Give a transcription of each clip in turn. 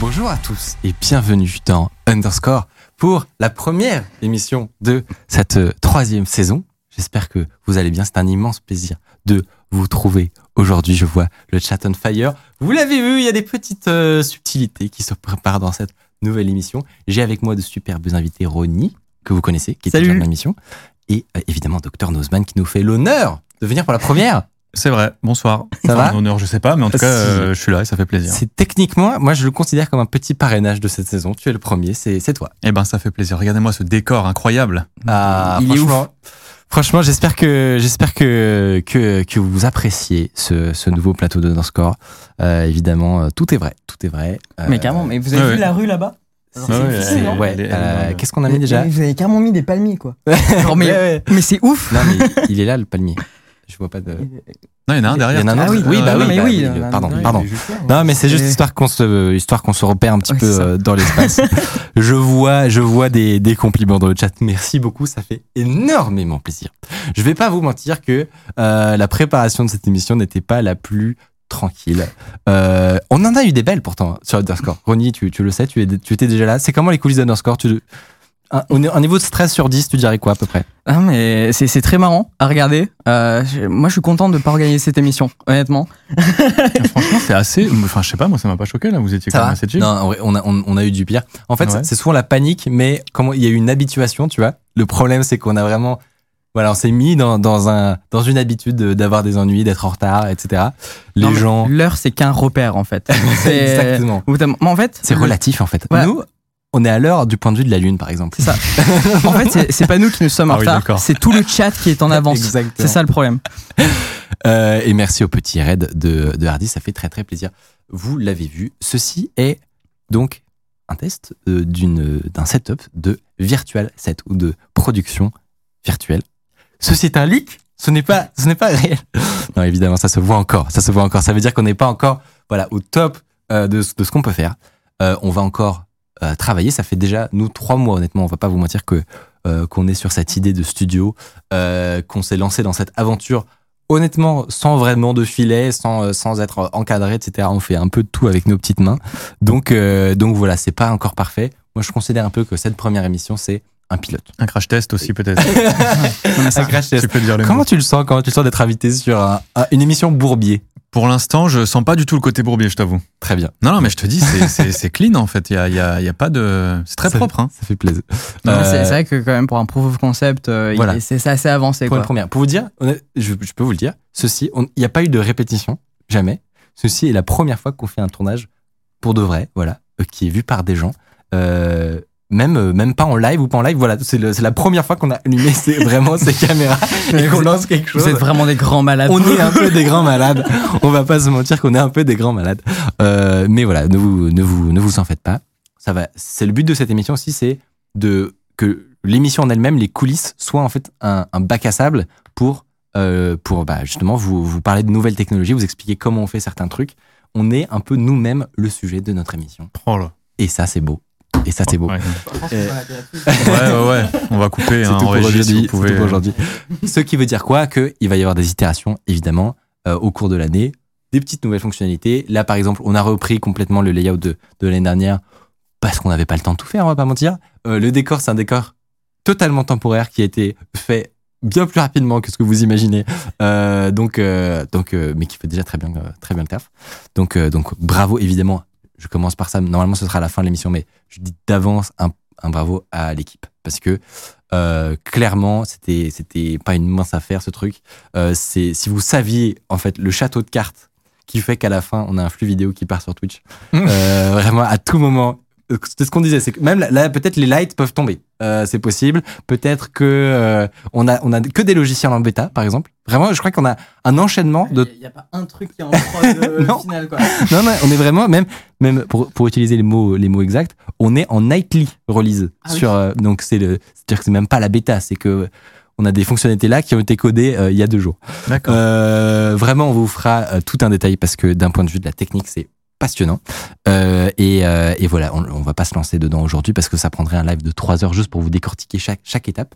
Bonjour à tous et bienvenue dans Underscore pour la première émission de cette euh, troisième saison. J'espère que vous allez bien. C'est un immense plaisir de vous trouver aujourd'hui. Je vois le chat on fire. Vous l'avez vu, il y a des petites euh, subtilités qui se préparent dans cette nouvelle émission. J'ai avec moi de superbes invités. Ronnie, que vous connaissez, qui est Salut. déjà dans l'émission. Et euh, évidemment, Dr Nozman qui nous fait l'honneur de venir pour la première. C'est vrai, bonsoir. Ça va En honneur, je sais pas, mais en tout cas, euh, je suis là et ça fait plaisir. C'est techniquement, moi je le considère comme un petit parrainage de cette saison. Tu es le premier, c'est toi. Eh ben, ça fait plaisir. Regardez-moi ce décor incroyable. Ah, Il est franchement, franchement, j'espère que j'espère que, que que vous appréciez ce, ce nouveau plateau de Score. Euh, évidemment, euh, tout est vrai, tout est vrai. Euh, Mais carrément, mais vous avez ouais, vu ouais. la rue là-bas? Ouais, euh, Qu'est-ce qu'on a mis déjà? Vous avez carrément mis des palmiers quoi. Genre, mais mais c'est ouf Non, mais il est là le palmier. Je vois pas de. Non, il y en a un derrière. Il y en a un Ah autre. oui, oui, bah ouais, oui, mais bah oui, oui, euh, pardon, pardon. Non, mais c'est juste histoire qu'on se, histoire qu'on se repère un petit Ouais, peu euh, dans l'espace. je vois, je vois des, des compliments dans le chat. Merci beaucoup, ça fait énormément plaisir. Je vais pas vous mentir que euh, la préparation de cette émission n'était pas la plus tranquille. Euh, on en a eu des belles pourtant sur Underscore. Ronnie, tu, tu le sais, tu, es, tu étais déjà là. C'est comment les coulisses d'Underscore? Tu, un, un niveau de stress sur 10, tu dirais quoi à peu près? Ah mais c'est c'est très marrant à regarder. Euh, moi je suis content de pas organiser cette émission, honnêtement. Franchement, c'est assez. Enfin, je sais pas, moi, ça m'a pas choqué là. Vous étiez quand même assez chill. Non, on a, on, on a eu du pire. En fait, Ouais. c'est souvent la panique, mais comment il y a eu une habituation, tu vois. Le problème, c'est qu'on a vraiment, voilà, on s'est mis dans, dans un, dans une habitude de- d'avoir des ennuis, d'être en retard, etc. Les Non, gens, L'heure c'est qu'un repère en fait. C'est- exactement. En fait, C'est relatif en fait. Voilà. Nous, on est à l'heure du point de vue de la lune, par exemple. C'est ça. en fait, c'est- pas nous qui nous sommes en Ah oui, retard, d'accord. c'est tout le chat qui est en avance. C'est ça le problème. Euh, et merci au petit raid de, de Hardy, ça fait très très plaisir. Vous l'avez vu, ceci est donc un test euh, d'une d'un setup de virtual set ou de production virtuelle. Ceci est un leak, ce n'est pas ce n'est pas réel. Non, évidemment, ça se voit encore, ça se voit encore. Ça veut dire qu'on n'est pas encore voilà au top euh, de, ce- de ce qu'on peut faire. Euh, on va encore euh, travailler. Ça fait déjà nous trois mois honnêtement. On va pas vous mentir que euh, qu'on est sur cette idée de studio, euh, qu'on s'est lancé dans cette aventure honnêtement, sans vraiment de filet, sans, sans être encadré, etc. On fait un peu de tout avec nos petites mains. Donc, euh, donc voilà, c'est pas encore parfait. Moi, je considère un peu que cette première émission, c'est un pilote. Un crash test aussi, peut-être. Un crash test. tu peux dire le Comment mot. tu le sens? Comment tu le sens d'être invité sur un- un- une émission Bourbier? Pour l'instant, je sens pas du tout le côté bourbier, je t'avoue. Très bien. Non, non, mais je te dis, c'est- clean en fait. Il y a, il y, a, il y a pas de. C'est très Ça- propre. Hein. Ça fait plaisir. Euh, C'est vrai que quand même pour un proof of concept, euh, Voilà. c'est assez avancé Pour une quoi. première. Pour vous dire, je, je peux vous le dire, ceci, il n'y a pas eu de répétition, jamais. Ceci est la première fois qu'on fait un tournage pour de vrai, voilà, euh, qui est vu par des gens. Euh, même, euh, même pas en live ou pas en live, voilà, c'est la première fois qu'on a allumé vraiment ces caméras et qu'on lance quelque chose. Vous êtes vraiment des grands malades. On est un peu des grands malades. On va pas se mentir qu'on est un peu des grands malades. Euh, mais voilà, ne vous, ne vous, ne vous en faites pas. Ça va. C'est le but de cette émission aussi, c'est de que l'émission en elle-même, les coulisses, soient en fait un, un bac à sable pour, euh, pour bah, justement vous, vous parler de nouvelles technologies, vous expliquer comment on fait certains trucs. On est un peu nous-mêmes le sujet de notre émission. Oh là. Et ça, c'est beau. Et ça, c'est beau. Ouais. Euh, ouais, ouais, ouais. On va couper. C'est hein, tout pour si aujourd'hui. vous c'est pouvez, tout pour euh, aujourd'hui. Ce qui veut dire quoi? Que il va y avoir des itérations, évidemment, euh, au cours de l'année, des petites nouvelles fonctionnalités. Là, par exemple, on a repris complètement le layout de, de l'année dernière parce qu'on n'avait pas le temps de tout faire, on va pas mentir. Euh, le décor, c'est un décor totalement temporaire qui a été fait bien plus rapidement que ce que vous imaginez. Euh, donc, euh, donc, euh, mais qui fait déjà très bien, euh, très bien le taf. Donc, euh, donc, bravo évidemment. Je commence par ça. Normalement, ce sera à la fin de l'émission, mais je dis d'avance un, un bravo à l'équipe parce que euh, clairement, c'était c'était pas une mince affaire ce truc. Euh, c'est si vous saviez en fait le château de cartes qui fait qu'à la fin on a un flux vidéo qui part sur Twitch. Euh, vraiment à tout moment, c'est ce qu'on disait, c'est que même là, peut-être les lights peuvent tomber. Euh, c'est possible. Peut-être que euh, on a on a que des logiciels en bêta, par exemple. Vraiment, je crois qu'on a un enchaînement de. Il n'y a, pas un truc qui est en prod euh, final, quoi. non, non, on est vraiment même même pour pour utiliser les mots les mots exacts, on est en nightly release Ah sur. euh, donc c'est le, c'est-à-dire que c'est même pas la bêta, c'est que on a des fonctionnalités là qui ont été codées euh, il y a deux jours. D'accord. Euh, vraiment, on vous fera euh, tout un détail parce que d'un point de vue de la technique, c'est passionnant. Euh, et, euh, et voilà, on, on va pas se lancer dedans aujourd'hui parce que ça prendrait un live de trois heures juste pour vous décortiquer chaque, chaque étape.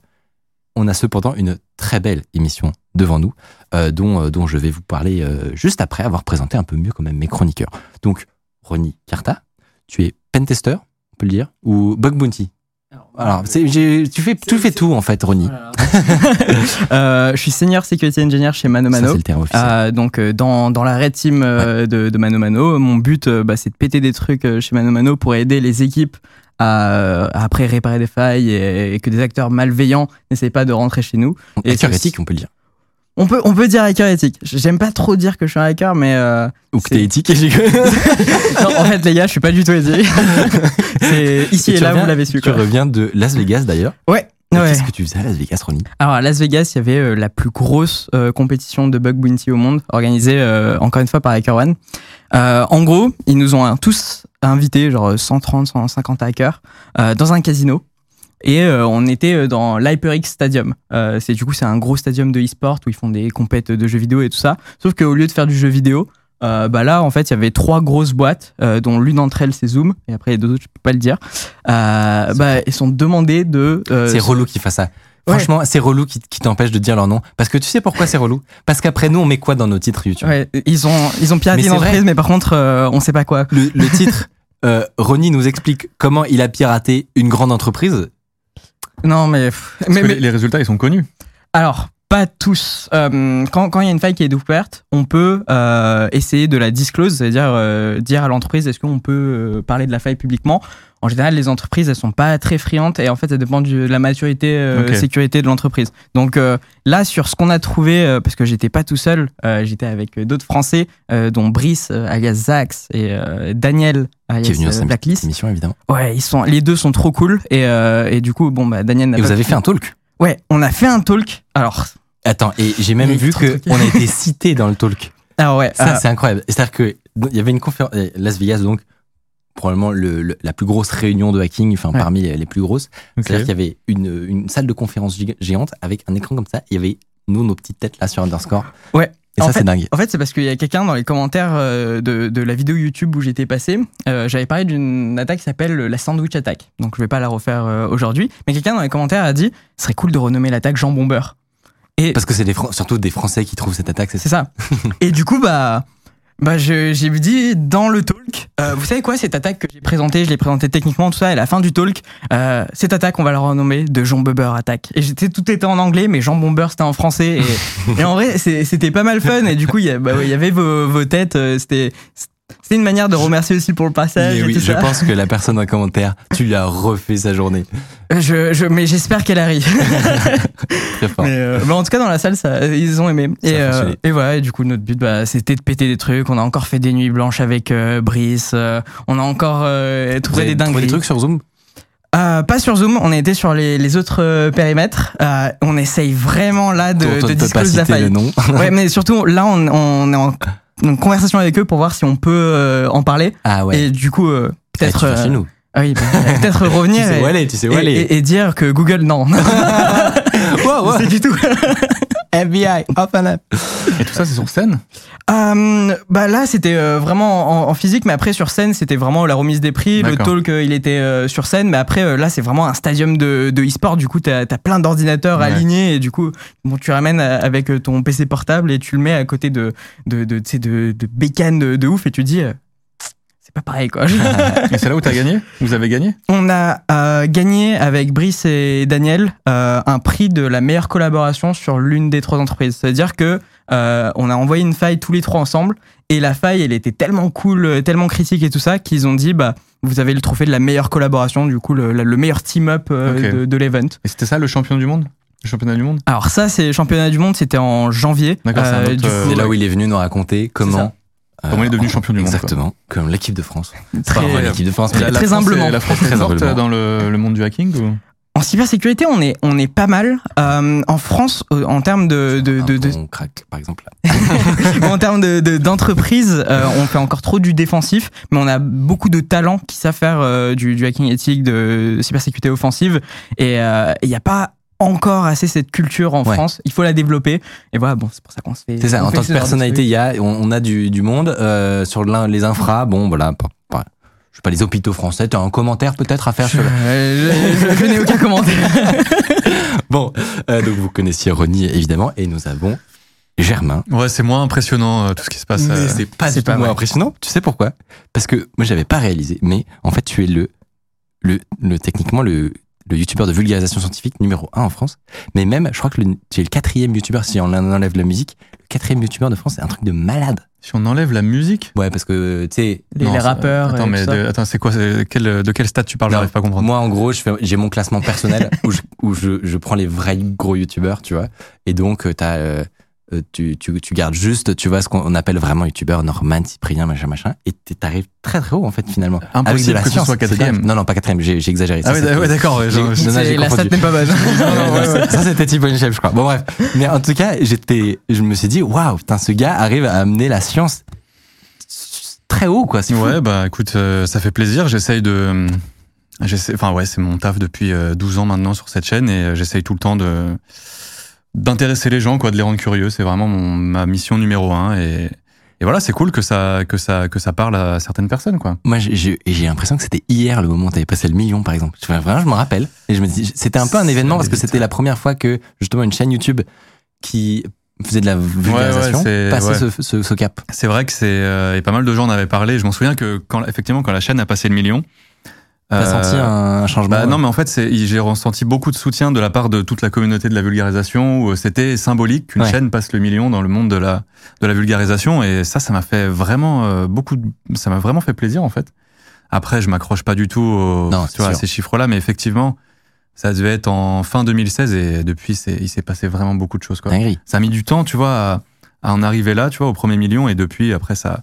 On a cependant une très belle émission devant nous, euh, dont, dont je vais vous parler juste après avoir présenté un peu mieux quand même mes chroniqueurs. Donc, Ronnie Carta, tu es pentester, on peut le dire, ou bug bounty? Alors, tu fais, tu fais tout en fait, Ronnie. Euh, je suis senior security engineer chez Mano Ça, Mano. c'est le terme officiel. Euh, donc euh, dans, dans la red team euh, de, de Mano Mano, mon but euh, bah, c'est de péter des trucs chez Mano Mano pour aider les équipes à, à après réparer des failles et, et que des acteurs malveillants n'essayent pas de rentrer chez nous. et éthique, on peut le dire. On peut, on peut dire hacker éthique. J'aime pas trop dire que je suis un hacker, mais euh, Ou que t'es éthique. non, en fait les gars, je suis pas du tout éthique. c'est ici et, là, reviens- vous l'avez su. Tu quoi. reviens de Las Vegas d'ailleurs. Ouais. Qu'est-ce que tu faisais à Las Vegas, Ronnie? Alors à Las Vegas, il y avait euh, la plus grosse euh, compétition de bug bounty au monde, organisée encore une fois par HackerOne. Euh, en gros, ils nous ont euh, tous invités, genre 130, 150 hackers, dans un casino. Et euh, on était euh, dans l'HyperX Stadium. Euh, c'est du coup c'est un gros stadium de e-sport où ils font des compètes de jeux vidéo et tout ça. Sauf qu'au lieu de faire du jeu vidéo, euh, bah là en fait il y avait trois grosses boîtes, euh, dont l'une d'entre elles c'est Zoom et après les deux autres je peux pas le dire. Euh, bah ils sont demandés de. C'est relou qu'il fasse ça. Franchement, c'est relou qui, qui t'empêche de dire leur nom. Parce que tu sais pourquoi c'est relou? Parce qu'après nous, on met quoi dans nos titres YouTube? Ouais, ils ont ils ont piraté l'entreprise, mais par contre, on sait pas quoi. le, le titre, Ronnie nous explique comment il a piraté une grande entreprise. Non, mais mais, les, résultats, ils sont connus. alors pas tous. Euh, quand quand il y a une faille qui est découverte, on peut euh, essayer de la disclose, c'est-à-dire euh, dire à l'entreprise est-ce qu'on peut parler de la faille publiquement? En général, les entreprises elles sont pas très friandes et en fait ça dépend de la maturité euh, Ok. sécurité de l'entreprise. Donc euh, là sur ce qu'on a trouvé, euh, parce que j'étais pas tout seul, euh, j'étais avec d'autres Français, dont Brice, alias Zax et Daniel alias Qui est venu cette Blacklist. émission, évidemment. Ouais, ils sont, les deux sont trop cool et, et du coup, bon bah Daniel Et vous avez fait un talk? Ouais, on a fait un talk. Alors, Attends, et j'ai même vu trucs. qu'on a été cité dans le talk. alors ouais, Ça, euh, c'est incroyable. C'est-à-dire que il y avait une conférence, Las Vegas, donc probablement le, le- la plus grosse réunion de hacking, enfin Ouais. parmi les, plus grosses. C'est-à-dire qu'il y avait une, une salle de conférence géante avec un écran comme ça. Il y avait nous, nos petites têtes là sur Underscore. Ouais. Et En ça, c'est dingue. En fait, c'est parce qu'il y a quelqu'un dans les commentaires euh, de, de la vidéo YouTube où j'étais passé. euh, J'avais parlé d'une attaque qui s'appelle la sandwich attack. Donc, je vais pas la refaire euh, aujourd'hui. Mais quelqu'un dans les commentaires a dit ce serait cool de renommer l'attaque jambon beurre. Et Parce que c'est surtout des Français qui trouvent cette attaque. C'est c'est ça. Et du coup, bah. Bah, je- j'ai dit dans le talk, euh, vous savez quoi, cette attaque que j'ai présentée, je l'ai présentée techniquement, tout ça, et à la fin du talk, euh, cette attaque, on va la renommer de Jean Bubber attaque. Et j'étais, tout était en anglais, mais Jean Bomber c'était en français. Et, et en vrai, c'était pas mal fun. Et du coup, il y, bah y avait vos, vos têtes. euh, C'était, c'était une manière de remercier aussi pour le passage. Et oui, tout je ça. pense que la personne en commentaire, tu lui as refait sa journée. Je, je- mais j'espère qu'elle arrive. Très fort. Mais, euh, bah, en tout cas, dans la salle, ça, ils ont aimé. Ça a Et, euh, et voilà, et du coup, notre but, bah, c'était de péter des trucs. On a encore fait des nuits blanches avec euh, Brice. euh, on a encore euh, trouvé des dingueries. des trucs sur Zoom? Euh, pas sur Zoom, on a été sur les, les autres euh, périmètres. Euh, on essaye vraiment là de, de disclose la citer le faille. nom. ouais, mais surtout, là, on, on est en, en conversation avec eux pour voir si on peut euh, en parler. Ah ouais. Et du coup, peut-être. chez nous. ah oui, bah, peut-être Tu revenir. sais et- où aller, tu sais où et, aller. et- et dire que Google, non. Wow, wow. C'est du tout. FBI, open up. Et tout ça, c'est sur scène? Euh, bah là, c'était euh, vraiment en, en physique, mais après sur scène, c'était vraiment la remise des prix. Le talk, euh, il était euh, sur scène, mais après là, c'est vraiment un stadium de, de e-sport. Du coup, t'as as plein d'ordinateurs Ouais. alignés et du coup, bon, tu ramènes avec ton PC portable et tu le mets à côté de de de, tu sais, de, de bécanes de, de ouf et tu dis. C'est pas pareil quoi. Et c'est là où t'as gagné? Vous avez gagné? On a euh, gagné avec Brice et Daniel euh, un prix de la meilleure collaboration sur l'une des trois entreprises. C'est-à-dire que euh, on a envoyé une faille tous les trois ensemble et la faille, elle était tellement cool, tellement critique et tout ça qu'ils ont dit bah vous avez le trophée de la meilleure collaboration, du coup le, le meilleur team up euh, Ok. de, de l'event. Et c'était ça le champion du monde? Le championnat du monde? Alors ça c'est championnat du monde, c'était en janvier. D'accord, c'est euh, C'est là où il est venu nous raconter comment Comme on est devenu champion du monde. Exactement, comme l'équipe de France. Très, l'équipe de France. La, très humblement. La France est très forte dans le, le, monde du hacking ou? En cybersécurité, on est, on est pas mal. Euh, en France, euh, en termes de. de, de, de... On craque, par exemple. en termes d'entreprise, de, euh, on fait encore trop du défensif, mais on a beaucoup de talents qui savent faire euh, du, du, hacking éthique, de cybersécurité offensive. Et il euh, n'y a pas encore assez cette culture en France. Il faut la développer. Et voilà, bon, c'est pour ça qu'on se fait. C'est ça, en tant que personnalité, il y a, on, on, a du, du monde. sur les infras, bon, voilà, je sais pas, les hôpitaux français. Tu as un commentaire peut-être à faire sur Je, je, n'ai aucun commentaire. bon, euh, donc vous connaissiez Ronnie évidemment, et nous avons Germain. Ouais, c'est moins impressionnant euh, tout ce qui se passe. Euh, c'est pas du tout moins impressionnant. Tu sais pourquoi? Parce que moi j'avais pas réalisé, mais en fait tu es le, le, le techniquement le, le youtubeur de vulgarisation scientifique numéro un en France. Mais même, je crois que le, tu es le quatrième youtubeur si on enlève la musique. Le quatrième youtubeur de France, c'est un truc de malade. Si on enlève la musique? Ouais, parce que, tu sais... Les, les, rappeurs... Attends, mais de, attends, c'est quoi quel, De quel stade tu parles? J'arrive pas à comprendre. Moi, en gros, j'ai mon classement personnel où, je, où je, je, prends les vrais gros youtubeurs, tu vois. Et donc, euh, t'as... Euh, tu, tu, tu, gardes juste, tu vois, ce qu'on appelle vraiment youtubeur, Norman, Cyprien, machin, machin, et t'arrives très très haut, en fait, finalement. Impossible Avec de la que science, tu sois quatrième. Non, non, pas quatrième, j'ai exagéré. Ah ouais, d'accord. Ouais, la stat n'est pas bonne. ça, c'était Thibaut Chef, je crois. Bon, bref. Mais en tout cas, j'étais, je me suis dit, waouh, putain, ce gars arrive à amener la science très haut, quoi. Ouais, bah écoute, euh, ça fait plaisir. J'essaye de. Enfin ouais, c'est mon taf depuis 12 euh, ans maintenant sur cette chaîne et euh, j'essaye tout le temps de d'intéresser les gens, quoi, de les rendre curieux. C'est vraiment mon, ma mission numéro un et, et voilà, c'est cool que ça que ça que ça parle à certaines personnes, quoi. Moi, j'ai l'impression que c'était hier le moment où t'avais passé le million, par exemple. Vraiment, je me rappelle et je me dis, c'était un peu un événement parce que c'était la première fois que justement une chaîne YouTube qui faisait de la vulgarisation, ouais, passait ce, ce, ce, cap. C'est vrai que c'est euh, et pas mal de gens en avaient parlé. Je m'en souviens que quand effectivement quand la chaîne a passé le million, T'as euh, senti un changement bah, Non, mais en fait, j'ai ressenti beaucoup de soutien de la part de toute la communauté de la vulgarisation. Où c'était symbolique qu'une chaîne passe le million dans le monde de la de la vulgarisation, et ça, ça m'a fait vraiment euh, beaucoup. De, ça m'a vraiment fait plaisir en fait. Après, je m'accroche pas du tout aux, non, tu vois, à ces chiffres-là, mais effectivement, ça devait être en fin 2016 et depuis, il s'est passé vraiment beaucoup de choses. Quoi. Ça a mis du temps, tu vois, à, à, en arriver là, tu vois, au premier million et depuis, après, ça,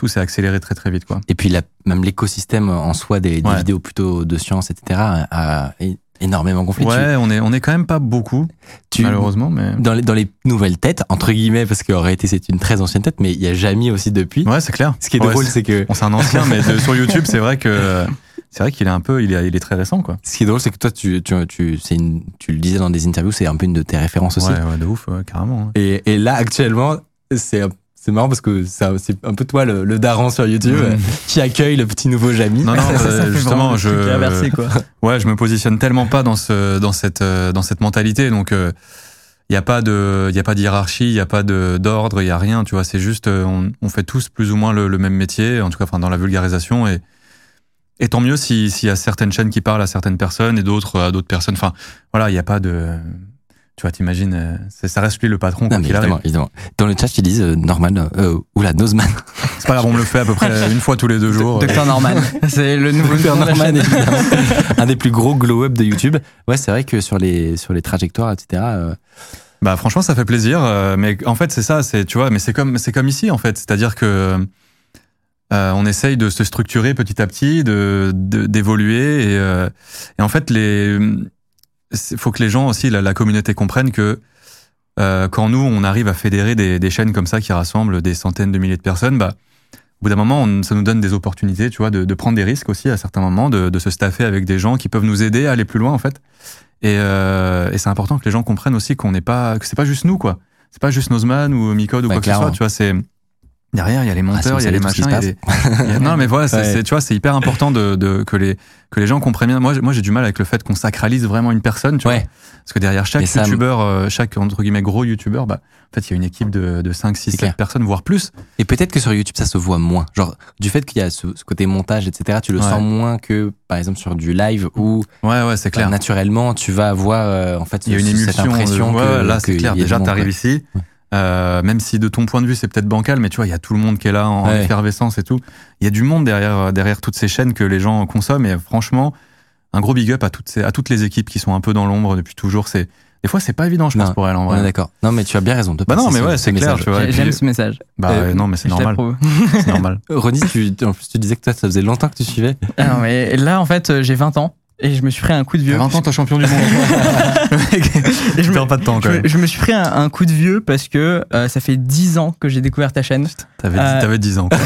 tout s'est accéléré très très vite. Quoi. Et puis la, même l'écosystème en soi des, des vidéos plutôt de science, etc., a, énormément gonflé. Ouais, on est, on est quand même pas beaucoup, tu, malheureusement. Mais... Dans, les, dans les nouvelles têtes, entre guillemets, parce qu'en réalité c'est une très ancienne tête, mais il y a Jamie aussi depuis. Ouais, c'est clair. Ce qui est drôle, c'est que... On c'est un ancien, mais sur YouTube, c'est vrai que c'est vrai qu'il est un peu, il est, il est très récent, quoi. Ce qui est drôle, c'est que toi, tu, tu, tu, une, tu le disais dans des interviews, c'est un peu une de tes références aussi. Ouais, ouais de ouf, ouais, carrément. Ouais. Et, et là, actuellement, c'est c'est marrant parce que c'est un peu toi le, le daron sur YouTube mmh. qui accueille le petit nouveau Jamie. Non, non, ça, ça, ça justement, je, inversé, quoi. ouais, je me positionne tellement pas dans ce, dans cette, dans cette mentalité, donc. Euh, il y a pas de il y a pas de hiérarchie il y a pas de d'ordre il y a rien tu vois c'est juste euh, on, on, fait tous plus ou moins le, le, même métier en tout cas enfin dans la vulgarisation et et tant mieux s'il y a certaines chaînes qui parlent à certaines personnes et d'autres à d'autres personnes. Enfin, voilà, il n'y a pas de. Tu vois, t'imagines, euh, ça reste lui le patron. Non, mais évidemment, évidemment. Dans le chat, tu dis euh, Norman, euh, oula, Nozman. C'est pas grave, on me le fait à peu près une fois tous les deux jours. Docteur Norman. C'est le nouveau Docteur Norman, évidemment. Un des plus gros glow-up de YouTube. Ouais, c'est vrai que sur les, sur les trajectoires, etc. Euh... Bah, franchement, ça fait plaisir. Euh, mais en fait, c'est ça, c'est, tu vois, mais c'est comme, c'est comme ici, en fait. C'est-à-dire que, euh, on essaye de se structurer petit à petit, de d'évoluer et, euh, et, en fait les faut que les gens aussi la, la communauté comprenne que euh, quand nous on arrive à fédérer des, des, chaînes comme ça qui rassemblent des centaines de milliers de personnes, bah au bout d'un moment on, ça nous donne des opportunités, tu vois, de, de, prendre des risques aussi à certains moments, de, de, se staffer avec des gens qui peuvent nous aider à aller plus loin en fait. Et, euh, et c'est important que les gens comprennent aussi qu'on n'est pas que c'est pas juste nous quoi. C'est pas juste Nozman ou Micode ou quoi que ce soit, tu vois, c'est Derrière, il y a les ah, monteurs, il y a les machins. Il y a non, mais voilà, c'est, tu vois, c'est hyper important de, de, que les que les gens comprennent bien. Moi, moi, j'ai du mal avec le fait qu'on sacralise vraiment une personne, tu vois. Parce que derrière chaque youtubeur, euh, chaque entre guillemets gros youtubeur, bah, en fait, il y a une équipe de, de 5, 6, 7 personnes, voire plus. Et peut-être que sur YouTube, ça se voit moins. Genre, du fait qu'il y a ce, côté montage, etc., tu le sens moins que, par exemple, sur du live où. Ouais, ouais, c'est clair. naturellement, tu vas avoir, euh, en fait, il y a une émulsion, cette impression que, là, c'est clair. Déjà, t'arrives ici. Euh, même si de ton point de vue c'est peut-être bancal, mais tu vois, il y a tout le monde qui est là en effervescence et tout. Il y a du monde derrière euh, derrière toutes ces chaînes que les gens consomment. Et franchement, un gros big up à toutes ces, à toutes les équipes qui sont un peu dans l'ombre depuis toujours. C'est des fois c'est pas évident, je pense Non, pour elle en vrai. d'accord. Non, mais tu as bien raison. De Bah non, mais ce- ouais, ce c'est clair, message. tu vois. J'aime ce message. Bah Euh, non, mais c'est normal. C'est normal. Ronnie, tu, en plus, tu disais que toi, ça faisait longtemps que tu suivais. Ah non, mais là, en fait, euh, j'ai 20 ans et je me suis pris un coup de vieux. 20 ans, t'es champion du monde. Et je me- perds pas de temps quand même. me- je me suis pris un, un coup de vieux parce que euh, ça fait 10 ans que j'ai découvert ta chaîne. T'avais Euh, t'avais 10 ans. quoi.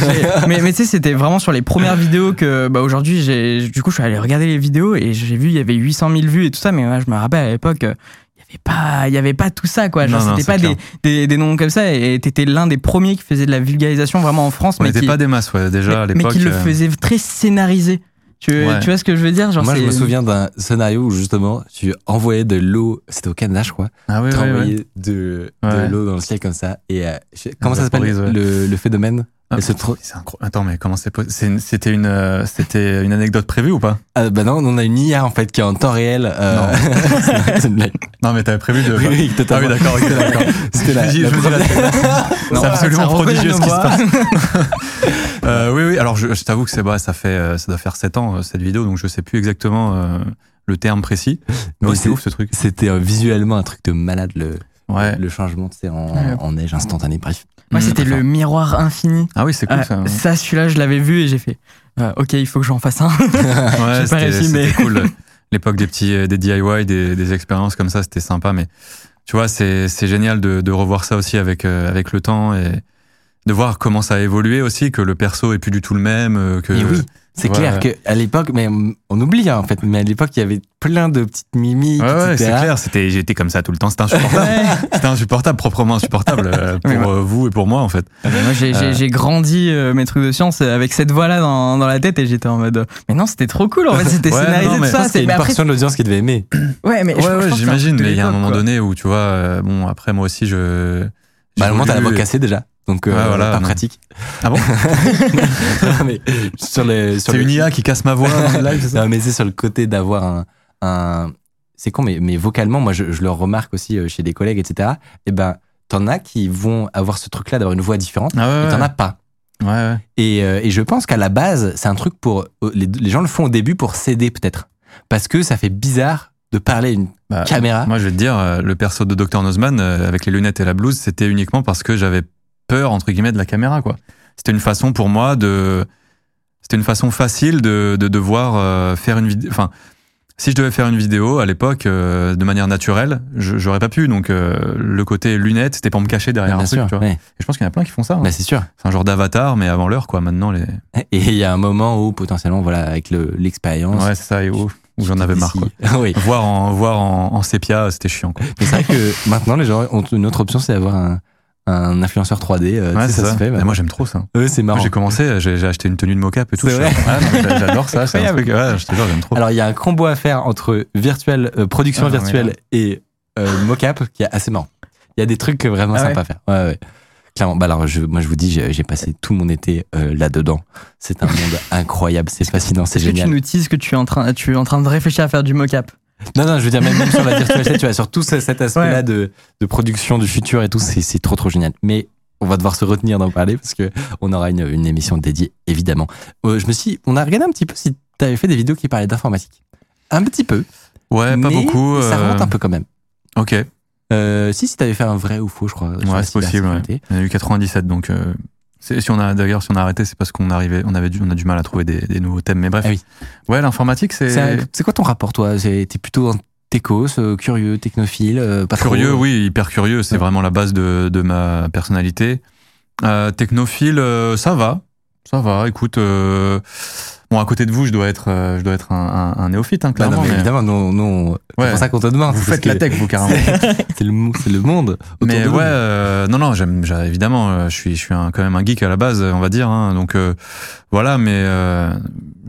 Mais mais tu sais, c'était vraiment sur les premières vidéos que bah, aujourd'hui, j'ai du coup, je suis allé regarder les vidéos et j'ai vu il y avait 800 000 vues et tout ça. Mais je me rappelle à l'époque, il y avait pas, il y avait pas tout ça quoi. Genre, c'était pas des, des, des noms comme ça. Et t'étais l'un des premiers qui faisait de la vulgarisation vraiment en France, On mais qui, pas des masses, ouais, déjà à mais, mais l'époque. qui le euh, faisait très scénarisé. Tu, Ouais. tu vois ce que je veux dire? Genre, Moi, je me souviens d'un scénario où justement, tu envoyais de l'eau, c'était au Canada, je crois. Ah ouais, tu envoyais de, de Ouais. l'eau dans le ciel comme ça. Et euh, comment Ça s'appelle vaporise, ouais. le, le phénomène? Ah, c'est incro- Attends, mais comment c'est possible C'est- C'était une, euh, c'était une anecdote prévue ou pas? Ah, Bah non, on a une IA en fait qui est en temps réel. euh, c'est une blague. Non, mais t'avais prévu de. Oui, oui, Ah totalement. oui, d'accord, ok, d'accord. C'était la, la Non, C'est absolument prodigieux ce qui se passe. Euh, oui, oui. Alors, je, je t'avoue que c'est bah, ça fait, euh, ça doit faire 7 ans euh, cette vidéo, donc je sais plus exactement euh, le terme précis. Mais ouais, c'est c'est- ouf ce truc. C'était euh, visuellement un truc de malade, le, Ouais. le changement sais, en, Ouais. en neige instantanée. Bref. Moi, Mm, c'était le miroir infini. Ah oui, c'est cool Euh, ça. ça, celui-là, je l'avais vu et j'ai fait. euh, ok, il faut que j'en fasse un. Ouais, pas réussi, mais- c'était cool. L'époque des petits euh, des DIY, des, des expériences comme ça, c'était sympa. Mais tu vois, c'est c'est génial de, de revoir ça aussi avec euh, avec le temps et de voir comment ça a évolué aussi, que le perso est plus du tout le même. euh, Que Et oui, c'est Ouais, clair ouais. qu'à l'époque, mais on oublie hein, en fait, mais à l'époque, il y avait plein de petites mimiques, Ouais, c'est clair. C'était, j'étais comme ça tout le temps. C'était insupportable. C'était insupportable, proprement insupportable euh, pour euh, vous et pour moi en fait. Moi, j'ai Euh. grandi euh, mes trucs de science avec cette voix-là dans, dans la tête et j'étais en mode. Mais non, c'était trop cool en fait, c'était scénarisé non, mais Je ça. c'est- une après, portion de l'audience qui devait aimer. ouais, mais j'imagine. de Mais il y a un moment quoi. donné où tu vois, euh, bon, après moi aussi je. Bah, au moment, t'as la voix cassée déjà. Donc, euh, voilà, pas non. pratique. Ah bon sur les, sur C'est le- une IA qui casse ma voix dans le live, c'est ça Non, mais c'est sur le côté d'avoir un, un- c'est con, mais, mais vocalement, moi, je, je le remarque aussi euh, chez des collègues, etc. Et ben, t'en as qui vont avoir ce truc-là d'avoir une voix différente, Ah ouais, et t'en as pas. Ouais, ouais. Et, euh, et je pense qu'à la base, c'est un truc pour. euh, Les, les gens le font au début pour s'aider, peut-être. Parce que ça fait bizarre de parler à une Bah, caméra. Moi, je vais te dire, le perso de Dr. Nozman, avec les lunettes et la blouse, c'était uniquement parce que j'avais peur, entre guillemets, de la caméra, quoi. C'était une façon pour moi de. C'était une façon facile de, de devoir euh, faire une vidéo. Enfin, si je devais faire une vidéo à l'époque, euh, de manière naturelle, j'aurais pas pu. Donc, euh, le côté lunettes, c'était pour me cacher derrière bien un truc, sûr. tu vois. ouais. Et je pense qu'il y en a plein qui font ça. hein. Bah, c'est sûr. C'est un genre d'avatar, mais avant l'heure, quoi. Maintenant, les. Et il y a un moment où, potentiellement, voilà, avec le- l'expérience. Ouais, c'est ça, et où, où j'en avais marre, quoi. Oui. Voir en, voir en, en sépia, c'était chiant, quoi. Mais c'est vrai que maintenant, les gens ont une autre option, c'est d'avoir un, un influenceur 3D. euh, tu Ouais, sais, c'est ça, ça. se fait. Bah. moi, j'aime trop ça. Ouais, c'est marrant. J'ai commencé, j'ai acheté une tenue de mocap et tout. J'a- J'adore ça, c'est un truc. Ouais, je te jure, j'aime trop. Alors, il y a un combo à faire entre virtuel, euh, production Ah, virtuelle et euh, mocap qui est assez marrant. Il y a des trucs vraiment Ah sympas à faire. Ouais, ouais. Clairement. Bah alors, je, moi, je vous dis, j'ai passé tout mon été là-dedans. C'est un monde incroyable, c'est fascinant, c'est Est-ce que tu génial. nous dises que tu es en train, tu es en train de réfléchir à faire du mocap? Non, non, je veux dire, même, même sur la virtualité, tu vois, sur tout ce- cet aspect-là Ouais. de, de production du futur et tout, c'est trop, trop génial. Mais on va devoir se retenir d'en parler parce que on aura une, une émission dédiée, évidemment. Euh, je me suis, on a regardé un petit peu si tu avais fait des vidéos qui parlaient d'informatique. Un petit peu. Ouais, pas beaucoup. Ça euh, remonte un peu quand même. Ok, Euh, si, si t'avais fait un vrai ou faux, je crois. ouais, c'est possible. Ouais. cybersécurité. Il y en a eu 97, donc. euh, si on a d'ailleurs si on a arrêté c'est parce qu'on arrivait on avait du, on a du mal à trouver des, des nouveaux thèmes mais bref Ah oui. ouais l'informatique c'est C'est quoi ton rapport, toi? T'es plutôt un techos, euh, curieux, technophile, euh, pas trop- Curieux, oui, hyper curieux. C'est Ouais. vraiment la base de, de ma personnalité. Euh, technophile, ça va. Ça va, écoute. euh, Bon, à côté de vous, je dois être, euh, je dois être un, un- un néophyte, hein, Bah non, clairement. mais mais- évidemment, non, non. C'est Ouais. pour ça qu'on te demande. Vous c'est faites la tech, vous, carrément. C'est le, c'est le monde. Mais de ouais, euh, non, non, j'aime, j'ai- évidemment, euh, je suis, je suis un- quand même un geek à la base, on va dire. hein, donc euh, voilà, mais euh,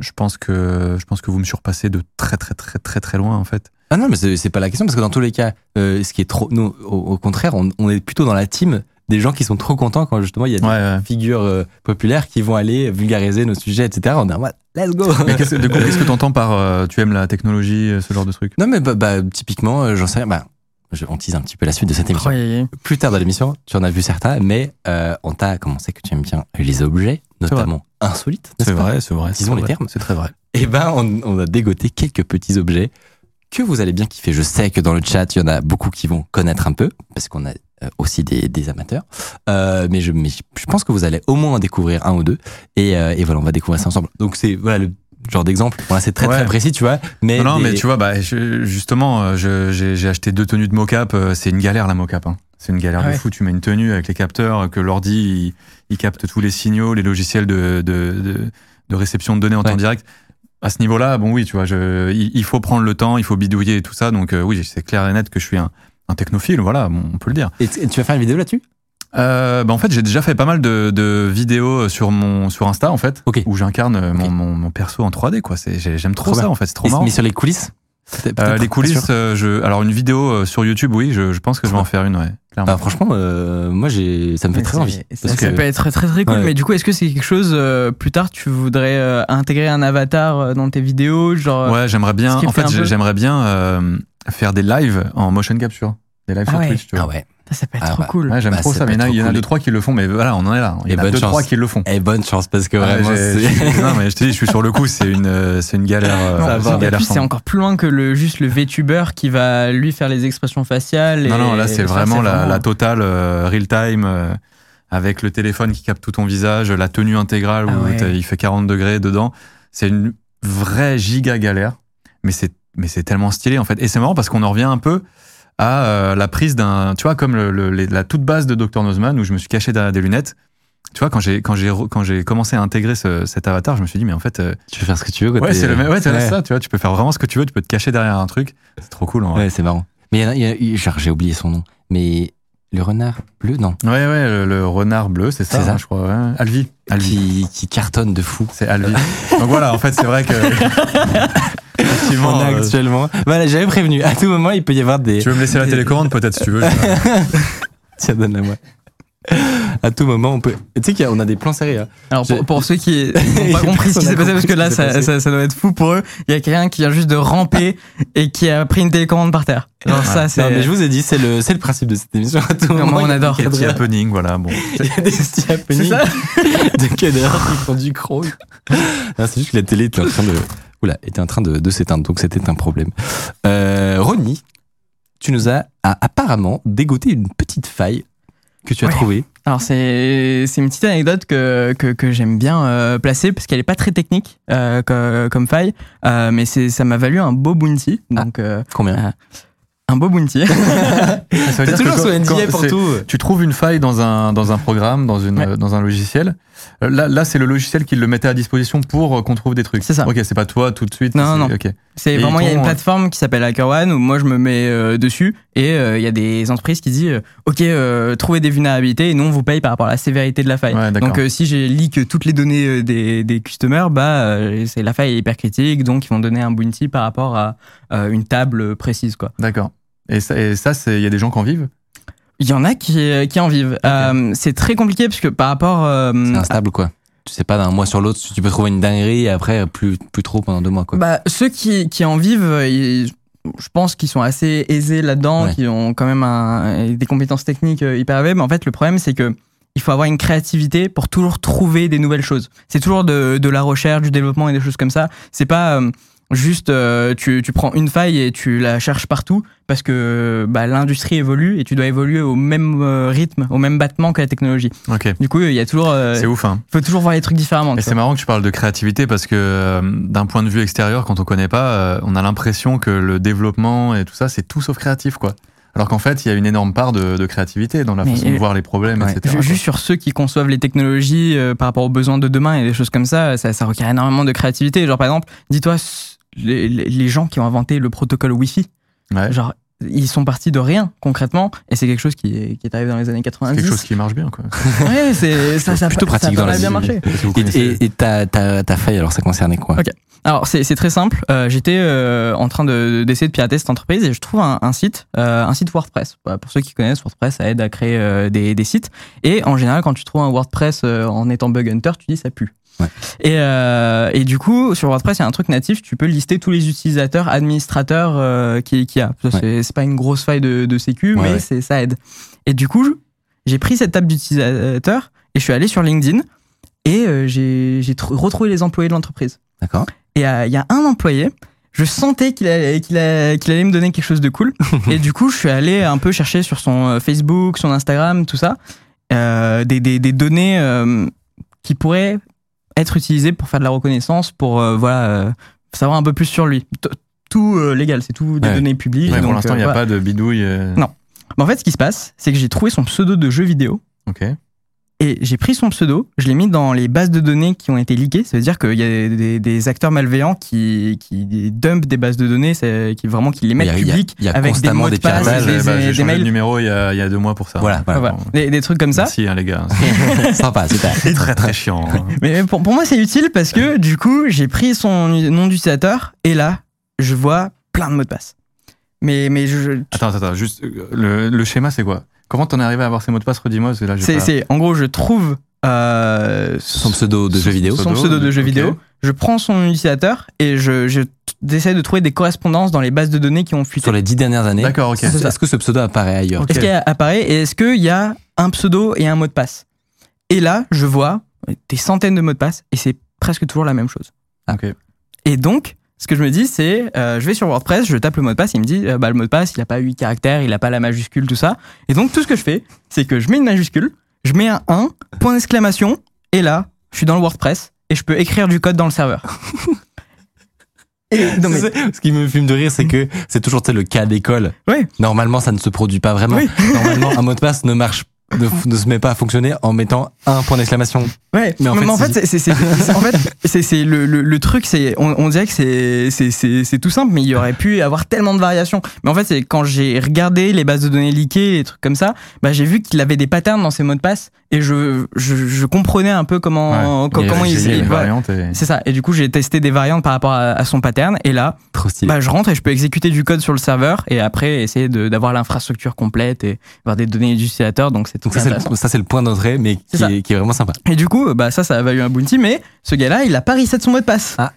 je pense que, je pense que vous me surpassez de très, très, très, très, très loin, en fait. Ah non, mais c'est c'est pas la question parce que dans tous les cas, euh, ce qui est trop, nous, au, au contraire, on, on est plutôt dans la team des gens qui sont trop contents quand justement il y a des Ouais. ouais. figures euh, populaires qui vont aller vulgariser nos sujets, etc. On est en mode, let's go. Mais qu'est-ce, de quoi- qu'est-ce que t'entends par euh, tu aimes la technologie, euh, ce genre de truc? Non mais bah, bah, typiquement, euh, j'en sais rien. Bah, je, on tease un petit peu la suite de cette émission. Plus tard dans l'émission, tu en as vu certains, mais euh, on t'a commencé que tu aimes bien les objets, notamment insolites. C'est vrai, c'est vrai. Disons les vrai, termes. C'est très vrai. Eh ben, on, on a dégoté quelques petits objets que vous allez bien kiffer. Je sais que dans le chat, il y en a beaucoup qui vont connaître un peu, parce qu'on a aussi des, des amateurs. Euh, mais, je, mais je pense que vous allez au moins en découvrir un ou deux. Et, euh, et voilà, on va découvrir ça ensemble. Donc c'est voilà le genre d'exemple. Bon, là, c'est très Ouais. très précis, tu vois. Mais, Non, non, des- mais tu vois, bah, je- justement, euh, je- j'ai j'ai acheté deux tenues de mocap. euh, C'est une galère la mocap. Hein. C'est une galère Ah de ouais. fou. Tu mets une tenue avec les capteurs, euh, que l'ordi il, il capte tous les signaux, les logiciels de, de, de, de réception de données en Ouais. temps direct. À ce niveau-là, bon, oui, tu vois, je, il, il faut prendre le temps, il faut bidouiller et tout ça. Donc, euh, oui, c'est clair et net que je suis un, un technophile. Voilà, bon, on peut le dire. Et tu vas faire une vidéo là-dessus? Euh, bah en fait, j'ai déjà fait pas mal de, de vidéos sur mon sur Insta en fait, Ok. où j'incarne euh, mon, mon, mon perso en 3D quoi. J'aime trop, Trop ça bien. en fait, c'est trop Et- marrant. Mais sur les coulisses? Euh, les coulisses, euh, je, alors une vidéo euh, sur YouTube, oui, je, je pense que je vais en faire une, ouais, clairement. Bah, franchement, euh, moi, j'ai, ça me fait très c'est- envie. Ça, Parce ça que- peut être très très cool. Ouais. Mais du coup, est-ce que c'est quelque chose euh, plus tard tu voudrais euh, intégrer un avatar dans tes vidéos, genre ouais, j'aimerais bien. En fait j'aimerais bien euh, faire des lives en motion capture, des lives Ah sur ouais. Twitch. Tu vois. Ah ouais. ça, ça peut être Ah trop bah, cool. Ouais, j'aime Bah, trop ça Mais il y en a- être il y en a cool. deux trois qui le font, mais voilà, on en est là. Il y en a deux chance. trois qui le font. Et bonne chance parce que vraiment, c'est. non, mais je te dis, je suis sur le coup. C'est une, euh, c'est une galère. euh, c'est sans nom. encore plus loin que le juste le VTuber qui va lui faire les expressions faciales. Non, et- non, là, c'est vraiment la, vraiment- la totale euh, real time euh, avec le téléphone qui capte tout ton visage, la tenue intégrale où Ah ouais. t'as- il fait 40 degrés dedans. C'est une vraie giga galère, mais c'est mais c'est tellement stylé en fait. Et c'est marrant parce qu'on en revient un peu à euh, la prise d'un, tu vois, comme le, le- les- la toute base de Dr Nozman où je me suis caché derrière des lunettes. Tu vois, quand j'ai quand j'ai quand j'ai commencé à intégrer ce- cet avatar, je me suis dit mais en fait, euh, Tu peux faire ce que tu veux. quoi, ouais, c'est le même, ouais, c'est Ouais. ça, tu vois, tu peux faire vraiment ce que tu veux, tu peux te cacher derrière un truc, c'est trop cool en. Ouais, c'est marrant. Mais il y y genre, j'ai oublié son nom. Mais le renard bleu, non. Ouais, ouais, le, le renard bleu, c'est ça, hein, je crois. ouais. Alvi, Alvi. Qui, qui cartonne de fou. C'est Alvi. Donc voilà, en fait, c'est vrai que. On a euh, actuellement. Voilà, j'avais prévenu. À tout moment, il peut y avoir des. tu veux me laisser la télécommande, peut-être, si tu veux. Tiens, donne-la moi. À tout moment, on peut. Tu sais qu'on a des plans serrés. hein. Alors pour, ceux qui n'ont pas compris ce qui s'est passé, parce que là ça, ça, ça doit être fou pour eux, il y a quelqu'un qui vient juste de ramper et qui a pris une télécommande par terre. Genre ça Non, c'est... mais je vous ai dit, c'est le, c'est le principe de cette émission. À tout Comment moment, on il y a adore. des Petit cadreurs- happening, voilà. Bon. Il y a des petits happenings ça de cadreurs qui font du crawl. Non, c'est juste que la télé était en train de, oula, était en train de, de s'éteindre, donc c'était un problème. Euh, Ronnie, tu nous as a- apparemment dégoté une petite faille que tu as Ouais. trouvée. Alors c'est c'est une petite anecdote que que, que j'aime bien euh, placer parce qu'elle est pas très technique euh, co- comme faille, euh, mais c'est ça m'a valu un beau bounty. Donc euh, Combien un beau bounty. Ça dire toujours que NDA pour c'est- tout. Tu trouves une faille dans un, dans un programme, dans, une, Ouais. euh, dans un logiciel. Euh, Là, là c'est le logiciel qui le mettait à disposition pour euh, qu'on trouve des trucs. C'est ça. Ok, c'est pas toi tout de suite. Non, c'est- non. Ok. C'est vraiment, il y a une euh, plateforme qui s'appelle HackerOne où moi je me mets euh, dessus et euh, il y a des entreprises qui disent Ok, euh, trouvez des vulnérabilités et nous on vous paye par rapport à la sévérité de la faille. Ouais, donc si j'ai leak toutes les données des, des customers, bah, c'est la faille est hyper critique donc ils vont donner un bounty par rapport à une table précise. D'accord. Et ça, et ça, c'est- il y a des gens qui en vivent? Il y en a qui, qui en vivent. Euh, c'est très compliqué parce que par rapport. euh, C'est instable, quoi. Tu sais pas d'un mois sur l'autre, tu peux trouver une dinguerie et après, plus, plus trop pendant deux mois, quoi. Bah, ceux qui, qui en vivent, euh, ils- je pense qu'ils sont assez aisés là-dedans, Ouais. qui ont quand même un- des compétences techniques euh, hyper élevées. Mais en fait, le problème, c'est que il faut avoir une créativité pour toujours trouver des nouvelles choses. C'est toujours de, de la recherche, du développement et des choses comme ça. C'est pas euh, juste euh, tu, tu prends une faille et tu la cherches partout parce que bah, l'industrie évolue et tu dois évoluer au même euh, rythme, au même battement que la technologie. Ok. Du coup, il y a toujours, euh, C'est ouf, hein. faut toujours voir les trucs différemment. Et c'est marrant que tu parles de créativité parce que euh, d'un point de vue extérieur, quand on connaît pas, euh, on a l'impression que le développement et tout ça, c'est tout sauf créatif, quoi. Alors qu'en fait, il y a une énorme part de, de créativité dans la Mais, façon de voir les problèmes, ouais. etc. Ju- Juste sur ceux qui conçoivent les technologies euh, par rapport aux besoins de demain et des choses comme ça, ça, ça requiert énormément de créativité. Genre par exemple, dis-toi les, gens qui ont inventé le protocole Wi-Fi, Ouais. genre ils sont partis de rien concrètement et c'est quelque chose qui est, qui est arrivé dans les années C'est 90. quelque chose qui marche bien, quoi. Ouais, c'est ça, ça, Plutôt ça a pratique pas dans la bien vie. marché. Et, ta, ta, ta faille, alors ça concernait quoi? Ok. Alors c'est c'est très simple. Euh, J'étais euh, en train de- d'essayer de, pirater cette entreprise et je trouve un, un site, euh, un site WordPress. Voilà, Pour ceux qui connaissent WordPress, ça aide à créer euh, des, des sites. Et en général, quand tu trouves un WordPress euh, en étant bug hunter, tu dis ça pue. Ouais. Et, euh, et du coup, sur WordPress, il y a un truc natif. Tu peux lister tous les utilisateurs, administrateurs euh, qui qui y a. Ça, C'est pas une grosse faille de, de sécu, Ouais, mais ouais. ça aide. Et du coup, j'ai pris cette table d'utilisateurs et je suis allé sur LinkedIn et euh, j'ai j'ai tr- retrouvé les employés de l'entreprise. D'accord. Et euh, il y a un employé, je sentais qu'il allait, qu'il allait, qu'il allait me donner quelque chose de cool. et du coup, je suis allé un peu chercher sur son euh, Facebook, son Instagram, tout ça, des, des, des données qui pourraient être utilisées pour faire de la reconnaissance, pour euh, voilà, euh, savoir un peu plus sur lui. T- Tout euh, légal, c'est tout des Ouais. données publiques. Ouais, pour l'instant, il euh, n'y a voilà. pas de bidouille. Non. Mais en fait, ce qui se passe, c'est que j'ai trouvé son pseudo de jeu vidéo. Ok. Et j'ai pris son pseudo, je l'ai mis dans les bases de données qui ont été leakées. Ça veut dire qu'il y a des, des acteurs malveillants qui, qui dumpent des bases de données, qui vraiment qui les mettent a- y a- publiques il y a avec des mots de des passe, des, Bah, j'ai des changé de mails, numéro il y, a, il y a deux mois pour ça. Voilà, voilà. Voilà. Des, des trucs comme ça. Merci, hein, les gars. Sympa, super. C'est très très chiant. hein. Mais pour, pour moi, c'est utile parce que du coup, j'ai pris son nom d'utilisateur et là, je vois plein de mots de passe. Mais, mais je, Attends, attends, attends, juste euh, le, le schéma, c'est quoi? Comment t'en es arrivé à avoir ces mots de passe Redis-moi, c'est, pas- en gros, je trouve euh, Son pseudo de jeu vidéo. son pseudo de jeu vidéo. Je prends son utilisateur et je, je j'essaie de trouver des correspondances dans les bases de données qui ont fuité. Sur les dix dernières années. D'accord, ok. Est-ce que ce pseudo apparaît ailleurs. Est-ce qu'il apparaît et est-ce qu'il y a un pseudo et un mot de passe? Et là, je vois des centaines de mots de passe et c'est presque toujours la même chose. Ok. Et donc, ce que je me dis, c'est, euh, je vais sur WordPress, je tape le mot de passe, il me dit, euh, bah, le mot de passe, il n'a pas 8 caractères, il n'a pas la majuscule, tout ça. Et donc, tout ce que je fais, c'est que je mets une majuscule, je mets un 1, point d'exclamation, et là, je suis dans le WordPress, et je peux écrire du code dans le serveur. et, non, mais- C'est- Ce qui me fume de rire, c'est que c'est toujours le cas d'école. Ouais. Normalement, ça ne se produit pas vraiment. Oui. Normalement, un mot de passe ne marche, ne, ne se met pas à fonctionner en mettant un point d'exclamation. Ouais, Mais en fait, en fait, c'est, c'est, c'est- c'est- en fait, c'est, c'est le, le, le truc, c'est, on, on dirait que c'est, c'est, c'est, c'est tout simple, mais il y aurait pu avoir tellement de variations. Mais en fait, c'est quand j'ai regardé les bases de données leakées, les trucs comme ça, bah, j'ai vu qu'il avait des patterns dans ses mots de passe et je, je, je comprenais un peu comment, Ouais. co- Il y a- comment il y y voilà. variantes et- C'est ça. Et du coup, j'ai testé des variantes par rapport à, à son pattern. Et là, Trop stylé. bah, je rentre et je peux exécuter du code sur le serveur et après essayer de- d'avoir l'infrastructure complète et avoir des données d'utilisateurs. Donc, c'est Donc ça, c'est le, point d'entrée, mais qui est, qui est vraiment sympa. Et du coup, bah, ça, ça a valu un bounty, mais ce gars-là, il a pas reset son mot de passe. Ah,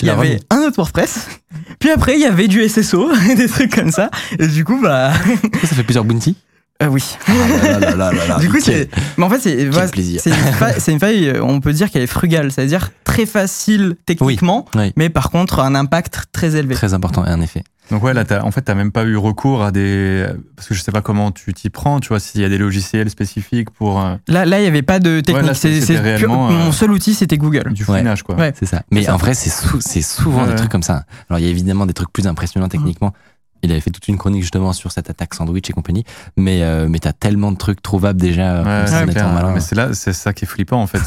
il y avait un autre WordPress, puis après, il y avait du SSO, des trucs comme ça. Et du coup, bah, Ça fait plusieurs bounty. euh, oui. Ah là là là là là, du coup, c'est. Mais en fait, c'est. voilà. C'est une, fa- c'est une faille, euh, on peut dire qu'elle est frugale, c'est-à-dire très facile techniquement, oui. mais par contre, un impact très élevé. Très important, en effet. Donc ouais, là, t'as- en fait, t'as même pas eu recours à des... Parce que je sais pas comment tu t'y prends, tu vois, s'il y a des logiciels spécifiques pour euh, Là, là, il n'y avait pas de technique. là, C'est- réellement, euh, Mon seul outil, c'était Google. du Ouais. fouinage, quoi. Ouais. C'est ça. Mais ça. en vrai, c'est sou- c'est souvent Ouais, des ouais. trucs comme ça. Alors, il y a évidemment des trucs plus impressionnants techniquement. Il avait fait toute une chronique justement sur cette attaque sandwich et compagnie. Mais, euh, mais t'as tellement de trucs trouvables déjà. euh, Ouais, c'est là, c'est ça qui est flippant, en fait.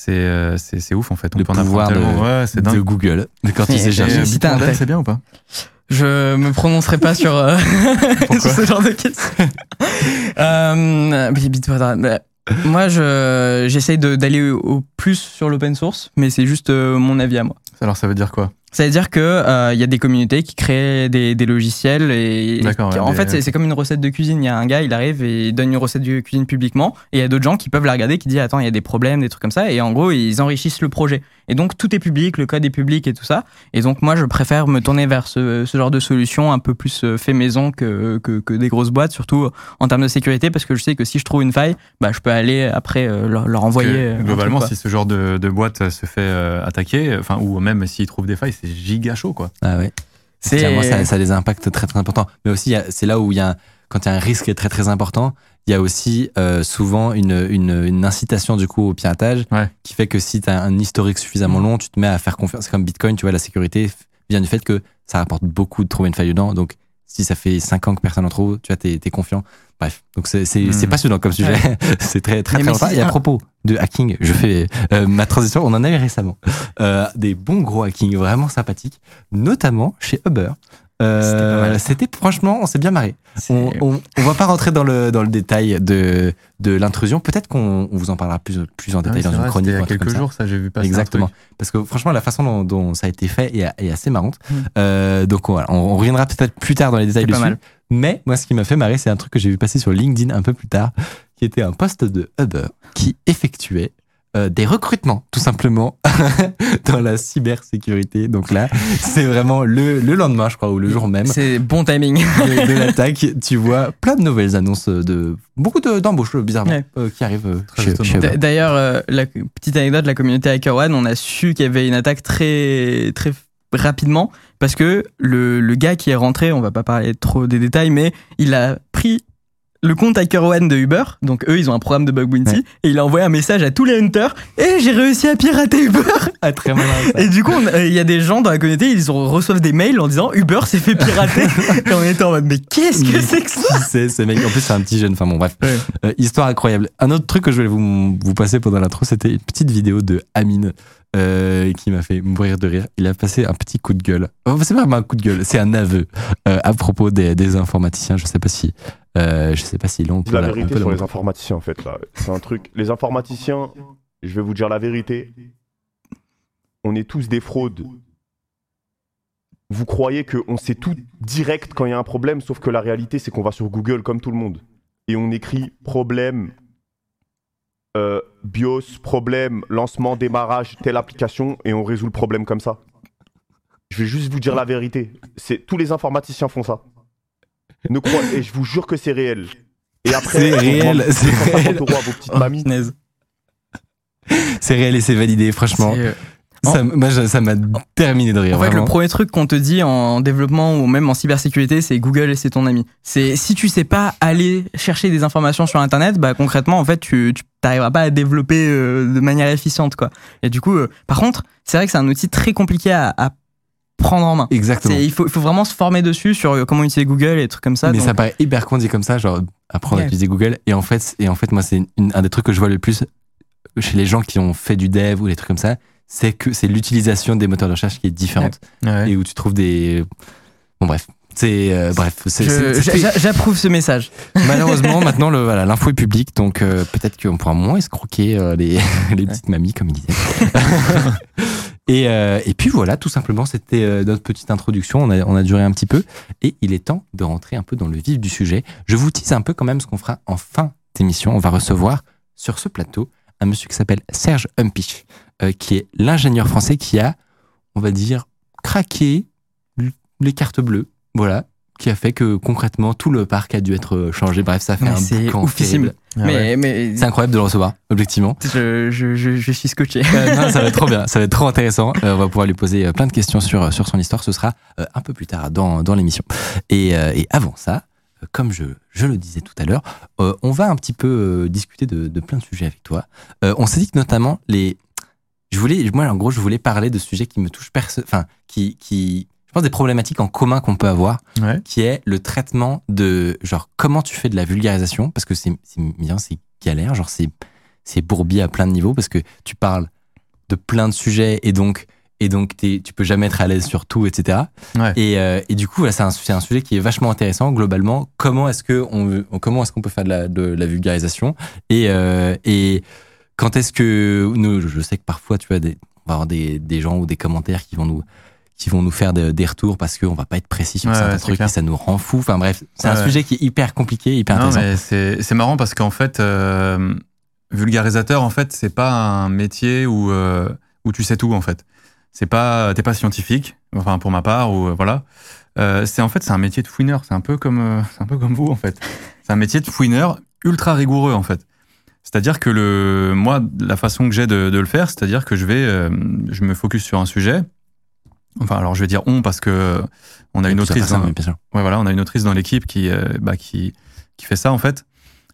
C'est, euh, c'est, c'est, ouf, en fait. On Le peut en apprendre pouvoir de-. Ouais, de. Google. Quand Et- il s'est euh, si t'as un c'est bien ou pas Je me prononcerai pas sur, euh, sur ce genre de questions. euh, bah, moi, je, j'essaye de- d'aller au, au plus sur l'open source, mais c'est juste euh, mon avis à moi. Alors, ça veut dire quoi? Ça veut dire que euh, il y a des communautés qui créent des, des logiciels et ouais, en des- fait c'est, c'est comme une recette de cuisine. Il y a un gars, il arrive et il donne une recette de cuisine publiquement et il y a d'autres gens qui peuvent la regarder, qui disent attends il y a des problèmes, des trucs comme ça et en gros ils enrichissent le projet. Et donc tout est public, le code est public et tout ça. Et donc moi je préfère me tourner vers ce, ce genre de solution un peu plus euh, fait maison que, que, que des grosses boîtes, surtout en termes de sécurité parce que je sais que si je trouve une faille, bah je peux aller après euh, leur, leur Parce que, envoyer. euh, globalement, truc, si ce genre de, de boîte se fait euh, attaquer, enfin, ou même s'ils trouvent des failles, c'est giga chaud, quoi. Ah ouais. c'est ça, ça a des impacts très très importants. Mais aussi, c'est là où il y a, quand il y a un risque très très important, il y a aussi euh, souvent une, une, une incitation du coup au piratage Ouais. qui fait que si tu as un historique suffisamment long, tu te mets à faire confiance. C'est comme Bitcoin, tu vois, la sécurité vient du fait que ça rapporte beaucoup de trouver une faille dedans. Donc, si ça fait 5 ans que personne en trouve, tu vois, t'es es confiant. Bref, donc c'est c'est c'est passionnant comme sujet. c'est très très Mais- très si- Et à propos de hacking, je fais euh, ma transition. On en a eu récemment euh, des bons gros hacking vraiment sympathiques, notamment chez Uber. Euh, C'était franchement, on s'est bien marré. On, on, on va pas rentrer dans le dans le détail de de l'intrusion. Peut-être qu'on on vous en parlera plus plus en Ah détail oui, dans une vrai, chronique. il y a quelques ça. jours, ça, j'ai vu passer. un Exactement. truc. Parce que franchement, la façon dont, dont ça a été fait est, est assez marrante. Mm. Euh, donc voilà, on, on reviendra peut-être plus tard dans les détails pas dessus. mal. Mais moi, ce qui m'a fait marrer, c'est un truc que j'ai vu passer sur LinkedIn un peu plus tard, qui était un poste de Uber qui effectuait euh, des recrutements, tout simplement, dans la cybersécurité. Donc là, c'est vraiment le, le lendemain, je crois, ou le jour même C'est bon timing. de, de l'attaque. Tu vois plein de nouvelles annonces de beaucoup de- d'embauches, bizarrement, Ouais. euh, qui arrivent euh, D'ailleurs, euh, la petite anecdote, la communauté HackerOne, on a su qu'il y avait une attaque très, très rapidement parce que le, le gars qui est rentré, on va pas parler trop des détails, mais il a pris le compte HackerOne de Uber, donc eux ils ont un programme de bug bounty, Ouais. et il a envoyé un message à tous les hunters, et j'ai réussi à pirater Uber Ah, très malin. ça. Et du coup, euh, il y a des gens dans la communauté, ils ont- reçoivent des mails en disant Uber s'est fait pirater. et on était en mode, mais qu'est-ce que c'est que ça? C'est ce mec En plus, c'est un petit jeune. Enfin bon, bref. Ouais. Euh, histoire incroyable. Un autre truc que je voulais vous, vous passer pendant l'intro, c'était une petite vidéo de Amine euh, qui m'a fait mourir de rire. Il a passé un petit coup de gueule. Oh, c'est pas vraiment un coup de gueule, c'est un aveu euh, à propos des, des informaticiens. Je sais pas si, euh, je sais pas si peut La vérité sur les informaticiens, en fait, là. C'est un truc. Les informaticiens, je vais vous dire la vérité. On est tous des fraudes. Vous croyez qu'on sait tout direct quand il y a un problème, sauf que la réalité, c'est qu'on va sur Google comme tout le monde. Et on écrit problème, euh, BIOS, problème, lancement, démarrage, telle application, et on résout le problème comme ça. Je vais juste vous dire la vérité. C'est tous les informaticiens font ça. Ne croyez, et je vous jure que c'est réel. Et après, C'est réel, c'est 250 réel. euros à vos petites Oh, mamies. C'est réel et c'est validé, franchement. Euh, Ça, moi, ça m'a terminé de rire. En fait, le premier truc qu'on te dit en développement ou même en cybersécurité, c'est Google et c'est ton ami. C'est si tu sais pas aller chercher des informations sur Internet, bah concrètement, en fait, tu tu t'arriveras pas à développer euh, de manière efficiente, quoi. Et du coup, euh, par contre, c'est vrai que c'est un outil très compliqué à, à prendre en main. Exactement. Il faut, il faut vraiment se former dessus sur euh, comment utiliser Google et des trucs comme ça. mais donc- ça paraît hyper con dit comme ça, genre apprendre à utiliser Google. Et en fait, et en fait moi, c'est un des trucs que je vois le plus chez les gens qui ont fait du dev ou des trucs comme ça, c'est que c'est l'utilisation des moteurs de recherche qui est différente Ouais. et où tu trouves des. Bon, bref. C'est euh, bref, J'approuve ce message. malheureusement maintenant le voilà l'info est publique donc euh, peut-être qu'on pourra moins escroquer euh, les, les petites mamies comme il disait. et, euh, et puis voilà tout simplement c'était euh, notre petite introduction on a, on a duré un petit peu et il est temps de rentrer un peu dans le vif du sujet. Je vous tease un peu quand même ce qu'on fera en fin d'émission. On va recevoir sur ce plateau un monsieur qui s'appelle Serge Humpich euh, qui est l'ingénieur français qui a on va dire craqué les cartes bleues voilà qui a fait que concrètement tout le parc a dû être euh, changé. Bref, ça fait Mais un boucan terrible. Ah mais ouais. mais C'est incroyable de le recevoir, objectivement. je, je, je, je suis scotché. Euh, non, ça va être trop bien, ça va être trop intéressant. Euh, on va pouvoir lui poser plein de questions sur, sur son histoire. Ce sera euh, un peu plus tard dans, dans l'émission. Et, euh, et avant ça, comme je, je le disais tout à l'heure, euh, on va un petit peu euh, discuter de, de plein de sujets avec toi. Euh, on s'est dit que notamment les, je voulais, moi en gros, je voulais parler de sujets qui me touchent perso, enfin qui, pense des problématiques en commun qu'on peut avoir. Ouais. qui est le traitement de genre comment tu fais de la vulgarisation parce que c'est bien c'est galère genre c'est c'est bourbier à plein de niveaux parce que tu parles de plein de sujets et donc et donc tu peux jamais être à l'aise sur tout etc Ouais. et, euh, et du coup c'est un, un sujet qui est vachement intéressant globalement comment est-ce que on, comment est-ce qu'on peut faire de la, de la vulgarisation? Et euh, et quand est-ce que nous je sais que parfois tu vois des, on va avoir des, des gens ou des commentaires qui vont nous qui vont nous faire de- des retours parce qu'on va pas être précis sur Ouais, certains ouais, trucs et ça nous rend fou. Enfin bref, c'est un sujet qui est hyper compliqué, hyper Non, intéressant. c'est marrant parce qu'en fait, euh, vulgarisateur, en fait, c'est pas un métier où, euh, où tu sais tout, en fait. C'est pas, t'es pas scientifique, enfin, pour ma part, ou euh, voilà. Euh, c'est en fait, c'est un métier de fouineur. C'est un peu comme, c'est un peu comme vous, en fait. C'est un métier de fouineur ultra rigoureux, en fait. C'est-à-dire que le, moi, la façon que j'ai de, de le faire, c'est-à-dire que je vais, je me focus sur un sujet. Enfin, alors je vais dire on parce que on a une autrice. dans-. Ouais, voilà, on a une autrice dans l'équipe qui, euh, bah, qui, qui fait ça en fait.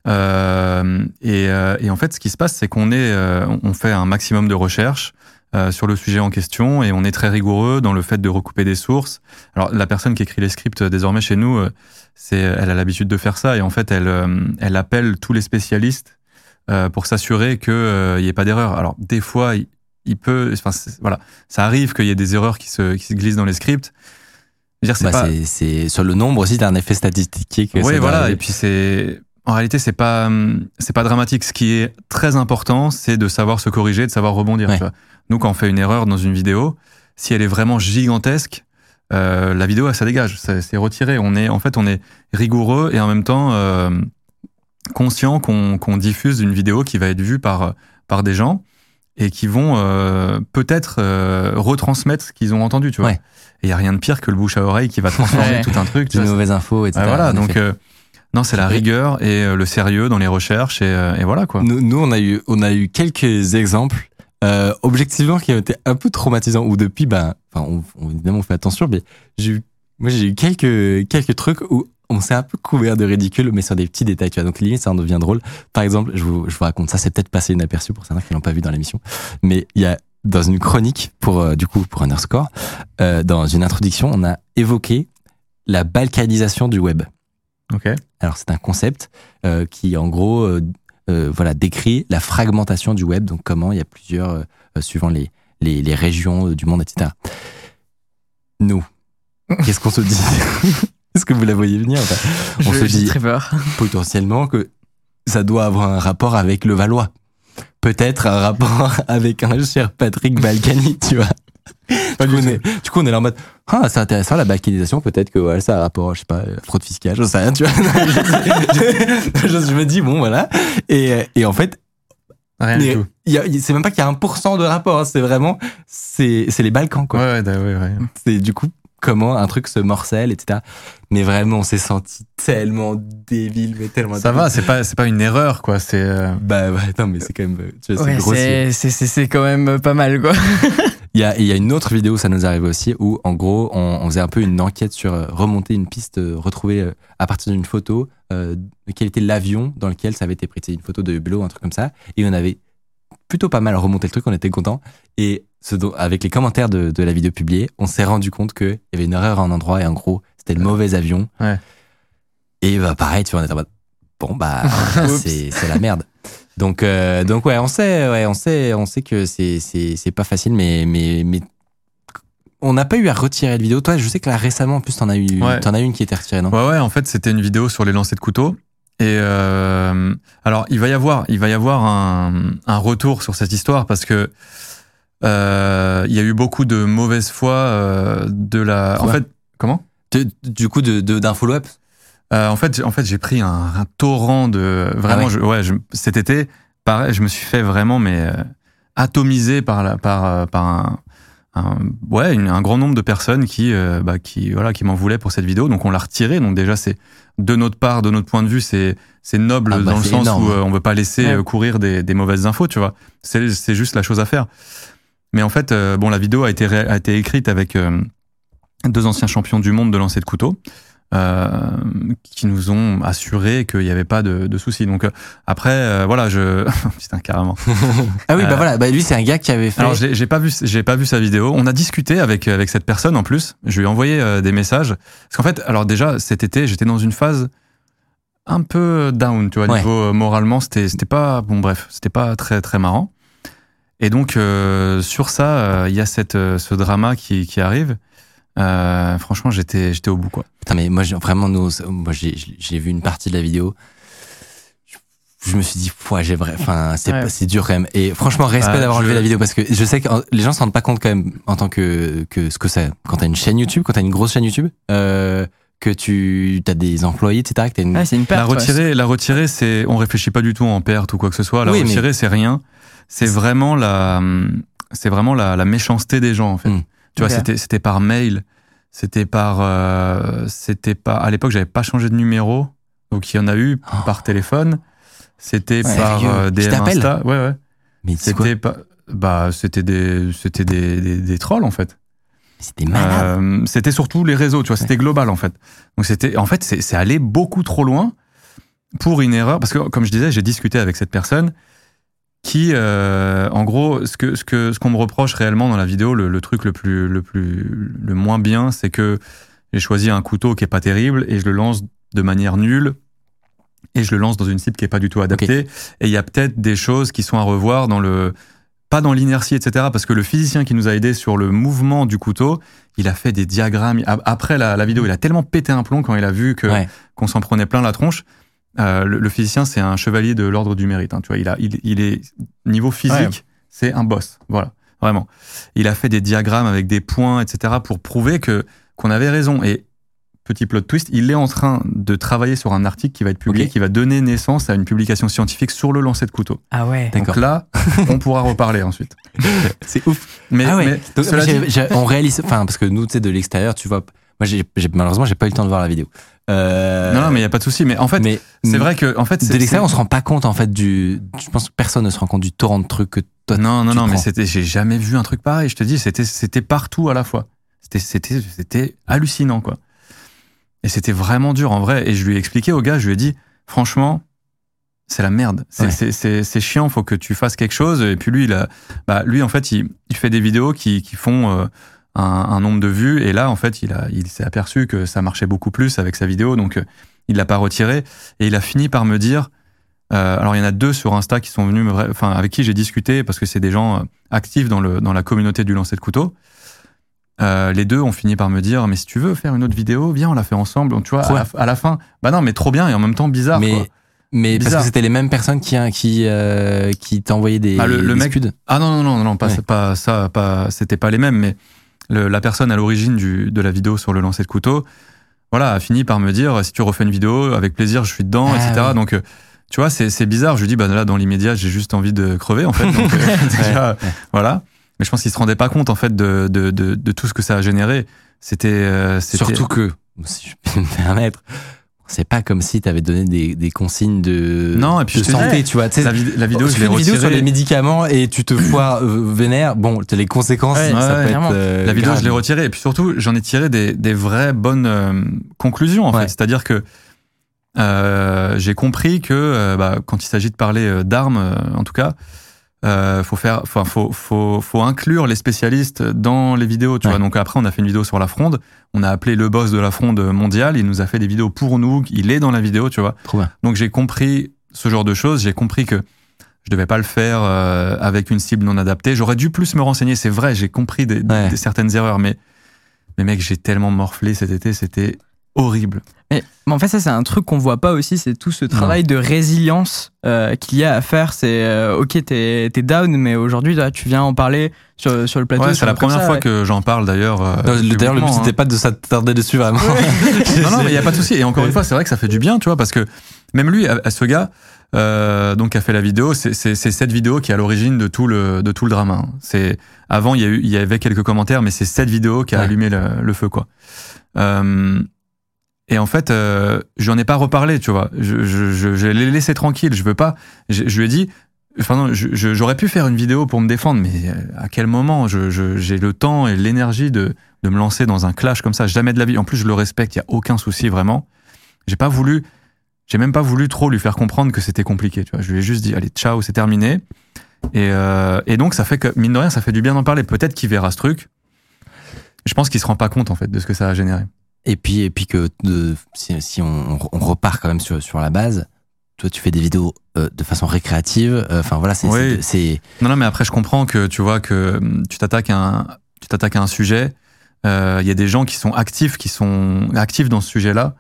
Euh, et, euh, et en fait, ce qui se passe, c'est qu'on est, euh, on fait un maximum de recherches euh, sur le sujet en question et on est très rigoureux dans le fait de recouper des sources. Alors, la personne qui écrit les scripts désormais chez nous, c'est, elle a l'habitude de faire ça et en fait, elle, elle appelle tous les spécialistes euh, pour s'assurer qu'il n'y ait pas d'erreur. Alors, des fois, il, peut, enfin, voilà, ça arrive qu'il y ait des erreurs qui se, qui se glissent dans les scripts. Dire, c'est Bah, pas, c'est- sur le nombre aussi, t'as un effet statistique. oui, voilà. Et puis c'est, en réalité, c'est pas, c'est pas dramatique. Ce qui est très important, c'est de savoir se corriger, de savoir rebondir. Ouais. tu vois. Nous, quand on fait une erreur dans une vidéo, si elle est vraiment gigantesque, euh, la vidéo, ça dégage, c'est retiré. On est, en fait, on est rigoureux et en même temps euh, conscient qu'on qu'on diffuse une vidéo qui va être vue par par des gens et qui vont euh, peut-être euh, retransmettre ce qu'ils ont entendu, tu vois. Ouais. Et il y a rien de pire que le bouche à oreille qui va transformer tout un truc. vois. mauvaises infos, etc. Ouais, voilà, donc euh, non, c'est la rigueur et euh, le sérieux dans les recherches et, euh, et voilà quoi. nous, nous, on a eu, on a eu quelques exemples euh, objectivement qui a été un peu traumatisant ou depuis ben enfin on, on- évidemment on fait attention mais j'ai eu moi j'ai eu quelques quelques trucs où on s'est un peu couvert de ridicule mais sur des petits détails tu vois. Donc limite ça en devient drôle. Par exemple je vous, je vous raconte ça c'est peut-être passé inaperçu pour certains qui l'ont pas vu dans l'émission mais il y a dans une chronique pour euh, du coup pour Underscore euh, dans une introduction on a évoqué la balkanisation du web. Ok. alors c'est un concept euh, qui en gros euh, voilà décrit la fragmentation du web, donc comment il y a plusieurs suivant les, les les régions du monde, etc. Nous, qu'est-ce qu'on se dit? Est-ce que vous la voyez venir enfin, On Je- se dit très peur. potentiellement que ça doit avoir un rapport avec le Valois. Peut-être un rapport avec un cher Patrick Balkany, tu vois. Du coup, on est, du coup, on est là en mode, ah, c'est intéressant, la balkanisation, peut-être que, ouais, ça a un rapport, je sais pas, euh, fraude fiscale, j'en sais rien, tu vois. je, je- je me dis, bon, voilà. Et, euh, et en fait, Rien du tout. c'est même pas qu'il y a un pourcent de rapport, hein, c'est vraiment, c'est, c'est les Balkans, quoi. Ouais, ouais, ouais, ouais. C'est du coup, comment un truc se morcelle, etc. Mais vraiment, on s'est senti tellement débile, mais tellement Ça débile. va, c'est pas, c'est pas une erreur, quoi. C'est. euh, Bah ouais, non, mais c'est quand même, tu vois, c'est Ouais, c'est- c'est c'est- c'est quand même pas mal, quoi. Il y a, il y a une autre vidéo, ça nous arrive aussi, où en gros, on, on faisait un peu une enquête sur euh, remonter une piste, euh, retrouver à partir d'une photo euh, quel était l'avion dans lequel ça avait été pris. C'est une photo de Hublot, un truc comme ça. Et on avait plutôt pas mal remonté le truc, on était content. Et ce dont- avec les commentaires de, de la vidéo publiée, on s'est rendu compte qu'il y avait une erreur à un endroit et en gros, c'était le mauvais avion. Ouais. Et bah pareil, tu vois, on était en mode, bon bah, c'est c'est la merde. Donc, euh, donc ouais, on sait, ouais, on sait, on sait que c'est c'est c'est pas facile, mais mais mais on n'a pas eu à retirer la vidéo. Toi, je sais que là récemment, en plus, t'en as eu, Ouais. t'en as une qui était retirée, non? Ouais, ouais, en fait, c'était une vidéo sur les lancers de couteau. Et euh, alors, il va y avoir, il va y avoir un, un retour sur cette histoire parce que il y a eu beaucoup de mauvaise foi euh, de la. En Ouais. fait, comment? De- Du coup, de de- d'un follow-up? Euh, En fait, j'ai- en fait, j'ai pris un, un torrent de vraiment. Ah ouais je- ouais, je- cet été, pareil, je me suis fait vraiment mais euh, atomiser par la par euh, par un, un- ouais une- un grand nombre de personnes qui euh, bah, qui voilà qui m'en voulaient pour cette vidéo. Donc on l'a retirée. Donc déjà c'est de notre part, de notre point de vue, c'est c'est noble Ah bah, dans le sens énorme. où euh, on veut pas laisser Ouais. euh, courir des, des mauvaises infos, tu vois. C'est c'est juste la chose à faire. Mais en fait, euh, bon, la vidéo a été ré- a été écrite avec euh, deux anciens champions du monde de lancer de couteau. euh, qui nous ont assuré qu'il n'y avait pas de, de soucis. Donc euh, après, euh, voilà, je putain carrément. Ah oui, bah voilà, bah lui c'est un gars qui avait fait. Alors j'ai pas vu, j'ai pas vu sa vidéo. On a discuté avec avec cette personne en plus. Je lui ai envoyé des messages parce qu'en fait, alors déjà cet été, j'étais dans une phase un peu down, tu vois, Ouais. niveau moralement, c'était c'était pas bon, bref, c'était pas très très marrant. Et donc euh, sur ça, euh, il y a cette euh, ce drama qui qui arrive. Franchement, j'étais j'étais au bout quoi. Putain, mais moi vraiment, nous, moi j'ai vu une partie de la vidéo. Je, je me suis dit, ouais, j'ai vrai, enfin, c'est Ouais. dur quand même. Et franchement, respect Ah, d'avoir je- enlevé la vidéo parce que je sais que les gens se rendent pas compte quand même en tant que que ce que c'est quand t'as une chaîne YouTube, quand t'as une grosse chaîne YouTube, euh, que tu as des employés, etc. Que une... Ouais, c'est une perte. La ouais. retirer, la retirer, c'est, on réfléchit pas du tout en perte ou quoi que ce soit. La Oui, mais- retirer, c'est rien. C'est vraiment la, c'est vraiment la, la méchanceté des gens en fait. Mm. Tu vois, c'était, c'était par mail, c'était par, euh, c'était pas. À l'époque, j'avais pas changé de numéro, donc il y en a eu Oh. par téléphone. C'était Ouais. par euh, t'appelle Insta. Ouais, ouais. mais C'était pas, bah, c'était des, c'était des, des, des trolls en fait. C'était malade. Euh, c'était surtout les réseaux, tu vois, c'était global en fait. Donc c'était, en fait, c'est c'est allé beaucoup trop loin pour une erreur, parce que comme je disais, j'ai discuté avec cette personne qui, euh, en gros, ce que ce que ce qu'on me reproche réellement dans la vidéo, le, le truc le plus le plus le moins bien, c'est que j'ai choisi un couteau qui est pas terrible et je le lance de manière nulle et je le lance dans une cible qui est pas du tout adaptée. Et il y a peut-être des choses qui sont à revoir dans le pas dans l'inertie, etc. Parce que le physicien qui nous a aidé sur le mouvement du couteau, il a fait des diagrammes. Après la, la vidéo, il a tellement pété un plomb quand il a vu que Ouais. qu'on s'en prenait plein la tronche. Euh, le, le physicien, c'est un chevalier de l'ordre du mérite. hein, tu vois, il a, il, il est niveau physique, Ouais. c'est un boss. Voilà, vraiment. Il a fait des diagrammes avec des points, etc. pour prouver que qu'on avait raison. Et petit plot twist, il est en train de travailler sur un article qui va être publié, qui va donner naissance à une publication scientifique sur le lancer de couteau. Ah ouais. D'accord. Donc là, on pourra reparler ensuite. C'est ouf. Mais, ah ouais. mais Donc, cela on réalise, enfin, parce que nous, tu sais, de l'extérieur, tu vois, moi, malheureusement, j'ai pas eu le temps de voir la vidéo. Euh, Non, non, mais il y a pas de souci. Mais en fait, mais c'est vrai que en fait, de c'est- l'extérieur, on se rend pas compte en fait du. Je pense que personne ne se rend compte du torrent de trucs que toi. Non, non, tu non, mais c'était, j'ai jamais vu un truc pareil. Je te dis, c'était, c'était partout à la fois. C'était, c'était, c'était hallucinant, quoi. Et c'était vraiment dur en vrai. Et je lui ai expliqué au gars, je lui ai dit, franchement, c'est la merde. C'est, Ouais. c'est, c'est, c'est chiant. Faut que tu fasses quelque chose. Et puis lui, il a, bah, lui, en fait, il, il fait des vidéos qui, qui font euh, un, un nombre de vues. Et là, en fait, il a, il s'est aperçu que ça marchait beaucoup plus avec sa vidéo. Donc, euh, il l'a pas retiré. Et il a fini par me dire, euh, alors il y en a deux sur Insta qui sont venus, me enfin avec qui j'ai discuté parce que c'est des gens euh, actifs dans le dans la communauté du lancer de couteau. Euh, les deux ont fini par me dire mais si tu veux faire une autre vidéo, viens on la fait ensemble. Donc, tu vois à la, à la fin, bah non mais trop bien et en même temps bizarre. mais quoi. mais parce Bizarre. que c'était les mêmes personnes qui qui euh, qui t'envoyaient des, Bah, le- le des mec- scuds. Ah non non non non, non pas Ouais. pas ça pas c'était pas les mêmes mais le- la personne à l'origine de la vidéo sur le lancer de couteau, voilà a fini par me dire si tu refais une vidéo avec plaisir je suis dedans Ah, etc. ouais. Donc euh, tu vois, c'est bizarre. Je lui dis, bah là, dans l'immédiat, j'ai juste envie de crever, en fait. Donc, euh, déjà, voilà. Mais je pense qu'il se rendait pas compte, en fait, de, de, de, de tout ce que ça a généré. C'était. euh, Surtout que si je peux me permettre. C'est pas comme si t'avais donné des, des consignes de, Non, et puis de je te santé, tu vois. La, vid- la vidéo, tu je fais l'ai une vidéo sur les médicaments et tu te foires euh, vénère. Bon, t'as les conséquences, Ouais, ça ouais, peut clairement. être. euh, La vidéo, grave. je l'ai retirée. Et puis surtout, j'en ai tiré des, des vraies bonnes euh, conclusions, en Ouais. fait. C'est-à-dire que j'ai compris que bah, quand il s'agit de parler d'armes, en tout cas, euh, faut faire, enfin, faut, faut, faut inclure les spécialistes dans les vidéos, tu Ouais. vois. Donc après, on a fait une vidéo sur la fronde. On a appelé le boss de la fronde mondiale. Il nous a fait des vidéos pour nous. Il est dans la vidéo, tu vois. Trop bien. Donc j'ai compris ce genre de choses. J'ai compris que je devais pas le faire euh, avec une cible non adaptée. J'aurais dû plus me renseigner. C'est vrai, j'ai compris des, Ouais. des- certaines erreurs, mais mais mec, j'ai tellement morflé cet été, c'était horrible. Mais, mais en fait, ça, c'est un truc qu'on voit pas aussi, c'est tout ce travail de résilience euh, qu'il y a à faire. C'est, euh, ok, t'es es down, mais aujourd'hui, tu viens en parler sur, sur le plateau. Ouais, c'est la première ça, fois ouais. que j'en parle d'ailleurs. euh, D'ailleurs, le but, publiquement, c'était hein. pas de s'attarder dessus vraiment. non, non, mais il n'y a pas de souci. Et encore une fois, c'est vrai que ça fait du bien, tu vois, parce que même lui, à, à ce gars, euh, donc, qui a fait la vidéo, c'est c'est- c'est cette vidéo qui est à l'origine de tout le de tout le drama. hein. C'est avant, il y a eu, il y avait quelques commentaires, mais c'est cette vidéo qui a Ouais. allumé le, le feu, quoi. Euh, et en fait, euh, je n'en ai pas reparlé, tu vois. Je, je, je, je l'ai laissé tranquille. Je veux pas. Je, lui ai dit. Enfin non, j'aurais pu faire une vidéo pour me défendre, mais euh, à quel moment j'ai le temps et l'énergie de, de me lancer dans un clash comme ça? Jamais de la vie. En plus, je le respecte, il y a aucun souci vraiment. J'ai pas voulu, j'ai même pas voulu trop lui faire comprendre que c'était compliqué. Tu vois, je lui ai juste dit allez ciao, c'est terminé. Et, euh, et donc ça fait que mine de rien, ça fait du bien d'en parler. Peut-être qu'il verra ce truc. Je pense qu'il se rend pas compte en fait de ce que ça a généré. Et puis, et puis que de- si, si on, on repart quand même sur, sur la base, toi, tu fais des vidéos euh, de façon récréative. euh, Enfin, voilà, c'est. Oui. c'est- Non, non, mais après, je comprends que tu vois que hum, tu t'attaques à un, tu t'attaques à un sujet. euh, Il y a des gens qui sont actifs, qui sont actifs dans ce sujet-là.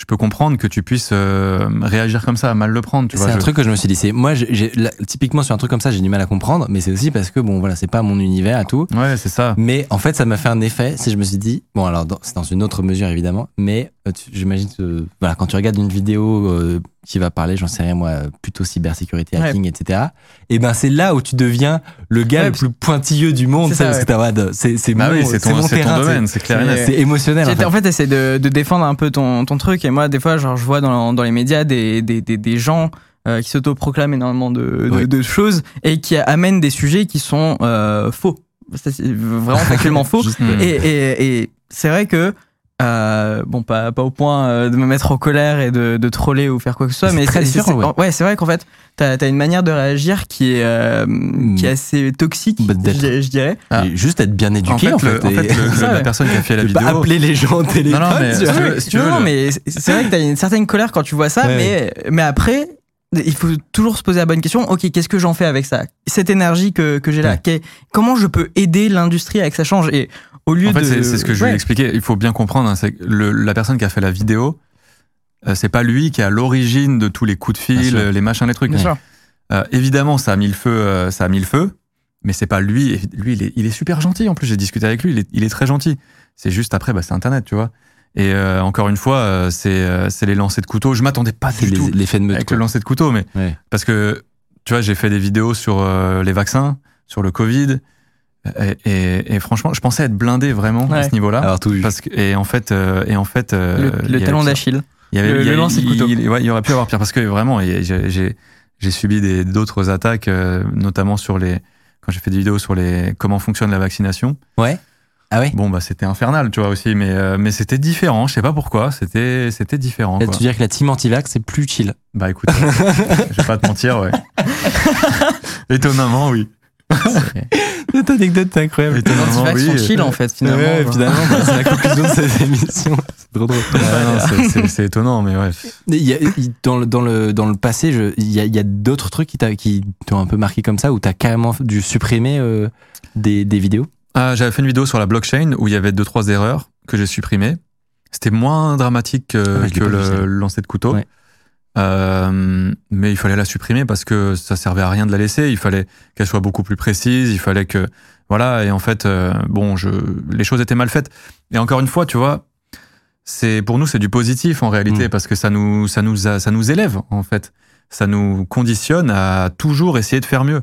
Je peux comprendre que tu puisses euh, réagir comme ça, mal le prendre. Tu vois, C'est un je- truc que je me suis dit. C'est moi, j'ai- typiquement sur un truc comme ça, j'ai du mal à comprendre, mais c'est aussi parce que bon, voilà, c'est pas mon univers à tout. Ouais, c'est ça. Mais en fait, ça m'a fait un effet. Si je me suis dit, bon, alors c'est dans une autre mesure évidemment, mais j'imagine que voilà, quand tu regardes une vidéo euh, qui va parler, j'en sais rien moi, euh, plutôt cybersécurité, Ouais. hacking, etc. Et ben c'est là où tu deviens le gars Ouais, le plus pointilleux du monde, ça, parce ouais. que c'est c'est Bah mon, oui, c'est ton, mon domaine, c'est clair c'est- émotionnel. En fait. En fait, essaie de, de défendre un peu ton, ton truc. Et moi, des fois, genre, je vois dans, dans les médias des, des, des, des gens euh, qui s'autoproclament énormément de, de, Oui. de choses et qui amènent des sujets qui sont euh, faux. Vraiment factuellement faux. Juste, euh, Et, et, et c'est vrai que, euh, bon, pas, pas au point euh, de me mettre en colère et de, de troller ou faire quoi que ce soit, mais c'est- c'est- ouais, c'est vrai qu'en fait, t'as as une manière de réagir qui est, euh, qui est assez toxique, Bah, je, dirais- je dirais. Ah. juste être bien éduqué En en fait, en le- Ça, la ouais. personne qui a fait la pas vidéo. appeler les gens au téléphone. Non, non, mais tu vois. si tu veux- si tu non, veux, non, le- mais c'est- vrai que t'as une certaine colère quand tu vois ça, Ouais, mais, mais après, il faut toujours se poser la bonne question. Ok, qu'est-ce que j'en fais avec ça? Cette énergie que, que j'ai là, Ouais. comment je peux aider l'industrie avec que ça change? Et au lieu En fait, de. c'est ce que je lui ai Ouais. expliqué. Il faut bien comprendre, hein, c'est la personne qui a fait la vidéo, euh, c'est pas lui qui est à l'origine de tous les coups de fil, euh, les machins, les trucs. Bien sûr. Euh, évidemment, ça a mis le feu, euh, ça a mis le feu, mais c'est pas lui. Et Lui, il est, il est super gentil. En plus, j'ai discuté avec lui. Il est, il est très gentil. C'est juste après, bah, c'est Internet, tu vois. Et euh, encore une fois, euh, c'est euh, les lancers de couteau. Je m'attendais pas du tout les- l'effet de meute. avec quoi. le lancer de couteau, mais Ouais. parce que tu vois, j'ai fait des vidéos sur euh, les vaccins, sur le Covid. Et, et- et franchement, je pensais être blindé vraiment à ce niveau-là. Alors tout Parce que, et en fait, euh, et en fait, euh, Le, talon d'Achille. Il y avait, le- il y le a- lancer de couteau. il- ouais, il y aurait pu y avoir pire parce que vraiment, j'ai, j'ai, j'ai subi des, d'autres attaques, euh, notamment sur les, quand j'ai fait des vidéos sur les, comment fonctionne la vaccination. Ouais. Ah ouais. Bon, bah, c'était infernal, tu vois, aussi, mais, euh, mais c'était différent. Je sais pas pourquoi. C'était, c'était différent, quoi. tu veux dire que la team anti-vax, c'est plus chill. Bah, écoute, je vais pas te mentir, ouais. Étonnamment, oui. Cette anecdote, c'est incroyable. Étonnamment, antivax oui. chill en fait finalement. Ouais, finalement, bah, c'est la conclusion de cette émission. C'est trop drôle. Ouais, c'est, c'est, c'est étonnant, mais ouais. Il y a- dans, le, dans, le, dans le passé, il y a, y a d'autres trucs qui, t'ont un peu marqué comme ça, où t'as carrément dû supprimer euh, des, des vidéos? Ah, j'avais fait une vidéo sur la blockchain où il y avait deux trois erreurs que j'ai supprimées. C'était moins dramatique que, Ah ouais, que le lancer de couteau. Ouais. Euh, mais il fallait la supprimer parce que ça servait à rien de la laisser. Il fallait qu'elle soit beaucoup plus précise. Il fallait que voilà. Et en fait, euh, bon, je, les choses étaient mal faites. Et encore une fois, tu vois, c'est pour nous c'est du positif en réalité Mm. parce que ça nous ça nous a- ça nous élève en fait. Ça nous conditionne à toujours essayer de faire mieux.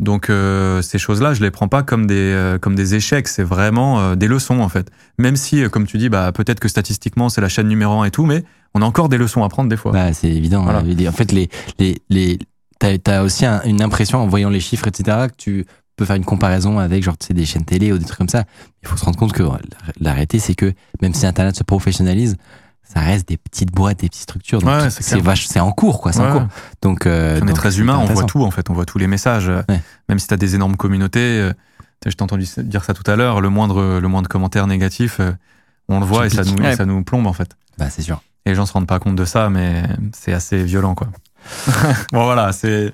Donc euh, ces choses-là, je les prends pas comme des comme des échecs, c'est vraiment des leçons en fait. Même si, comme tu dis, bah peut-être que statistiquement c'est la chaîne numéro un et tout, mais on a encore des leçons à prendre des fois. Bah, c'est évident. Voilà. hein. En fait, les, les, les, t'as, t'as aussi un- une impression en voyant les chiffres, etc., que tu peux faire une comparaison avec genre, tu sais, des chaînes télé ou des trucs comme ça. Il faut se rendre compte que la, réalité, c'est que même si Internet se professionnalise, ça reste des petites boîtes, des petites structures. Ouais, c'est c'est en cours, quoi. C'est en Ouais. cours. Donc, euh, on est très humain, on voit tout en fait, on voit tous les messages. Euh, Ouais. Même si tu as des énormes communautés, euh, je t'ai entendu dire ça tout à l'heure, le moindre le moindre commentaire négatif, euh, on le voit et ça nous Ouais. ça nous plombe en fait. Bah, c'est sûr. Et les gens se rendent pas compte de ça, mais c'est assez violent quoi. bon voilà, c'est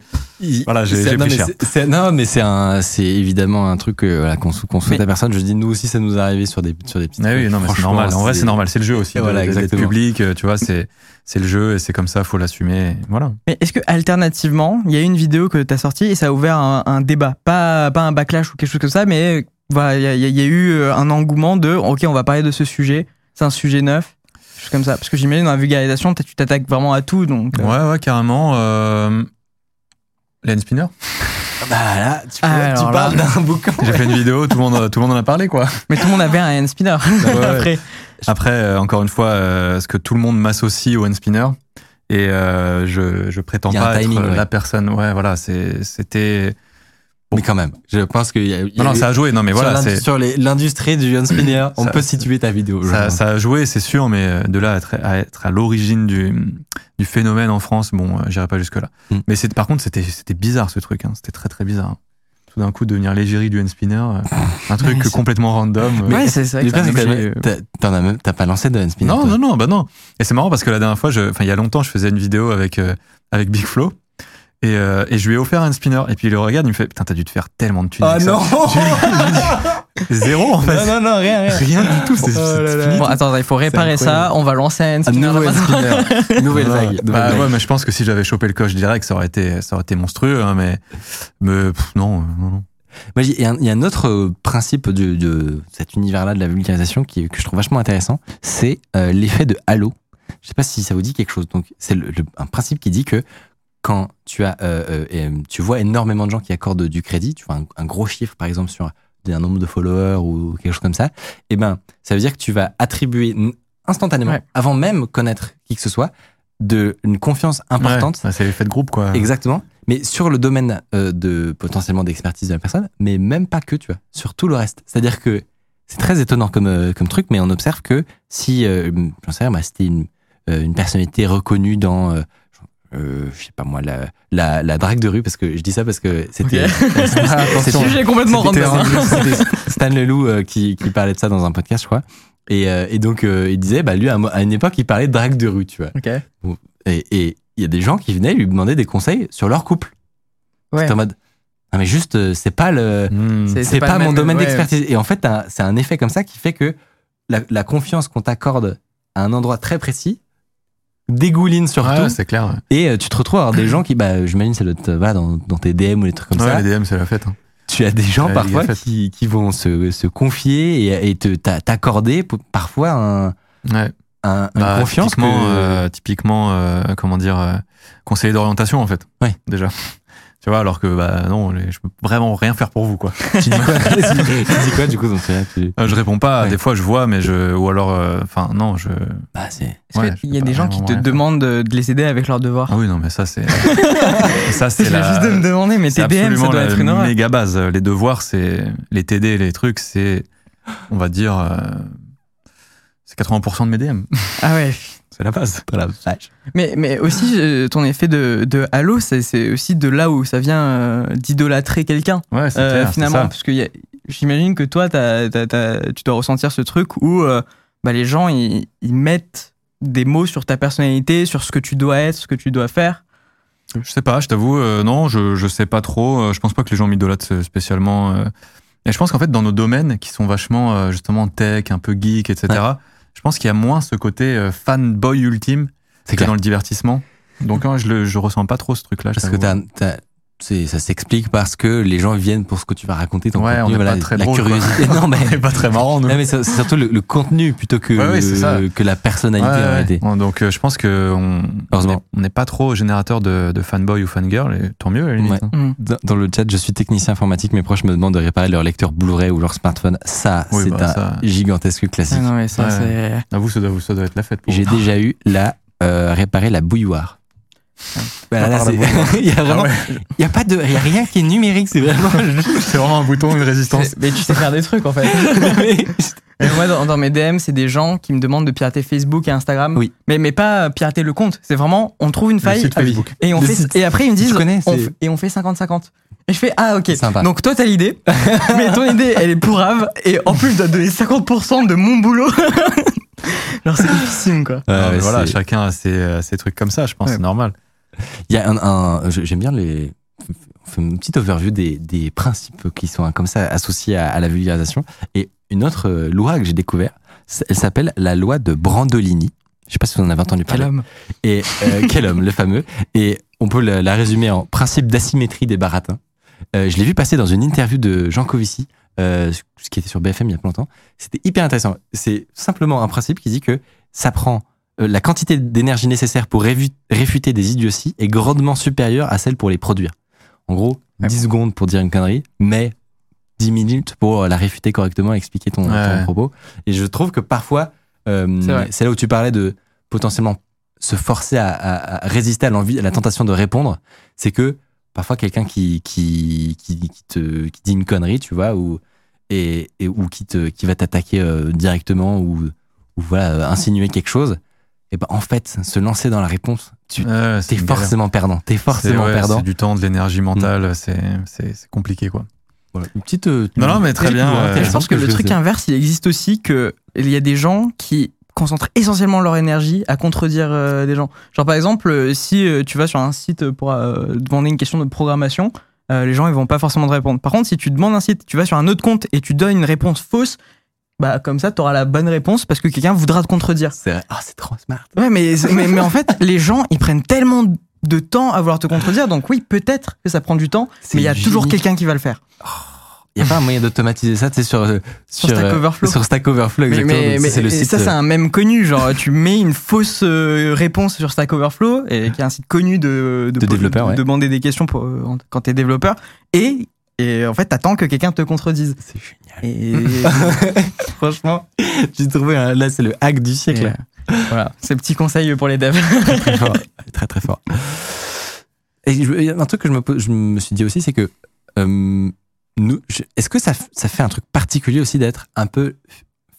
Voilà, j'ai- pris mais cher. non, mais c'est un, c'est évidemment un truc que, voilà, qu'on sou- qu'on souhaite Mais- à personne. Je dis, nous aussi, ça nous est arrivé sur des, sur des petits Ah oui, non, mais c'est normal. En vrai, c'est normal. C'est le jeu aussi. Voilà, exactement. public, euh, tu vois, c'est c'est le jeu et c'est comme ça, faut l'assumer. Voilà. Mais est-ce que alternativement, il y a une vidéo que tu as sortie et ça a ouvert un, un débat, pas, pas un backlash ou quelque chose comme ça, mais euh, voilà, il y, y a eu euh, un engouement de OK, on va parler de ce sujet, c'est un sujet neuf, comme ça. Parce que j'imagine dans la vulgarisation, tu t'attaques vraiment à tout, donc. euh, Ouais, ouais, carrément. Euh... Len Spinner. Bah là, tu, Ah, peux- tu alors parles d'un bouquin. J'ai fait une vidéo, tout le monde, tout le monde en a parlé, quoi. Mais tout le monde avait un hand spinner ouais. après. Après, euh, encore une fois, euh, ce que tout le monde m'associe au hand spinner et euh, je, je prétends pas timing, être ouais. la personne. Ouais, voilà, c'était. Mais quand même, je pense qu'il y a, Non, non, eu- ça a joué. Non, mais sur voilà, c'est. sur l'industrie du John Spinner, on Ça- peut situer ta vidéo. Ça, a joué, c'est sûr, mais euh, de là à être à, être à l'origine du, du phénomène en France, bon, euh, j'irai pas jusque là. Mm. Mais c'est, par contre, c'était, c'était bizarre ce truc. Hein. C'était très très bizarre. Tout d'un coup, devenir l'égérie du hand spinner, euh, un truc Ouais, complètement random. Ouais, c'est c'est vrai que que euh, t'en as même- t'as pas lancé de John Spinner. Non, toi. non, non, bah non. Et c'est marrant parce que la dernière fois, enfin, il y a longtemps, je faisais une vidéo avec, euh, avec Big Flo. Et, euh, et je lui ai offert un spinner. Et puis il le regarde, il me fait Putain, t'as dû te faire tellement de thunes. Ah non Zéro en fait. Non, non, non, rien, rien. Rien du tout. C'est Oh là là. Bon, attends, il faut réparer ça. On va lancer un hand Un spinner. nouveau. Spinner. Nouvelle vague. nouvelle Bah vague. ouais, mais je pense que si j'avais chopé le coche direct, ça aurait été, ça aurait été monstrueux. hein, mais mais pff, non, euh, non, non. Il y, a un- il y a un autre euh, principe de, de cet univers-là de la vulgarisation qui, que je trouve vachement intéressant, c'est euh, l'effet de halo. Je sais pas si ça vous dit quelque chose. Donc, c'est le- le- un principe qui dit que quand tu as, euh, euh, euh, tu vois énormément de gens qui accordent du crédit, tu vois un, un gros chiffre par exemple sur un nombre de followers ou quelque chose comme ça, et ben, ça veut dire que tu vas attribuer instantanément, Ouais. avant même connaître qui que ce soit, de une confiance importante Ouais, c'est l'effet de groupe quoi. Exactement. Mais sur le domaine euh, de potentiellement d'expertise de la personne, mais même pas que, tu vois, sur tout le reste. C'est-à-dire que c'est très étonnant comme, euh, comme truc, mais on observe que si, euh, j'en sais rien, bah, c'était une, une personnalité reconnue dans, euh, je sais pas moi, la, la, la drague de rue, parce que je dis ça parce que c'était. Ok. c'était- Sujet complètement random. hein. Stan- Leloup euh, qui, qui parlait de ça dans un podcast, je crois. Et, euh, et donc, euh, il disait, bah, lui, à, une époque, il parlait de drague de rue, tu vois. Ok. Et et il y a des gens qui venaient lui demander des conseils sur leur couple. Ouais. C'était en mode, non mais juste, euh, c'est pas le, Hmm. C'est- c'est pas, le mon même- domaine ouais. d'expertise. Et en fait, c'est un effet comme ça qui fait que la, la confiance qu'on t'accorde à un endroit très précis dégouline sur Ouais, tout. c'est clair. ouais. Et euh, tu te retrouves à avoir des gens qui, bah, j'imagine, ça doit euh, voilà, dans, dans tes DM ou des trucs comme Ouais, ça. les DM, c'est la fête. hein. Tu as des gens parfois qui, qui vont se, se confier et, et te, t'a- t'accorder parfois un, Ouais. un- une Bah, confiance typiquement, que- euh, typiquement euh, comment dire, euh, conseiller d'orientation en fait. Ouais. Déjà. Tu vois, alors que bah non, je peux vraiment rien faire pour vous quoi. tu dis quoi Tu dis quoi du coup dans tu... Euh, je réponds pas. Ouais. Des fois, je vois, mais je ou alors, euh, enfin non, je. Bah, c'est. Est-ce Ouais, qu'il je y a des gens qui te demandent de, de les aider avec leurs devoirs Ah oui, non, mais ça c'est. ça c'est la. viens juste de me demander, mais C'est tes DM, ça doit la être une horreur. méga base. Les devoirs, c'est les TD, les trucs, c'est, on va dire, euh, c'est 80% de mes DM. Ah ouais. C'est la base. Pas la vache. Mais, mais aussi, euh, ton effet de, de halo, c'est c'est aussi de là où ça vient euh, d'idolâtrer quelqu'un, Ouais, c'est euh, clair. c'est finalement. ça. Parce que y a- j'imagine que toi, t'as- t'as- t'as- tu dois ressentir ce truc où euh, bah, les gens, ils, ils mettent des mots sur ta personnalité, sur ce que tu dois être, ce que tu dois faire. Je sais pas, je t'avoue, euh, non, je, je sais pas trop. Euh, Je pense pas que les gens m'idolâtrent spécialement. euh. Et je pense qu'en fait, dans nos domaines qui sont vachement euh, justement tech, un peu geek, etc., je pense qu'il y a moins ce côté euh, fanboy ultime que clair. dans le divertissement. Donc, hein, je, je ressens pas trop ce truc-là. Parce que c'est, ça s'explique parce que les gens viennent pour ce que tu vas raconter, ton Ouais, contenu, on est voilà, pas très la drôle, quoi. curiosité. non, mais, On est pas très marrant, nous. non, mais c'est, c'est surtout le, le contenu plutôt que, Ouais, ouais, c'est ça. que la personnalité Ouais, en ouais. réalité. Bon, donc euh, je pense que on Heureusement. on n'est pas trop générateur de, de fanboy ou fangirl, et tant mieux à la limite. Ouais. hein. Mm. Dans, dans le chat, je suis technicien informatique, mes proches me demandent de réparer leur lecteur Blu-ray ou leur smartphone. Ça, Oui, c'est bah, un ça- gigantesque classique. Ah non, mais ça, Ouais. c'est. À vous, ça doit, ça doit être la fête pour J'ai déjà eu la euh, réparer la bouilloire. Voilà, là, il y a vraiment, Ah ouais. il y a pas de, il y a rien qui est numérique, c'est vraiment. C'est vraiment un bouton, une résistance. Mais tu sais faire des trucs en fait. Et moi, dans, dans mes DM, c'est des gens qui me demandent de pirater Facebook et Instagram. Oui. Mais, mais pas pirater le compte. C'est vraiment, on trouve une faille. Et, on Le fait, site. et après, ils me disent, Je connais, on, c'est- f- et on fait 50-50. Et je fais, ah ok. Sympa. Donc toi, t'as l'idée. mais ton idée, elle est pourrave. Et en plus, je dois te donner 50% de mon boulot. Genre, c'est difficile, quoi. Ouais, Non, mais voilà, chacun a ses, euh, ses trucs comme ça, je pense, Ouais. c'est normal. Il y a un, j'aime bien les, on fait une petite overview des, des principes qui sont comme ça associés à, à la vulgarisation. Et une autre euh, loi que j'ai découvert, elle s'appelle la loi de Brandolini. Je sais pas si vous en avez entendu Quel parler. homme. Et euh, quel homme, le fameux. Et on peut la, la résumer en principe d'asymétrie des baratins. Euh, je l'ai vu passer dans une interview de Jean Covici, euh, ce qui était sur BFM il y a pas longtemps. C'était hyper intéressant. C'est simplement un principe qui dit que ça prend la quantité d'énergie nécessaire pour réfuter des idioties est grandement supérieure à celle pour les produire. En gros, Ouais. 10 secondes pour dire une connerie, mais 10 minutes pour la réfuter correctement et expliquer ton, Ouais. ton propos. Et je trouve que parfois, euh, C'est là où tu parlais de potentiellement se forcer à, à- à résister à l'envie, à la tentation de répondre. C'est que parfois quelqu'un qui, qui, qui, qui te, qui dit une connerie, tu vois, ou, et, et- ou qui, te, qui va t'attaquer euh, directement ou, ou voilà, euh, insinuer quelque chose, et ben en fait, se lancer dans la réponse, tu Ouais, galère. forcément perdant. T'es forcément ouais, perdant. C'est du temps, de l'énergie mentale, c'est c'est- compliqué, quoi. Voilà. Une petite. euh, Non, non, mais très bien, euh, je pense que le je truc inverse, il existe aussi que il y a des gens qui concentrent essentiellement leur énergie à contredire euh, des gens. Genre par exemple, si euh, tu vas sur un site pour euh, demander une question de programmation, euh, les gens ils vont pas forcément te répondre. Par contre, si tu demandes un site, tu vas sur un autre compte et tu donnes une réponse fausse, bah comme ça tu auras la bonne réponse parce que quelqu'un voudra te contredire. C'est vrai. Ah, c'est trop smart. Ouais, mais, mais, mais en fait, les gens ils prennent tellement de temps à vouloir te contredire, donc oui, peut-être que ça prend du temps, mais il y a toujours quelqu'un qui va le faire. Il n'y a pas un moyen d'automatiser ça, tu sais, sur, euh, Sur Stack euh, Overflow. Sur Stack Overflow, exactement. mais, le site. ça, c'est euh, un même connu. Genre, tu mets une fausse réponse sur Stack Overflow, et qui est un site connu de, De développeurs, de ouais. demander des questions pour, quand t'es développeur. Et, et en fait, t'attends que quelqu'un te contredise. C'est génial. Et, Franchement, j'ai trouvé un- là, c'est le hack du siècle. et, euh, voilà, c'est petit conseil pour les devs. très très fort. Très très fort. Et je- il y a un truc que je me, pose- je me suis dit aussi, c'est que euh, nous, je- est-ce que ça fait un truc particulier aussi d'être un peu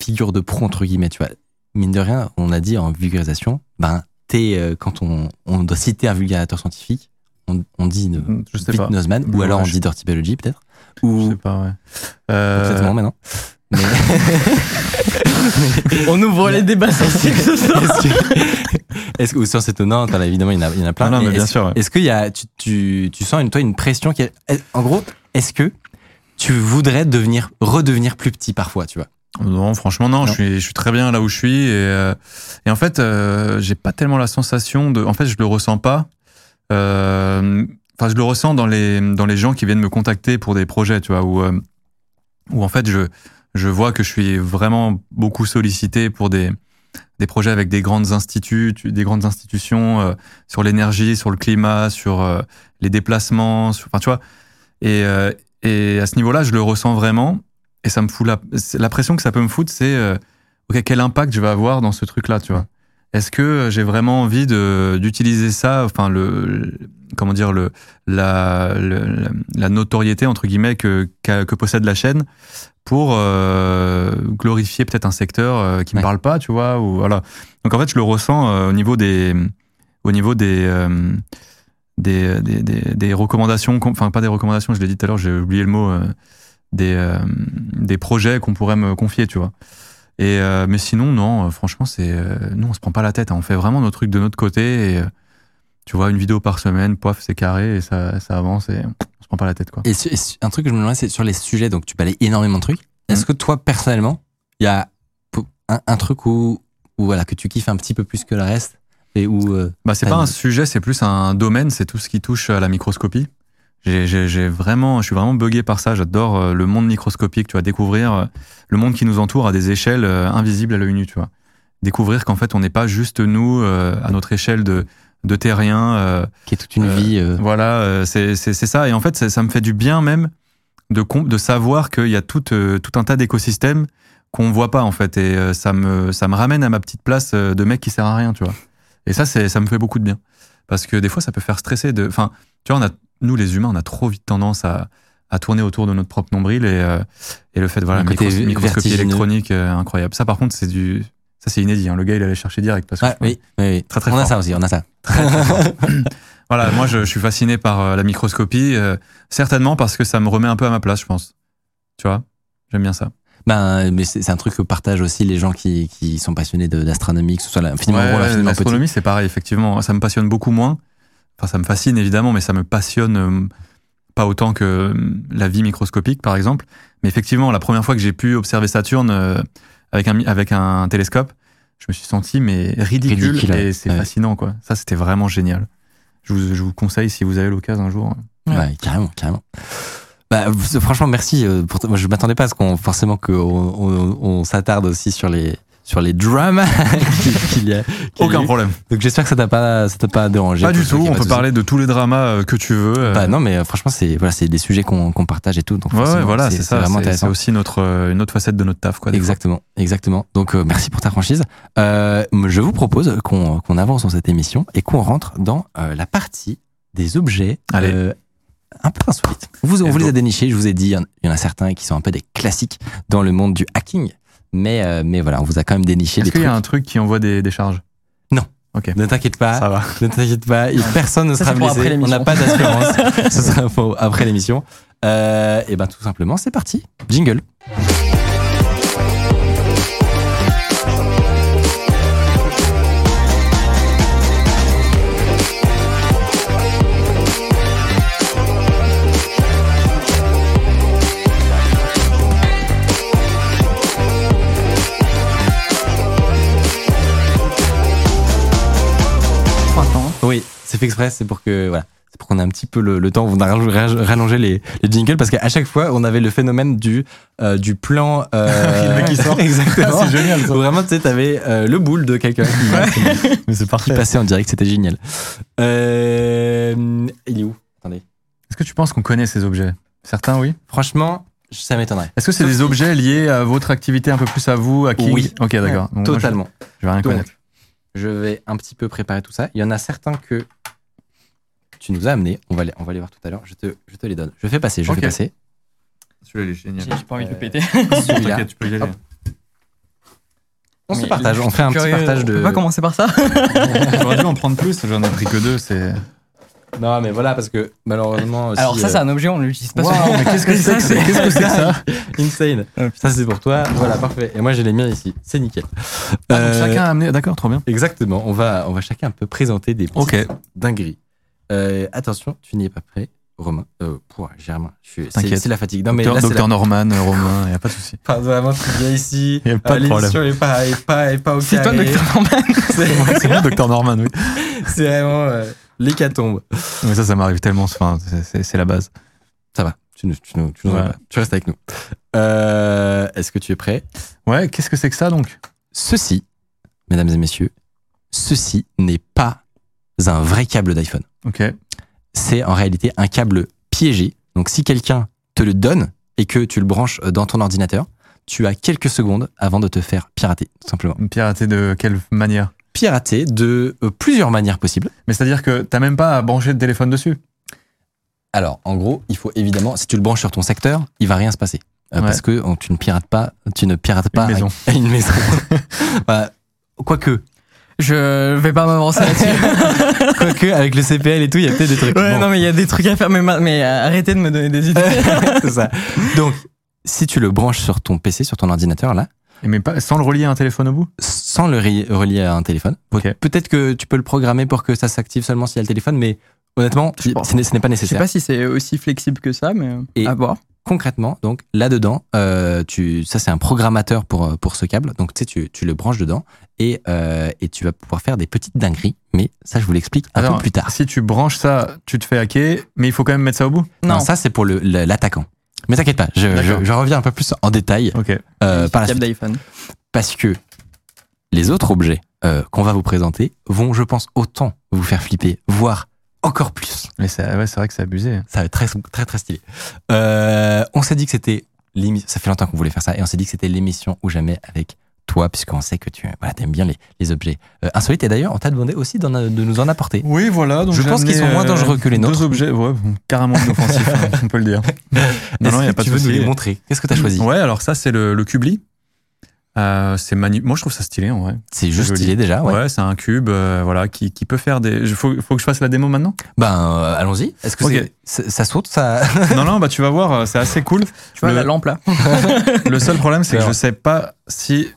figure de pro entre guillemets, tu vois? Mine de rien, on a dit en vulgarisation, ben t'es euh, quand on, on doit citer un vulgarisateur scientifique, on, on dit une, Je sais Pete pas. Nozman, ou alors on je- dit Dirty Biology peut-être, Je ou sais pas, ouais. Euh, maintenant. Mais On ouvre les débats scientifiques ce soir. est-ce que, que ou science étonnante, hein, évidemment il y en a, il y en a plein. non, non, mais bien est-ce- sûr. ouais. Est-ce qu'il y a, tu, tu, tu sens une, toi une pression qui est, en gros, est-ce que tu voudrais devenir, redevenir plus petit parfois, tu vois? Non, franchement, non, Non. Je, suis, je suis très bien là où je suis. Et, euh, et en fait, euh, j'ai pas tellement la sensation de. En fait, je le ressens pas. Euh, Enfin, je le ressens dans les, dans les gens qui viennent me contacter pour des projets, tu vois, où, euh, où en fait, je, je vois que je suis vraiment beaucoup sollicité pour des, des projets avec des grandes instituts, des grandes institutions euh, sur l'énergie, sur le climat, sur euh, les déplacements, enfin tu vois. Et, euh, et à ce niveau-là, je le ressens vraiment. Et ça me fout la, la pression que ça peut me foutre, c'est ok quel impact je vais avoir dans ce truc-là, tu vois. Est-ce que j'ai vraiment envie de d'utiliser ça, enfin le, comment dire le la, le, la notoriété entre guillemets que que possède la chaîne pour euh, glorifier peut-être un secteur euh, qui me parle pas, tu vois, ou voilà. Donc en fait, je le ressens euh, au niveau des au niveau des des, des, des, des, recommandations, enfin pas des recommandations, je l'ai dit tout à l'heure, j'ai oublié le mot, des, des projets qu'on pourrait me confier, tu vois. Et euh, mais sinon, non, euh, franchement, c'est euh, nous, on se prend pas la tête. Hein. on fait vraiment nos trucs de notre côté. Et tu vois, une vidéo par semaine, pof, c'est carré et ça, ça avance et on se prend pas la tête, quoi. Et, un truc que je me demandais, c'est sur les sujets. Donc, tu parlais énormément de trucs. Est-ce mm. que toi, personnellement, il y a un, un, truc où, où voilà que tu kiffes un petit peu plus que le reste et où bah c'est pas un sujet, c'est plus un domaine. C'est tout ce qui touche à la microscopie. J'ai vraiment, je suis vraiment buggé par ça. J'adore euh, le monde microscopique, tu vois, découvrir euh, le monde qui nous entoure à des échelles euh, invisibles à l'œil nu, tu vois. Découvrir qu'en fait, on n'est pas juste nous à notre échelle de de terrien. qui est toute une vie. Voilà, c'est ça. Et en fait, ça, ça, me fait du bien même de de savoir qu'il y a tout tout un tas d'écosystèmes qu'on voit pas en fait. Et ça me ça me ramène à ma petite place de mec qui sert à rien, tu vois. Et ça, c'est ça me fait beaucoup de bien parce que des fois, ça peut faire stresser. De, enfin, tu vois, on a nous les humains, on a trop vite tendance à, à tourner autour de notre propre nombril et, euh, et le fait voilà micros microscopie électronique euh, incroyable. Ça par contre c'est du ça c'est inédit. Hein. Le gars il allait chercher direct parce que oui, oui, très très on a ça aussi, on a ça. voilà, moi je, je, suis fasciné par euh, la microscopie, certainement parce que ça me remet un peu à ma place, je pense. Tu vois, j'aime bien ça. Ben, mais c'est un truc que partagent aussi les gens qui, qui sont passionnés d'astronomie, que ce soit l'infiniment ouais, gros, L'astronomie, c'est pareil, effectivement. Ça me passionne beaucoup moins. Enfin, ça me fascine évidemment, mais ça me passionne euh, pas autant que euh, la vie microscopique, par exemple. Mais effectivement, la première fois que j'ai pu observer Saturne euh, avec un avec un télescope, je me suis senti mais ridicule, et c'est fascinant quoi. Ça, c'était vraiment génial. Je vous, je vous conseille si vous avez l'occasion un jour. Ouais, carrément, carrément. Bah, franchement, merci. Pour moi, je m'attendais pas à ce qu'on forcément qu'on on, on s'attarde aussi sur les sur les drums qu'il y a. Aucun problème. Donc j'espère que ça t'a pas, ça t'a pas dérangé. Pas du tout. On peut parler de tous les dramas euh, que tu veux. Euh. Bah non, mais euh, franchement, c'est voilà, c'est des sujets qu'on partage et tout. Donc ouais, voilà, c'est ça. Vraiment intéressant. C'est aussi notre une autre facette de notre taf, quoi. Exactement, exactement. Donc merci pour ta franchise. Euh, je vous propose qu'on qu'on avance dans cette émission et qu'on rentre dans la partie des objets. Allez. un peu insolites. Vous, on vous les a dénichés, je vous ai dit, il y en a certains qui sont un peu des classiques dans le monde du hacking. Mais, euh, mais voilà, on vous a quand même déniché Est-ce qu'il y a un truc qui envoie des, des charges? Non. Ok. Ne t'inquiète pas. Ça va. Ne t'inquiète pas. Personne ne sera blessé. On n'a pas d'assurance. Ce sera après l'émission. Euh, et ben tout simplement, c'est parti. Jingle. C'est fait exprès, c'est pour que voilà, c'est pour qu'on ait un petit peu le, temps. On a rallongé les, les jingles parce qu'à chaque fois, on avait le phénomène du euh, du plan. Euh, qui sort. Exactement. c'est génial. Ça. vraiment, tu sais, t'avais euh, le boule de quelqu'un qui, Mais c'est parfait. qui passait en direct. C'était génial. Euh, il est où? Attendez. Est-ce que tu penses qu'on connaît ces objets? Certains, oui? Franchement, ça m'étonnerait. Est-ce que c'est des objets liés à votre activité un peu plus à vous, à qui Oui. Ok, d'accord. Totalement. je, je, vais rien Donc, connaître. Je vais un petit peu préparer tout ça. Il y en a certains que tu nous as amenés. On va les, on va les voir tout à l'heure. Je te, je te les donne. Je fais passer, je Ok. fais passer. Celui-là, il est génial. J'ai pas envie de le Euh, péter. Celui-là. T'inquiète, tu peux y aller. Hop. On se Mais partage, je on fait un petit partage On de. peut pas commencer par ça. J'aurais dû en prendre plus, j'en ai pris que deux. C'est. Non, mais voilà, parce que malheureusement. Aussi, Alors ça, euh, c'est un objet, on l'utilise pas Waouh, souvent. mais qu'est-ce que c'est que ça Qu'est-ce que c'est que ça Insane. Oh. Ça, c'est pour toi. Voilà, parfait. Et moi, j'ai les miens ici. C'est nickel. Ah, donc Euh, Chacun a amené. D'accord, trop bien. Exactement. On va, on va chacun un peu présenter des petites Ok. dingueries. Euh, attention, tu n'y es pas prêt, Romain. Euh, pour Germain. Je suis. C'est T'inquiète. c'est la fatigue. Non, mais Docteur, là, c'est Docteur la... Norman, euh, Romain, y a pas de souci. Pardon, vraiment, tu viens ici. Y a pas euh, de problème. Est pas, est pas, est pas au C'est toi. Docteur Norman. C'est- C'est moi, Docteur Norman, oui. C'est vraiment euh, l'hécatombe. Mais ça, ça m'arrive tellement. Enfin, c'est- la base. Ça va. Tu, nous- tu, nous- tu, nous Ouais. tu restes avec nous. Euh, Est-ce que tu es prêt? Ouais, qu'est-ce que c'est que ça donc? Ceci, mesdames et messieurs, ceci n'est pas un vrai câble d'iPhone. Ok. C'est en réalité un câble piégé. Donc si quelqu'un te le donne et que tu le branches dans ton ordinateur, tu as quelques secondes avant de te faire pirater, tout simplement. Pirater de quelle manière? Pirater de euh, plusieurs manières possibles. Mais c'est-à-dire que t'as même pas à brancher le téléphone dessus? Alors, en gros, il faut évidemment, si tu le branches sur ton secteur, il va rien se passer. Euh, Ouais. Parce que tu ne pirates pas, tu ne pirates pas maison. à- à une maison. Quoique, Je vais pas m'avancer là-dessus. quoique, avec le CPL et tout, il y a peut-être des trucs. ouais, Bon. non, mais il y a des trucs à faire, mais, ma- mais euh, arrêtez de me donner des idées. C'est ça. Donc, si tu le branches sur ton PC, sur ton ordinateur, là, Et Mais pas, sans le relier à un téléphone au bout? Sans le relier à un téléphone, Ok. peut-être que tu peux le programmer pour que ça s'active seulement s'il y a le téléphone, mais honnêtement, ce n'est pas Je sais nécessaire. pas si c'est aussi flexible que ça, mais Et- à voir. Concrètement, donc là-dedans, euh, tu, ça c'est un programmateur pour, euh, pour ce câble. Donc tu sais, tu, tu le branches dedans et, euh, et tu vas pouvoir faire des petites dingueries. Mais ça, je vous l'explique un Alors, peu plus tard. Si tu branches ça, tu te fais hacker, mais il faut quand même mettre ça au bout? Non, Non, ça c'est pour l'attaquant. Mais t'inquiète pas, je, je, je reviens un peu plus en détail Ok. euh, par la câble suite. d'iPhone. Parce que les autres objets euh, qu'on va vous présenter vont, je pense, autant vous faire flipper, voire encore plus. Mais c'est ouais, c'est vrai que c'est abusé. Ça va être très, très, très stylé. Euh, on s'est dit que c'était l'émission. Ça fait longtemps qu'on voulait faire ça et on s'est dit que c'était l'émission ou jamais avec toi, puisqu'on sait que tu voilà, aimes bien les, les objets euh, insolites. Et d'ailleurs, on t'a demandé aussi de nous en apporter. Oui, voilà. Donc Je pense qu'ils sont moins dangereux que les nôtres. Deux objets, ouais, carrément inoffensifs, hein, on peut le dire. Non, non, il y a que pas tu de veux nous les montrer? Qu'est-ce que tu as choisi? Ouais, alors ça, c'est le, le Cubli. Euh, c'est. Moi, je trouve ça stylé, en vrai. C'est juste joli. stylé déjà. Ouais. Ouais, c'est un cube, euh, voilà, qui, qui peut faire des. Il faut, faut que je fasse la démo maintenant? Ben, euh, allons-y. Est-ce que ça saute ça Non, non, bah tu vas voir, euh, c'est assez cool. Tu vois Le- la lampe là Le seul problème, c'est que je sais pas si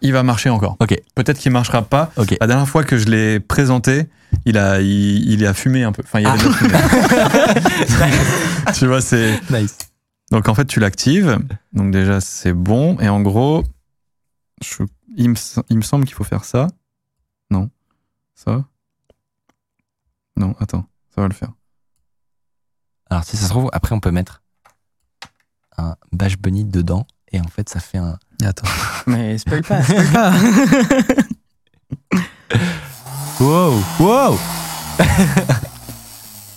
il va marcher encore. Ok. Peut-être qu'il marchera pas. Ok. La dernière fois que je l'ai présenté, il a, il, il a fumé un peu. Enfin, il avait fumée. tu vois, c'est. Nice. Donc en fait, tu l'actives. Donc déjà, c'est bon. Et en gros, je- il, me, il me semble qu'il faut faire ça. Non. Ça. Non, attends. Ça va le faire. Alors, si ça se trouve, après, on peut mettre un Bash Bunny dedans. Et en fait, ça fait un. Attends. Mais spoil pas, spoil pas. Wow Wow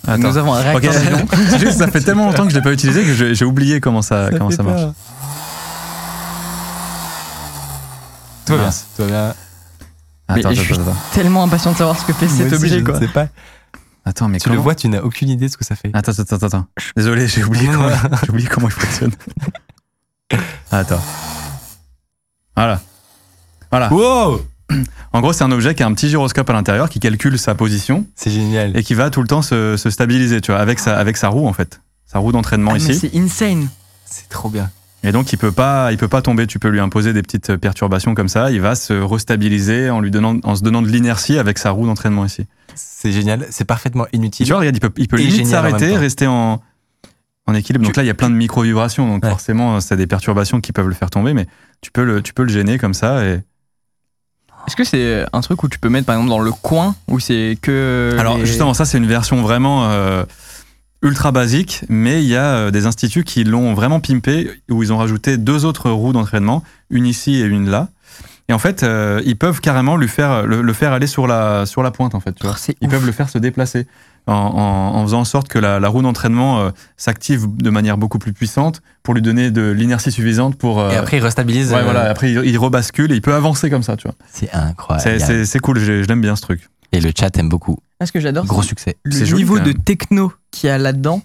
Attends. Nous avons un réacteur. C'est juste, ça fait tellement longtemps que je l'ai pas utilisé que j'ai oublié comment ça, comment ça marche. Tout va bien. Mince. Tout va bien. Mais Attends, je suis tellement impatient de savoir ce que fait cet objet je quoi. ne sais pas. Attends, mais Tu le vois, tu n'as aucune idée de ce que ça fait. Attends, attends, attends, attends. Désolé, j'ai oublié, comment, oublié comment il fonctionne. Attends. Voilà. Voilà. Wow En gros, c'est un objet qui a un petit gyroscope à l'intérieur qui calcule sa position C'est génial. et qui va tout le temps se, se stabiliser, tu vois, avec sa, avec sa roue en fait. Sa roue d'entraînement Ah, ici. c'est insane. C'est trop bien. Et donc, il peut pas, il peut pas tomber. Tu peux lui imposer des petites perturbations comme ça. Il va se restabiliser en lui donnant, en se donnant de l'inertie avec sa roue d'entraînement ici. C'est génial. C'est parfaitement inutile. Tu vois, regarde, il peut, il peut limite s'arrêter, rester en, en équilibre. Donc là, il y a plein de micro-vibrations. Donc Ouais. forcément, c'est des perturbations qui peuvent le faire tomber, mais tu peux le, tu peux le gêner comme ça. Et... Est-ce que c'est un truc où tu peux mettre par exemple dans le coin où c'est que. Alors les- justement, ça, c'est une version vraiment euh, ultra basique, mais il y a euh, des instituts qui l'ont vraiment pimpé, où ils ont rajouté deux autres roues d'entraînement, une ici et une là. Et en fait, euh, ils peuvent carrément lui faire, le, le faire aller sur la, sur la pointe, en fait. Tu vois. Oh, c'est Ils ouf. peuvent le faire se déplacer en, en- en faisant en sorte que la, la roue d'entraînement euh, s'active de manière beaucoup plus puissante pour lui donner de l'inertie suffisante pour. euh, Et après, il restabilise. ouais, voilà. Après, il, il rebascule et il peut avancer comme ça, tu vois. C'est incroyable. C'est cool, je, je l'aime bien ce truc. Et le chat aime beaucoup. Ah, Ce que j'adore, Gros c'est succès. le joli, niveau quand de même. techno qu'il y a là-dedans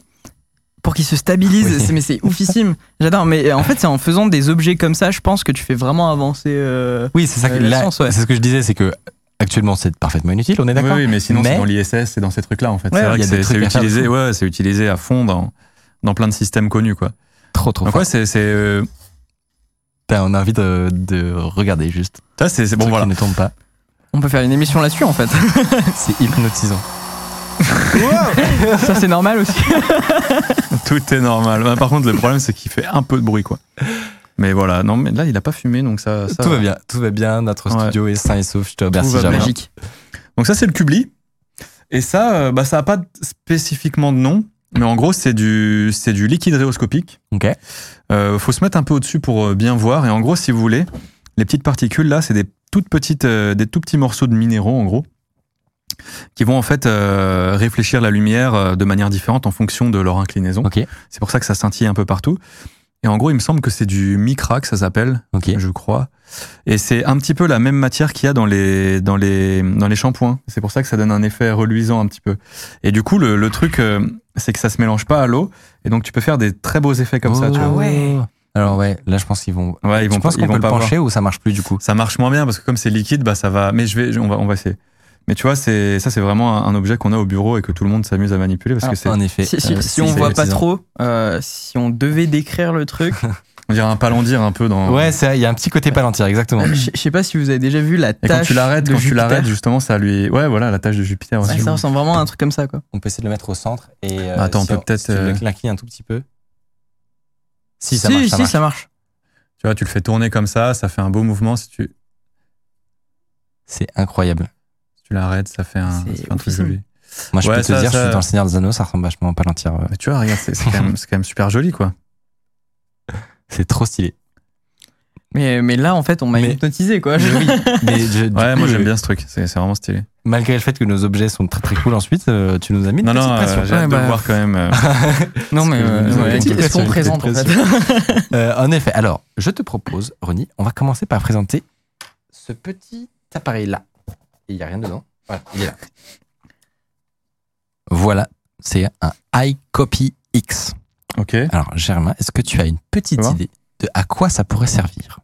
pour qu'il se stabilise. Oui. C'est- Mais c'est oufissime. J'adore. Mais en fait, c'est en faisant des objets comme ça, je pense que tu fais vraiment avancer. euh, Oui, c'est ça. que- Euh, la là, science, ouais. C'est ce que je disais, c'est que actuellement, c'est parfaitement inutile. On est d'accord. oui, mais sinon, Mais- c'est dans l'ISS, c'est dans ces trucs-là, en fait. Ouais, c'est vrai il y que a des c'est trucs c'est à faire de utilisé, fou. ouais, c'est utilisé à fond dans, dans plein de systèmes connus, quoi. Trop, trop Donc, fort. ouais, c'est. c'est, euh, Putain, on a envie de, de regarder juste. ça, c'est c'est- bon, Truc voilà. qui ne tombe pas. On peut faire une émission là-dessus en fait. C'est hypnotisant. ça, c'est normal aussi. Tout est normal. Bah, Par contre, le problème, c'est qu'il fait un peu de bruit, quoi. Mais voilà, non, mais là, il a pas fumé, donc ça. ça tout va bien. Tout va bien. Notre Ouais. studio est sain et sauf. Je te remercie, va bien. Germain. Magique. Donc, ça, c'est le Cubli. Et ça, euh, bah, ça a pas spécifiquement de nom, mais en gros, c'est du, c'est du liquide rhéoscopique. Ok. Euh, faut se mettre un peu au-dessus pour euh, bien voir. Et en gros, si vous voulez, les petites particules là, c'est des toutes petites, euh, des tout petits morceaux de minéraux en gros, qui vont en fait euh, réfléchir la lumière euh, de manière différente en fonction de leur inclinaison. Ok, C'est pour ça que ça scintille un peu partout. Et en gros, il me semble que c'est du micra que ça s'appelle, ok. je crois. Et c'est un petit peu la même matière qu'il y a dans les dans les dans les shampoings. C'est pour ça que ça donne un effet reluisant un petit peu. Et du coup, le, le truc, euh, c'est que ça se mélange pas à l'eau, et donc tu peux faire des très beaux effets comme ça. Tu Oh. vois. ouais. Alors ouais, là je pense qu'ils vont. Ouais, ils vont tu penses pas- qu'on ils peut vont le pas voir. pencher ou ça marche plus du coup? Ça marche moins bien parce que comme c'est liquide, bah ça va. Mais je vais, on va, on va essayer. Mais tu vois, c'est ça, c'est vraiment un, objet qu'on a au bureau et que tout le monde s'amuse à manipuler parce Ah, que c'est, En effet. Si, si- euh, si on voit pas trop, euh, si on devait décrire le truc, on dirait un palandir un peu dans. Ouais, il y a un petit côté palantir, exactement. je sais pas si vous avez déjà vu la Et quand tâche tu l'arrêtes, quand tu l'arrêtes, justement, ça lui. Ouais, voilà, la tâche de Jupiter aussi. Ouais, ça ressemble vraiment à un truc comme ça, quoi. On peut essayer de le mettre au centre et. euh, Attends, on si peut peut-être, Si tu euh, l'inclines un tout petit peu. Si, ça si, marche. ça si, marche. ça marche. Tu vois, tu le fais tourner comme ça, ça fait un beau mouvement. Si tu, C'est incroyable. si tu l'arrêtes, ça fait un, C'est ça fait un truc joli. Moi, je Ouais, peux te ça- dire, je suis dans le Seigneur des Anneaux, ça ressemble vachement à palantir. euh, Mais tu vois, regarde, quand, c'est quand même super joli, quoi. C'est trop stylé. Mais, mais là, en fait, on m'a Mais- hypnotisé, quoi. Mais oui, mais je- du Ouais, coup, moi j'aime bien ce truc. C'est, c'est vraiment stylé. Malgré le fait que nos objets sont très très cool ensuite, euh, tu nous as mis une Non, petite non, pression. euh, j'ai hâte Ouais, de bah, voir quand même. euh, Non, mais que euh, ouais, qu'est-ce qu'on pression, présente, en petite fait Euh, en effet, alors, je te propose, Ronnie, on va commencer par présenter ce petit appareil-là. Il n'y a rien dedans. Voilà, il est là. Voilà, c'est un iCopy X. Ok. Alors, Germain, est-ce que tu as une petite Ça va idée de à quoi ça pourrait servir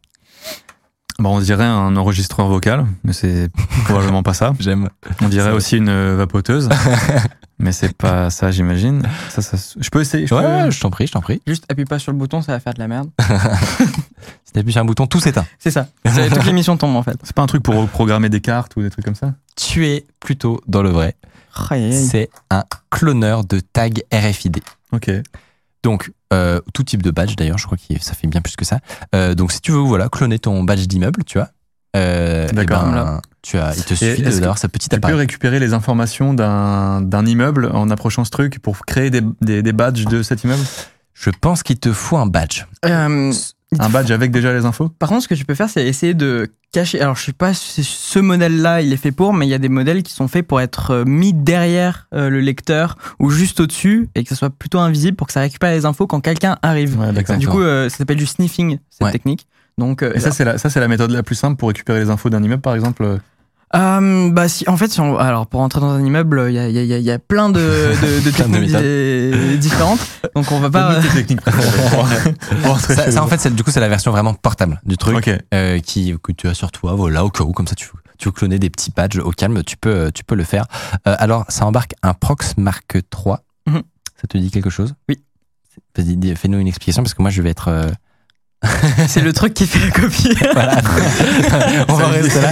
Bon, on dirait un enregistreur vocal, mais c'est probablement pas ça. J'aime. On dirait aussi une euh, vapoteuse, mais c'est pas ça, j'imagine. Ça, ça, je peux essayer. je Ouais, peux- je t'en prie, je t'en prie. Juste appuie pas sur le bouton, ça va faire de la merde. Si tu appuies sur un bouton, tout s'éteint. C'est ça. Toute l'émission tombe, en fait. C'est pas un truc pour programmer des cartes ou des trucs comme ça? Tu es plutôt dans le vrai. C'est un cloneur de tag RFID. Ok. Donc, euh, tout type de badge d'ailleurs, je crois que ça fait bien plus que ça. Euh, donc, si tu veux, voilà, cloner ton badge d'immeuble, tu vois. Euh, eh D'accord. ben, tu as, il te suffit d'avoir ce petit Tu peux appareil. récupérer les informations d'un d'un immeuble en approchant ce truc pour créer des, des, des badges de cet immeuble? Je pense qu'il te faut un badge. Un badge avec déjà les infos? Par contre, ce que tu peux faire, c'est essayer de cacher. Alors, je sais pas si ce modèle-là, il est fait pour, mais il y a des modèles qui sont faits pour être euh, mis derrière euh, le lecteur ou juste au-dessus et que ça soit plutôt invisible pour que ça récupère les infos quand quelqu'un arrive. Ouais. Du coup, euh, ça s'appelle du sniffing, cette Ouais. technique. Donc, euh, Et ça, c'est la, ça, c'est la méthode la plus simple pour récupérer les infos d'un immeuble, par exemple euh, Euh, bah si, en fait, si on- alors pour entrer dans un immeuble, il y a, il y a- il y a plein de, de, de Plein de techniques di- différentes. Donc on va pas. Ça, ça, en fait, c'est, du coup, c'est la version vraiment portable du truc Ok. euh, qui, que tu as sur toi, voilà, au cas où, comme ça, tu, tu veux cloner des petits badges au calme, tu peux, tu peux le faire. Euh, alors, ça embarque un Prox Mark III. Mhm. Ça te dit quelque chose? Oui. Vas-y, fais-nous une explication parce que moi, je vais être. C'est le truc qui fait la copie. voilà. On va rester là.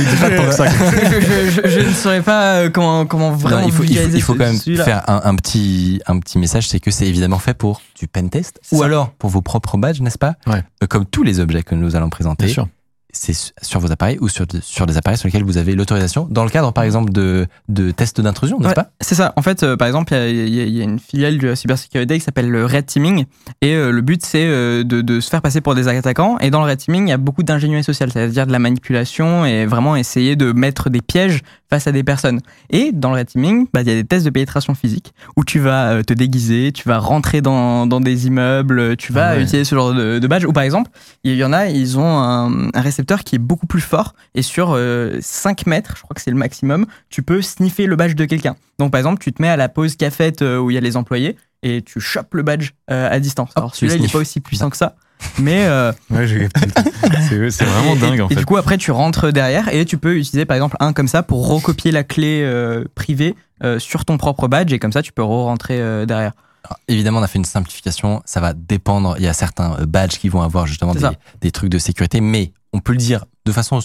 je, ne saurais pas euh, comment, Non, vraiment il faut, il faut, vulgariser il faut quand même faire un, un petit, un petit message, c'est que c'est évidemment fait pour du pentest ou ça. alors pour vos propres badges, n'est-ce pas Ouais. Euh, Comme tous les objets que nous allons présenter, Bien sûr. C'est su- sur vos appareils ou sur, sur des appareils sur lesquels vous avez l'autorisation dans le cadre, par exemple, de, de tests d'intrusion, n'est-ce Ouais, pas? C'est ça. En fait, euh, par exemple, il y a- y, y une filiale de la cybersécurité qui s'appelle le Red Teaming. Et euh, le but, c'est euh, de, de se faire passer pour des attaquants. Et dans le Red Teaming, il y a beaucoup d'ingénierie sociale, c'est-à-dire de la manipulation et vraiment essayer de mettre des pièges face à des personnes. Et dans le Red Teaming, bah, il y a des tests de pénétration physique où tu vas euh, te déguiser, tu vas rentrer dans, dans des immeubles, tu vas Ah ouais. utiliser ce genre de, de badge. Ou par exemple, il y en a, ils ont un, un récepteur qui est beaucoup plus fort et sur euh, 5 mètres, je crois que c'est le maximum, tu peux sniffer le badge de quelqu'un. Donc par exemple, tu te mets à la pause cafette euh, où il y a les employés et tu chopes le badge euh, à distance. Alors tu le celui-là, il n'est pas aussi puissant que ça. Mais euh, Ouais, j'ai capté. C'est c'est vraiment dingue et, en et fait. du coup après tu rentres derrière et tu peux utiliser par exemple un comme ça pour recopier la clé euh, privée euh, sur ton propre badge et comme ça tu peux re-rentrer euh, derrière. Alors, Évidemment, on a fait une simplification. Ça va dépendre. Il y a certains badges qui vont avoir justement des, trucs de sécurité, mais on peut le dire de façon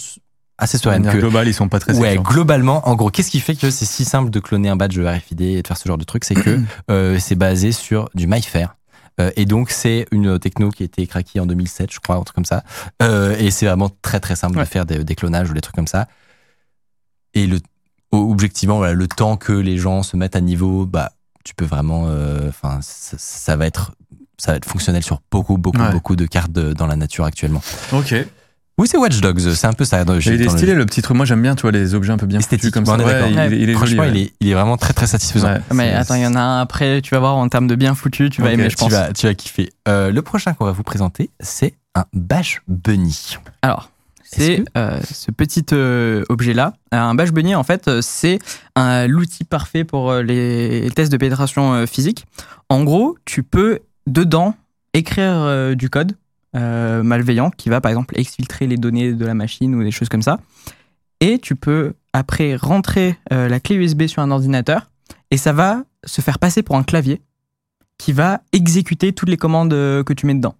assez De sereine que globale, ils sont pas très Ouais, globalement, en gros, qu'est-ce qui fait que c'est si simple de cloner un badge RFID et de faire ce genre de truc? C'est que euh, c'est basé sur du MyFair. Euh, et donc, c'est une techno qui a été craquée en 2007, je crois, un truc comme ça. Euh, et c'est vraiment très très simple Ouais. de faire des, des clonages ou des trucs comme ça. Et le, objectivement, voilà, le temps que les gens se mettent à niveau, bah, tu peux vraiment, euh, enfin, ça, ça va être, ça va être fonctionnel sur beaucoup, beaucoup, Ouais. beaucoup de cartes de- dans la nature actuellement. Ok. Oui, c'est Watch Dogs, c'est un peu ça. Il est stylé le petit truc. Moi j'aime bien, tu vois, les objets un peu bien Esthétique, foutus comme ça. Ouais, il, est- il est Franchement, joli. il, est, il est vraiment très très satisfaisant. Ouais. Mais attends, il y en a un après, tu vas voir en termes de bien foutu, tu vas aimer, je tu pense. vas, tu vas kiffer. Euh, le prochain qu'on va vous présenter, c'est un Bash Bunny. Alors, c'est que- euh, ce petit euh, objet-là. Un Bash Bunny, en fait, c'est un- l'outil parfait pour les tests de pénétration euh, physique. En gros, tu peux, dedans, écrire euh, du code euh, malveillant qui va, par exemple, exfiltrer les données de la machine ou des choses comme ça. Et tu peux, après, rentrer euh, la clé USB sur un ordinateur et ça va se faire passer pour un clavier qui va exécuter toutes les commandes euh, que tu mets dedans.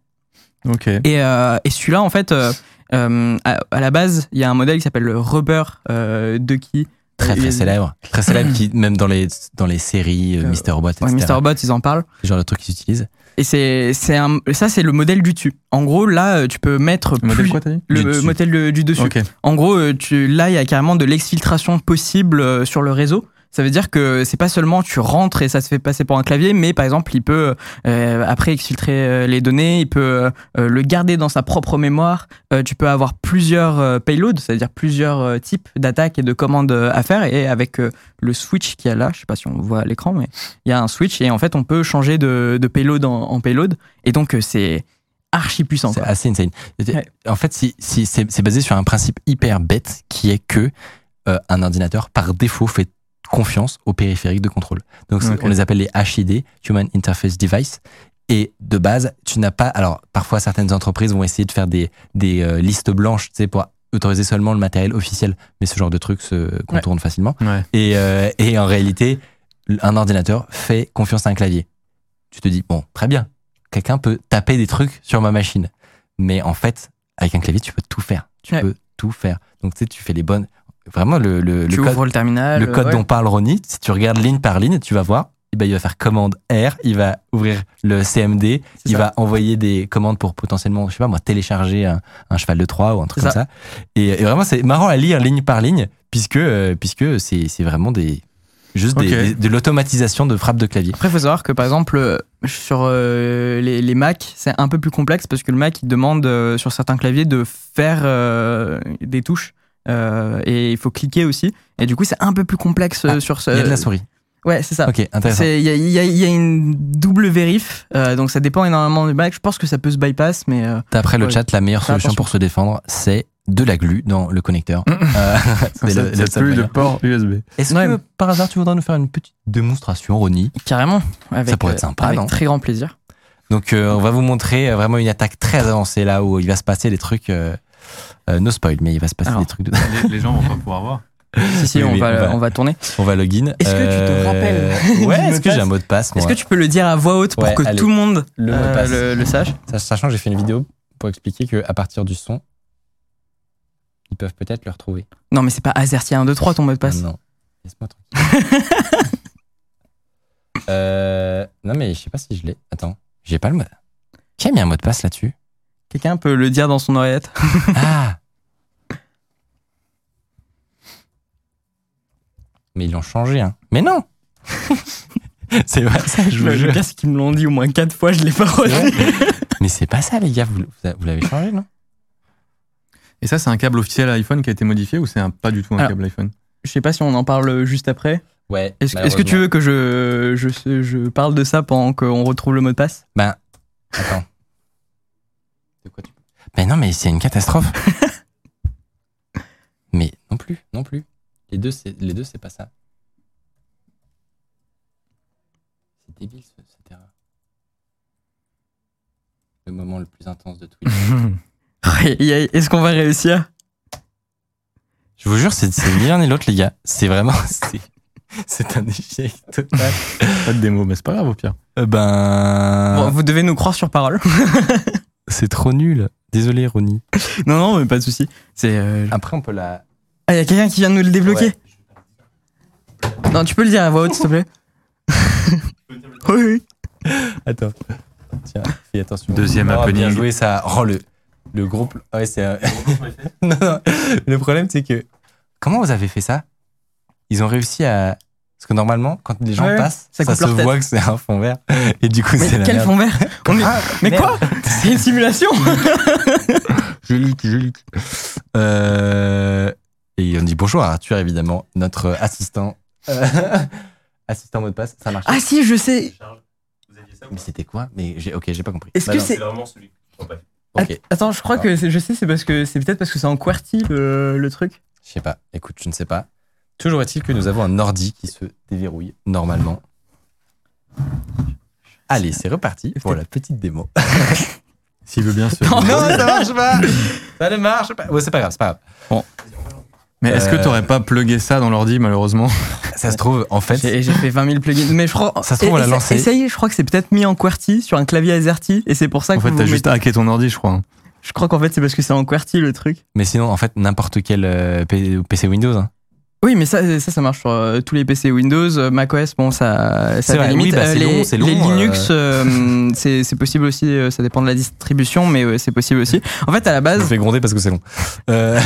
Ok. Et, euh, et celui-là, en fait, à, à la base, il y a un modèle qui s'appelle le Rubber euh, Ducky. Très très célèbre. Très célèbre, qui, même dans les, dans les séries, Mister Robot, etc. Ouais, Mr. Bot, ils en parlent. C'est le genre de truc qu'ils utilisent. Et c'est, c'est un, ça, c'est le modèle du dessus. En gros, là, euh, tu peux mettre Le modèle plus- quoi t'as dit? le Du dessus. modèle de- du dessus. En gros, euh, tu, là, il y a carrément de l'exfiltration possible euh, sur le réseau. Ça veut dire que c'est pas seulement tu rentres et ça se fait passer pour un clavier, mais par exemple, il peut euh, après exfiltrer euh, les données, il peut euh, le garder dans sa propre mémoire. Euh, tu peux avoir plusieurs payloads, c'est-à-dire plusieurs types d'attaques et de commandes à faire. Et avec le switch qu'il y a là, je sais pas si on voit à l'écran, mais il y a un switch et en fait, on peut changer de, de payload en, en payload. Et donc, c'est archi puissant. C'est assez insane. Ouais. En fait, si, si, c'est c'est basé sur un principe hyper bête qui est que euh, un ordinateur, par défaut, fait confiance aux périphériques de contrôle. Donc, on les appelle les HID, Human Interface Device. Et de base, tu n'as pas. Alors, parfois, certaines entreprises vont essayer de faire des, des euh, listes blanches, tu sais, pour autoriser seulement le matériel officiel. Mais ce genre de truc se contourne facilement. Ouais. Et, euh, et en réalité, un ordinateur fait confiance à un clavier. Tu te dis, bon, très bien, quelqu'un peut taper des trucs sur ma machine. Mais en fait, avec un clavier, tu peux tout faire. Tu Ouais. peux tout faire. Donc, tu sais, tu fais les bonnes. Vraiment, le, le, tu le code, le terminal. le code ouais. dont parle Ronnie, si tu regardes ligne par ligne, tu vas voir, eh ben, il va faire commande R, il va ouvrir le CMD, il ça. va envoyer des commandes pour potentiellement, je sais pas moi, télécharger un, un cheval de Troie ou un truc comme ça. Et, et vraiment, c'est marrant à lire ligne par ligne, puisque, euh, puisque c'est c'est vraiment des, juste des- de l'automatisation de frappe de clavier. Après, il faut savoir que par exemple, euh, sur euh, les, les Mac, c'est un peu plus complexe parce que le Mac, il demande euh, sur certains claviers de faire euh, des touches. Euh, et il faut cliquer aussi. Et du coup, c'est un peu plus complexe euh, Ah, sur ce. Il y a de la souris. Ouais, c'est ça. Ok, intéressant. Il y a, il y a- il y a une double vérif, euh, donc ça dépend énormément du Mac. Je pense que ça peut se bypass, mais euh, D'après le Ouais. chat, la meilleure solution attention. pour se défendre, c'est de la glu dans le connecteur. Euh, c'est le- le moyen. port USB. Est-ce Ouais. que par hasard tu voudrais nous faire une petite démonstration, Ronnie? Carrément. Avec, Ça pourrait être sympa, Avec non? très grand plaisir. Donc euh, on va vous montrer vraiment une attaque très avancée là où il va se passer des trucs, euh, euh, no spoil, mais il va se passer Alors. des trucs. De... Les, les gens vont pas pouvoir voir. Si, si, Oui, on, oui, va, on va- on va tourner. On va login. Est-ce que tu te rappelles Ouais, est-ce que j'ai un mot de passe Est-ce que tu peux le dire à voix haute pour Ouais, que allez. tout le monde Le euh, passe. le, le sache? Sach- Sachant que j'ai fait une vidéo pour expliquer que à partir du son, ils peuvent peut-être le retrouver. Non, mais c'est pas AZERTY 1, 2, 3 ton mot de passe. Non, laisse-moi tranquille. euh, non mais je sais pas si je l'ai. Attends, j'ai pas le mot. Qui a mis un mot de passe là-dessus? Quelqu'un peut le dire dans son oreillette Ah Mais ils l'ont changé, hein. Mais non C'est vrai ça, je vous Le jure. c'est qu'ils me l'ont dit au moins 4 fois, je l'ai pas reçu. Mais c'est pas ça, les gars. Vous, vous l'avez changé, non? Et ça, c'est un câble officiel iPhone qui a été modifié ou c'est un- pas du tout un Alors, câble iPhone? Je sais pas si on en parle juste après. Ouais. Est-ce que tu veux que je, je, je parle de ça pendant qu'on retrouve le mot de passe? Ben, attends. De quoi tu Mais non, mais c'est une catastrophe. mais non plus, non plus. Les deux, c'est les deux, c'est pas ça. C'est débile ce- cette erreur. Le moment le plus intense de Twitch. Est-ce qu'on va réussir? Je vous jure, c'est ni l'un ni l'autre, les gars. C'est vraiment, c'est, c'est un échec total. Pas de démo, mais c'est pas grave au pire. Euh, ben, Bon, Vous devez nous croire sur parole. C'est trop nul. Désolé, Ronnie. non, non, mais pas de souci. C'est. euh, Après, on peut la. Ah, y a quelqu'un qui vient de nous le débloquer Ouais. Non, tu peux le dire à voix haute, s'il te plaît Oui, oui. Attends. Tiens, fais attention. Deuxième oh, happening. Bien joué, ça. Oh, le, le groupe. Ouais, c'est. un- non, non. Le problème, c'est que. Comment vous avez fait ça? Ils ont réussi à Parce que normalement, quand les gens Ouais, passent, ça se tête. voit que c'est un fond vert. Et du coup, c'est Mais la quel merde. fond vert On est- Ah, Mais merde. quoi C'est une simulation je leak. Euh, et on dit bonjour à Arthur, évidemment, notre assistant. euh, assistant mot de passe, ça marche. Ah si, je sais. Mais c'était quoi Mais j'ai, ok, j'ai pas compris. Est-ce Bah que non, c'est vraiment celui. Attends, je crois que c'est- je sais, c'est parce que c'est peut-être parce que c'est en QWERTY le, le truc. je sais pas. Écoute, je ne sais pas. Toujours est-il que nous avons un ordi qui se déverrouille normalement. Allez, c'est reparti pour la petite démo. S'il veut bien se. Non, ça marche pas Ça ne marche pas Ouais, c'est pas grave, c'est pas grave. Mais est-ce que Euh, t'aurais pas plugué ça dans l'ordi, malheureusement? Ça se trouve, en fait, J'ai j'ai fait 20 000 plugins. Mais je crois. Ça se trouve, on l'a lancé. Essaye, je crois que c'est peut-être mis en QWERTY sur un clavier AZERTY et c'est pour ça que En fait, t'as juste hacké ton ordi, je crois. hein. Je crois qu'en fait c'est parce que c'est en QWERTY le truc. mais sinon, en fait, n'importe quel euh, PC Windows. Oui, mais ça, ça, ça marche sur euh, tous les PC Windows, euh, macOS, bon, ça, ça a limites. oui, bah, Euh, les, long, les euh. Linux, euh, c'est c'est possible aussi, euh, ça dépend de la distribution, mais euh, c'est possible aussi. En fait, à la Je me base, fais gronder parce que c'est long. Euh,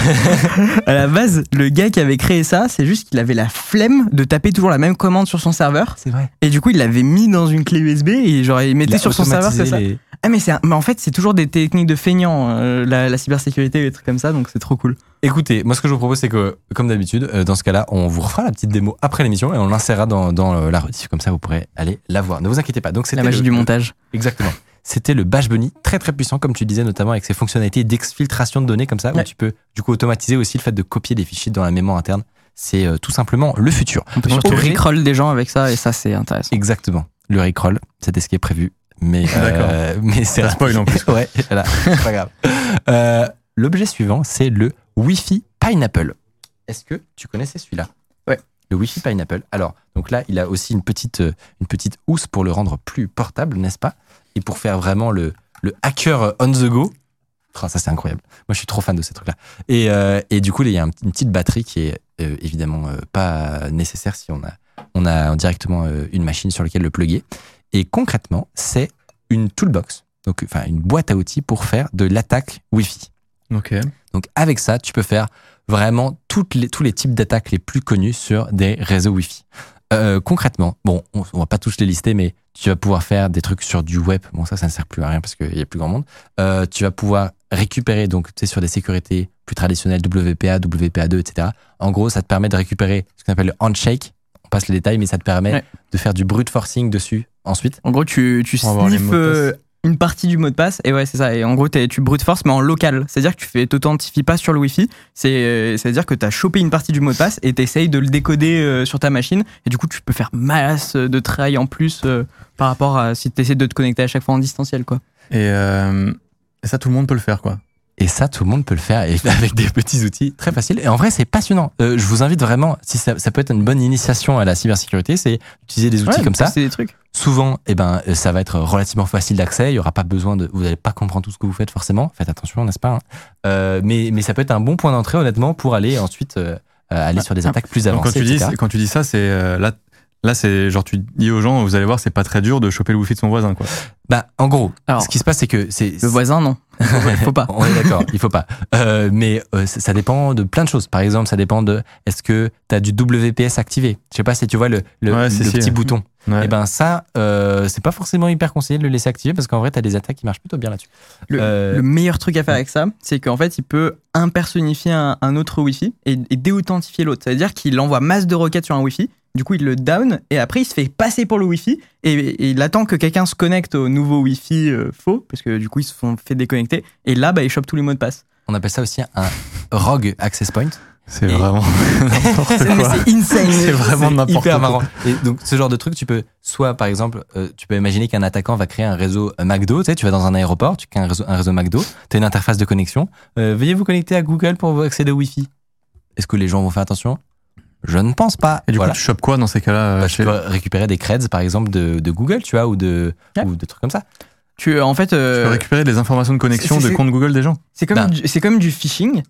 à la base, le gars qui avait créé ça, c'est juste qu'il avait la flemme de taper toujours la même commande sur son serveur, c'est vrai. et du coup, il l'avait mis dans une clé USB et genre il mettait sur son serveur, c'est ça. Les... Ah mais c'est, un- mais en fait, c'est toujours des techniques de feignant, euh, la, la cybersécurité, et des trucs comme ça, donc c'est trop cool. Écoutez, moi ce que je vous propose c'est que, comme d'habitude, euh, dans ce cas-là, on vous refera la petite démo après l'émission et on l'insérera dans, dans euh, la rediff, comme ça vous pourrez aller la voir. Ne vous inquiétez pas. Donc La magie le- du montage. Exactement. C'était le Bash Bunny, très très puissant, comme tu disais, notamment avec ses fonctionnalités d'exfiltration de données comme ça, où tu peux du coup automatiser aussi le fait de copier des fichiers dans la mémoire interne. C'est euh, tout simplement le futur. On peut surtout rickroll des gens avec ça, et ça c'est intéressant. Exactement. Le Rickroll, c'était ce qui est prévu. Mais, euh, mais c'est Ça spoil en plus. ouais, voilà, c'est pas grave. Euh, L'objet suivant, c'est le Wi-Fi Pineapple. Est-ce que tu connaissais celui-là? Ouais. Le Wi-Fi Pineapple. Alors, donc là, il a aussi une petite, euh, une petite housse pour le rendre plus portable, n'est-ce pas? Et pour faire vraiment le, le hacker on the go. Oh, ça, c'est incroyable. Moi, je suis trop fan de ces trucs-là. Et, euh, et du coup, il y a un- une petite batterie qui est euh, évidemment euh, pas nécessaire si on a, on a directement euh, une machine sur laquelle le plugger. Et concrètement, c'est une toolbox, donc enfin une boîte à outils pour faire de l'attaque Wi-Fi. Ok. Donc avec ça, tu peux faire vraiment toutes les, tous les types d'attaques les plus connus sur des réseaux Wi-Fi. Euh, concrètement, bon, on, on va pas tous les lister, mais tu vas pouvoir faire des trucs sur du web. Bon, ça, ça ne sert plus à rien parce qu'il y a plus grand monde. Euh, tu vas pouvoir récupérer, donc, tu sais, sur des sécurités plus traditionnelles, WPA, WPA2, etc. En gros, ça te permet de récupérer ce qu'on appelle le handshake. On passe les détails, mais ça te permet Ouais. de faire du brute forcing dessus ensuite. En gros, tu, tu sniffes une partie du mot de passe, et ouais, c'est ça. Et en gros, tu brute force, mais en local. C'est-à-dire que tu fais, t'authentifies pas sur le Wi-Fi. Euh, C'est-à-dire que t'as chopé une partie du mot de passe et t'essayes de le décoder euh, sur ta machine. Et du coup, tu peux faire masse de travail en plus euh, par rapport à si t'essaies de te connecter à chaque fois en distanciel, quoi. Et ça, tout le monde peut le faire, quoi. Et ça, tout le monde peut le faire et avec des petits outils très faciles. Et en vrai, c'est passionnant. Euh, je vous invite vraiment, si ça, ça peut être une bonne initiation à la cybersécurité, c'est d'utiliser des outils Ouais, comme ça. C'est des trucs. Souvent, eh ben, euh, ça va être relativement facile d'accès. Il y aura pas besoin de, vous n'allez pas comprendre tout ce que vous faites forcément. Faites attention, n'est-ce pas hein. Euh, Mais mais ça peut être un bon point d'entrée, honnêtement, pour aller ensuite euh, aller sur des attaques plus Donc, avancées. quand tu dis, quand tu dis ça, c'est là, là, c'est genre tu dis aux gens, vous allez voir, c'est pas très dur de choper le wifi de son voisin, quoi. Bah, en gros, Alors, ce qui se passe, c'est que c'est Le voisin, non. Faut pas. On est d'accord, il faut pas. Euh, mais euh, ça dépend de plein de choses. Par exemple, ça dépend de est-ce que tu as du WPS activé? Je sais pas si tu vois le, le, Ouais, le si, si. petit bouton. Ouais. Et ben ça, euh, c'est pas forcément hyper conseillé de le laisser activer parce qu'en vrai, tu as des attaques qui marchent plutôt bien là-dessus. Le, Euh, le meilleur truc à faire avec ça, c'est qu'en fait, il peut impersonnifier un, un autre Wi-Fi et, et déauthentifier l'autre. C'est-à-dire qu'il envoie masse de requêtes sur un Wi-Fi, du coup, il le down et après, il se fait passer pour le Wi-Fi et, et il attend que quelqu'un se connecte au nouveau Wi-Fi euh, faux, parce que du coup, ils se font fait déconnecter. Et là, bah, il chope tous les mots de passe. On appelle ça aussi un rogue access point. C'est Et- vraiment n'importe quoi. c'est insane. C'est vraiment C'est n'importe hyper quoi. marrant. Et donc ce genre de truc, tu peux soit par exemple, euh, tu peux imaginer qu'un attaquant va créer un réseau euh, McDo. Tu sais, tu vas dans un aéroport, tu crées un réseau, un réseau McDo, tu as une interface de connexion. Euh, veuillez vous connecter à Google pour accéder au Wi-Fi. Est-ce que les gens vont faire attention? Je ne pense pas. Et du Voilà. coup, tu chopes quoi dans ces cas-là Bah, euh, tu chez- peux récupérer des creds par exemple de, de Google, tu vois, ou de Ouais. ou de trucs comme ça. Tu, en fait, Tu euh, peux récupérer des informations de connexion de c'est- compte Google des gens. C'est comme, c'est comme du phishing,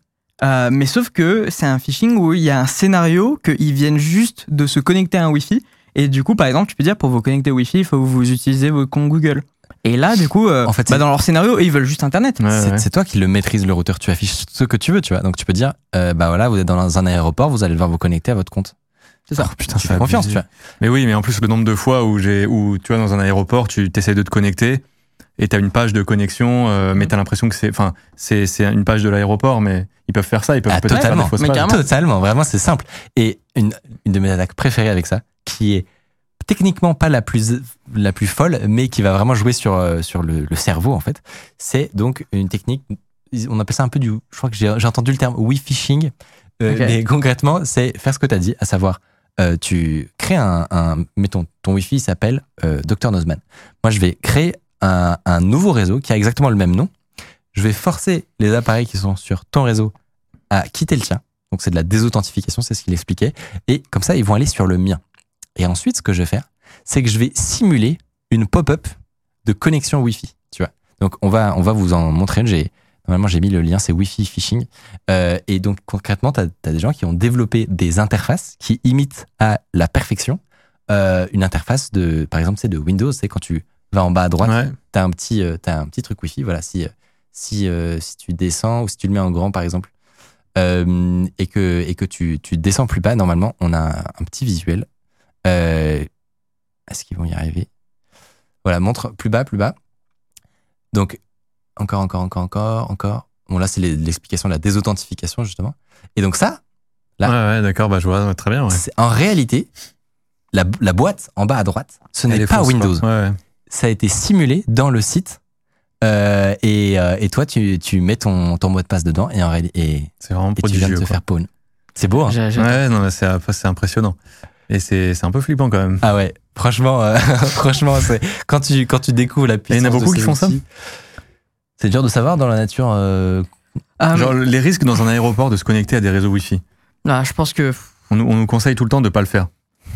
euh, mais sauf que c'est un phishing où il y a un scénario qu'ils viennent juste de se connecter à un Wi-Fi. Et du coup, par exemple, tu peux dire pour vous connecter au Wi-Fi, il faut que vous utilisez vos comptes Google. Et là, du coup, euh, En fait, bah, dans leur scénario, ils veulent juste Internet. Ouais, c'est ouais. c'est toi qui le maîtrise le routeur. Tu affiches ce que tu veux, tu vois. Donc tu peux dire, euh, bah voilà, vous êtes dans un aéroport, vous allez devoir vous connecter à votre compte. C'est ça. Oh, putain, tu fais confiance, tu vois. Mais oui, mais en plus, le nombre de fois où j'ai, où tu vois, dans un aéroport, tu essaies de te connecter et t'as une page de connexion, euh, mais t'as l'impression que c'est, enfin, c'est, c'est une page de l'aéroport, mais ils peuvent faire ça, ils peuvent Ah, peut-être faire totalement. des fausses Mais pages. Totalement, vraiment, c'est simple. Et une, une de mes attaques préférées avec ça, qui est techniquement pas la plus, la plus folle, mais qui va vraiment jouer sur, euh, sur le, le cerveau, en fait, c'est donc une technique, on appelle ça un peu du, je crois que j'ai entendu le terme Wi-phishing, euh, Ok. mais concrètement, c'est faire ce que tu as dit, à savoir, euh, tu crées un, un- mettons, ton Wi-Fi s'appelle euh, Dr Nozman. Moi, je vais créer un, un nouveau réseau qui a exactement le même nom. Je vais forcer les appareils qui sont sur ton réseau à quitter le tien. Donc, c'est de la désauthentification, c'est ce qu'il expliquait. Et comme ça, ils vont aller sur le mien. Et ensuite, ce que je vais faire, c'est que je vais simuler une pop-up de connexion Wi-Fi. Tu vois. Donc, on va, on va vous en montrer une. J'ai, normalement, j'ai mis le lien, c'est Wi-Fi phishing. Euh, et donc, concrètement, tu as, des gens qui ont développé des interfaces qui imitent à la perfection euh, une interface de, par exemple, c'est de Windows. C'est quand tu vas en bas à droite, Ouais. t'as un petit euh, un petit truc wifi voilà si si euh, si tu descends ou si tu le mets en grand par exemple et que et que tu tu descends plus bas normalement on a un petit visuel euh, est-ce qu'ils vont y arriver? Voilà montre plus bas plus bas donc encore encore encore encore encore bon là c'est l'explication de la désauthentification justement et donc ça Là. Ouais, ouais, d'accord, bah, je vois très bien, ouais. en réalité la, la boîte en bas à droite ce n'est est pas Windows quoi. Ouais, ouais. ça a été simulé dans le site. Euh, et, euh, et toi, tu, tu mets ton, ton mot de passe dedans et, en réalité, et, et tu viens de te quoi. faire pawn. C'est beau, hein Ouais, non, mais c'est c'est impressionnant. Et c'est c'est un peu flippant quand même. Ah ouais, franchement, euh, franchement, c'est quand tu quand tu découvres la il y puissance. en a beaucoup de qui font ça C'est dur de savoir dans la nature. euh, Ah, Genre les risques dans un aéroport de se connecter à des réseaux Wi-Fi. ah, je pense que On, nous- on nous conseille tout le temps de pas le faire.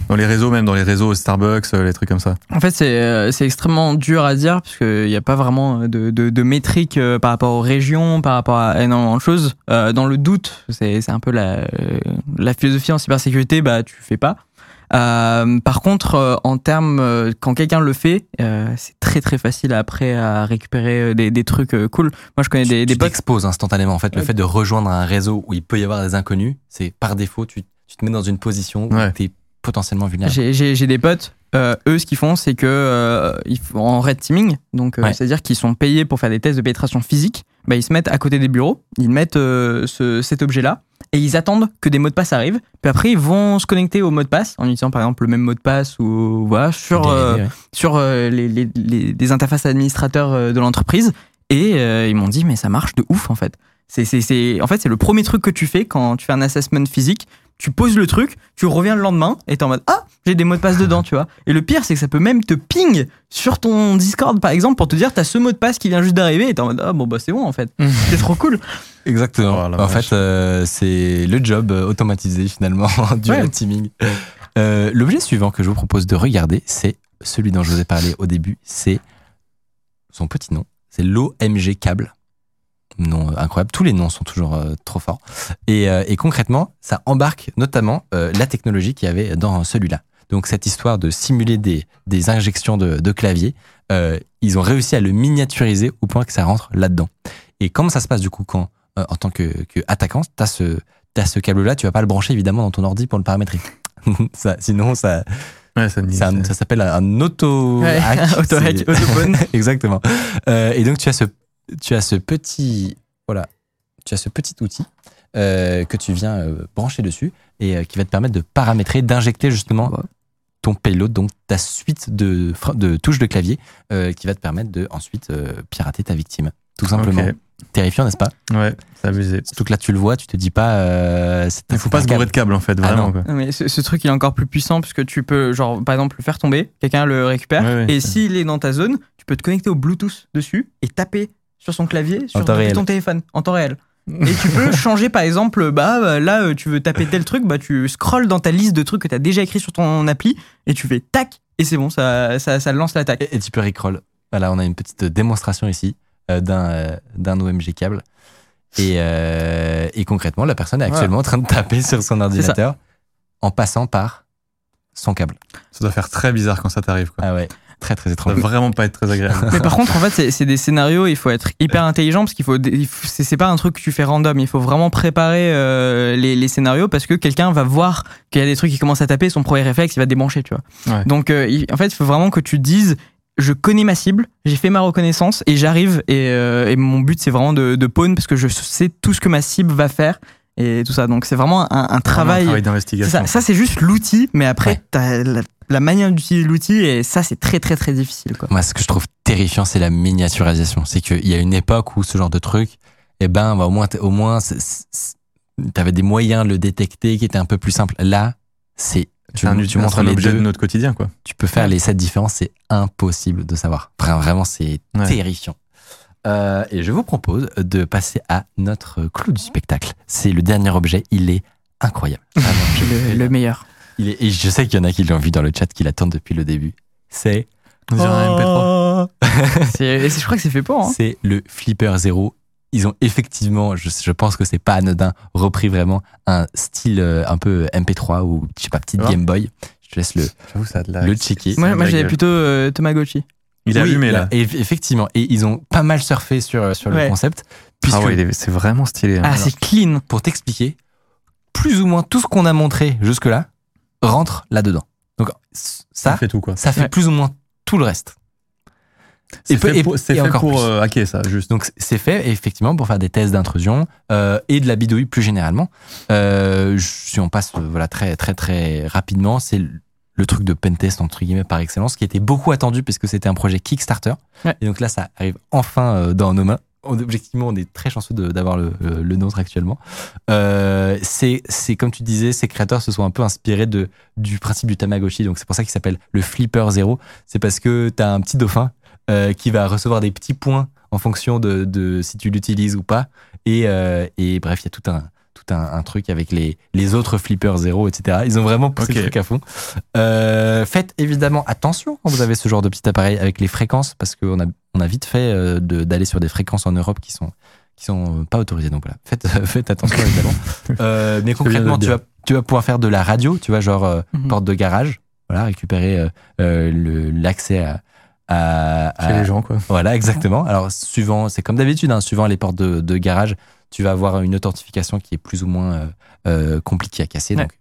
Dans les réseaux, même dans les réseaux Starbucks, euh, les trucs comme ça. En fait, c'est euh, c'est extrêmement dur à dire parce qu'il n'y a pas vraiment de, de, de métriques euh, par rapport aux régions, par rapport à énormément de choses. Euh, dans le doute, c'est c'est un peu la, euh, la philosophie en cybersécurité, bah tu fais pas. Euh, par contre, euh, en termes, euh, quand quelqu'un le fait, euh, c'est très très facile après à récupérer des, des trucs euh, cool. Moi, je connais des, des tu potes. t'exposes instantanément. En fait, le Ouais. fait de rejoindre un réseau où il peut y avoir des inconnus, c'est par défaut, tu, tu te mets dans une position Ouais. où tu es potentiellement vulnérable. J'ai- des potes, euh, eux, ce qu'ils font, c'est que euh, ils font en red teaming, donc euh, Ouais. c'est-à-dire qu'ils sont payés pour faire des tests de pénétration physique. Bah, ils se mettent à côté des bureaux, ils mettent euh, ce- cet objet-là et ils attendent que des mots de passe arrivent. Puis après, ils vont se connecter au mot de passe en utilisant par exemple le même mot de passe ou voilà sur euh, ouais. sur euh, les, les, les- interfaces administrateurs euh, de l'entreprise et euh, ils m'ont dit mais ça marche de ouf en fait. C'est c'est c'est en fait c'est le premier truc que tu fais quand tu fais un assessment physique. Tu poses le truc, tu reviens le lendemain et t'es en mode ah j'ai des mots de passe dedans tu vois. Et le pire c'est que ça peut même te ping sur ton Discord par exemple pour te dire t'as ce mot de passe qui vient juste d'arriver et t'es en mode ah bon bah c'est bon en fait. c'est trop cool. Exactement. Oh, en fait, euh, c'est le job euh, automatisé finalement du Ouais. teaming. Euh, L'objet suivant que je vous propose de regarder, c'est celui dont je vous ai parlé au début. C'est son petit nom. C'est l'OMG Cable. Nom euh, incroyable. Tous les noms sont toujours euh, trop forts. Et, euh, et concrètement, ça embarque notamment la technologie qu'il y avait dans celui-là. Donc cette histoire de simuler des, des injections de, de clavier, euh, ils ont réussi à le miniaturiser au point que ça rentre là-dedans. Et comment ça se passe du coup quand, euh, en tant que, que attaquant, t'as ce, t'as ce câble-là, tu vas pas le brancher évidemment dans ton ordi pour le paramétrer. ça, sinon, ça, Ouais, ça un- s'appelle un Ouais, auto-hack, C'est- auto-phone. Exactement. Euh, et donc tu as ce, tu as ce petit, voilà, tu as ce petit outil euh, que tu viens euh, brancher dessus et euh, qui va te permettre de paramétrer, d'injecter justement Ouais. ton payload, donc ta suite de, de touches de clavier euh, qui va te permettre de ensuite euh, pirater ta victime. Tout simplement. Terrifiant, n'est-ce pas? Ouais, c'est abusé. Surtout que là, tu le vois, tu te dis pas. Euh, c'est- Il faut c'est pas se câble. bourrer de câbles en fait, Ah vraiment. non. quoi. Non, mais ce, ce truc il est encore plus puissant puisque tu peux genre par exemple le faire tomber, quelqu'un le récupère Ouais, ouais. et s'il est dans ta zone, tu peux te connecter au Bluetooth dessus et taper sur son clavier sur ton téléphone en temps réel. Et tu peux changer par exemple bah bah, là euh, tu veux taper tel truc bah tu scrolles dans ta liste de trucs que tu as déjà écrit sur ton appli et tu fais tac et c'est bon ça ça, ça lance l'attaque. Et, et tu peux rickroll. Voilà, on a une petite démonstration ici euh, d'un euh, d'un OMG câble. Et, euh, et concrètement, la personne est actuellement en train de taper sur son ordinateur en passant par son câble. Ça doit faire très bizarre quand ça t'arrive. Ah ouais. Très très Ça étrange. va vraiment pas être très agréable. Mais par contre, en fait, c'est- des scénarios, il faut être hyper intelligent parce qu'il faut, faut- c'est pas un truc que tu fais random, il faut vraiment préparer euh, les, les scénarios parce que quelqu'un va voir qu'il y a des trucs qui commencent à taper, son premier réflexe, il va débrancher, tu vois. Ouais. Donc, euh, en fait, il faut vraiment que tu dises, je connais ma cible, j'ai fait ma reconnaissance et j'arrive et, euh, et mon but c'est vraiment de, de pawn parce que je sais tout ce que ma cible va faire et tout ça. Donc, c'est vraiment un, un Vraiment un travail. travail d'investigation. Ça, ça c'est juste l'outil, mais après, Ouais. t'as la, manière d'utiliser l'outil et ça, c'est très très très difficile, quoi. Moi, ce que je trouve terrifiant, c'est la miniaturisation. C'est qu'il y a une époque où ce genre de truc, eh ben, bah, au moins, au moins, t'avais des moyens de le détecter qui étaient un peu plus simples. Là, c'est, tu, un, montres un les objet deux, de notre quotidien, quoi. tu peux faire les sept différences, c'est impossible de savoir. Vraiment, vraiment, c'est Ouais. terrifiant. Euh, et je vous propose de passer à notre clou du spectacle. C'est le dernier objet, il est incroyable. Vraiment, je- Le, le meilleur. Il est, et je sais qu'il y en a qui l'ont vu dans le chat, qui l'attendent depuis le début. C'est On dirait un MP3. C'est- et c'est- je crois que c'est fait pour. Hein. c'est le Flipper Zero. Ils ont effectivement, je, je pense que c'est pas anodin, repris vraiment un style euh, un peu MP3 ou je sais pas petite Ah. Game Boy. Je te laisse le. J'avoue, ça a de la. Le checker. Moi, moi j'avais plutôt euh, Tamagotchi. Il a Oui, allumé, là. Et effectivement, et ils ont pas mal surfé sur sur le concept. Puisque Ah ouais, c'est vraiment stylé. hein. Ah, c'est clean. pour t'expliquer, plus ou moins tout ce qu'on a montré jusque là rentre là-dedans. Donc ça ça, fait tout, quoi. ça fait Ouais. plus ou moins tout le reste. C'est fait et- pour, c'est et fait encore pour plus. euh, hacker, ça, juste. Donc c'est fait effectivement pour faire des tests d'intrusion euh, et de la bidouille plus généralement. Euh, si on passe voilà très très très rapidement, c'est le- le truc de pentest entre guillemets par excellence qui était beaucoup attendu puisque c'était un projet Kickstarter. Ouais. Et donc là ça arrive enfin euh, dans nos mains. Objectivement, on est très chanceux d'avoir le, nôtre actuellement. Euh, c'est comme tu disais, ces créateurs se sont un peu inspirés du principe du Tamagotchi. Donc c'est pour ça qu'il s'appelle le Flipper Zero. C'est parce que tu as un petit dauphin euh, qui va recevoir des petits points en fonction de, de si tu l'utilises ou pas. Et, euh, et bref, il y a tout un tout un, un truc avec les, les autres flippers zéro, etc. Ils ont vraiment poussé Ok. le truc à fond. Euh, faites évidemment attention quand vous avez ce genre de petit appareil avec les fréquences, parce qu'on a, on a vite fait euh, de- d'aller sur des fréquences en Europe qui sont qui sont pas autorisées. Donc voilà, faites, faites attention évidemment. Euh, mais concrètement, tu vas, tu vas pouvoir faire de la radio, tu vois, genre euh, Mhm. porte de garage, voilà, récupérer euh, euh, le- l'accès à, à, Chez à- les gens, quoi. voilà, exactement. Alors, suivant, c'est comme d'habitude, hein, suivant les portes de, de garage, tu vas avoir une authentification qui est plus ou moins euh, euh, compliquée à casser. Ouais. Donc,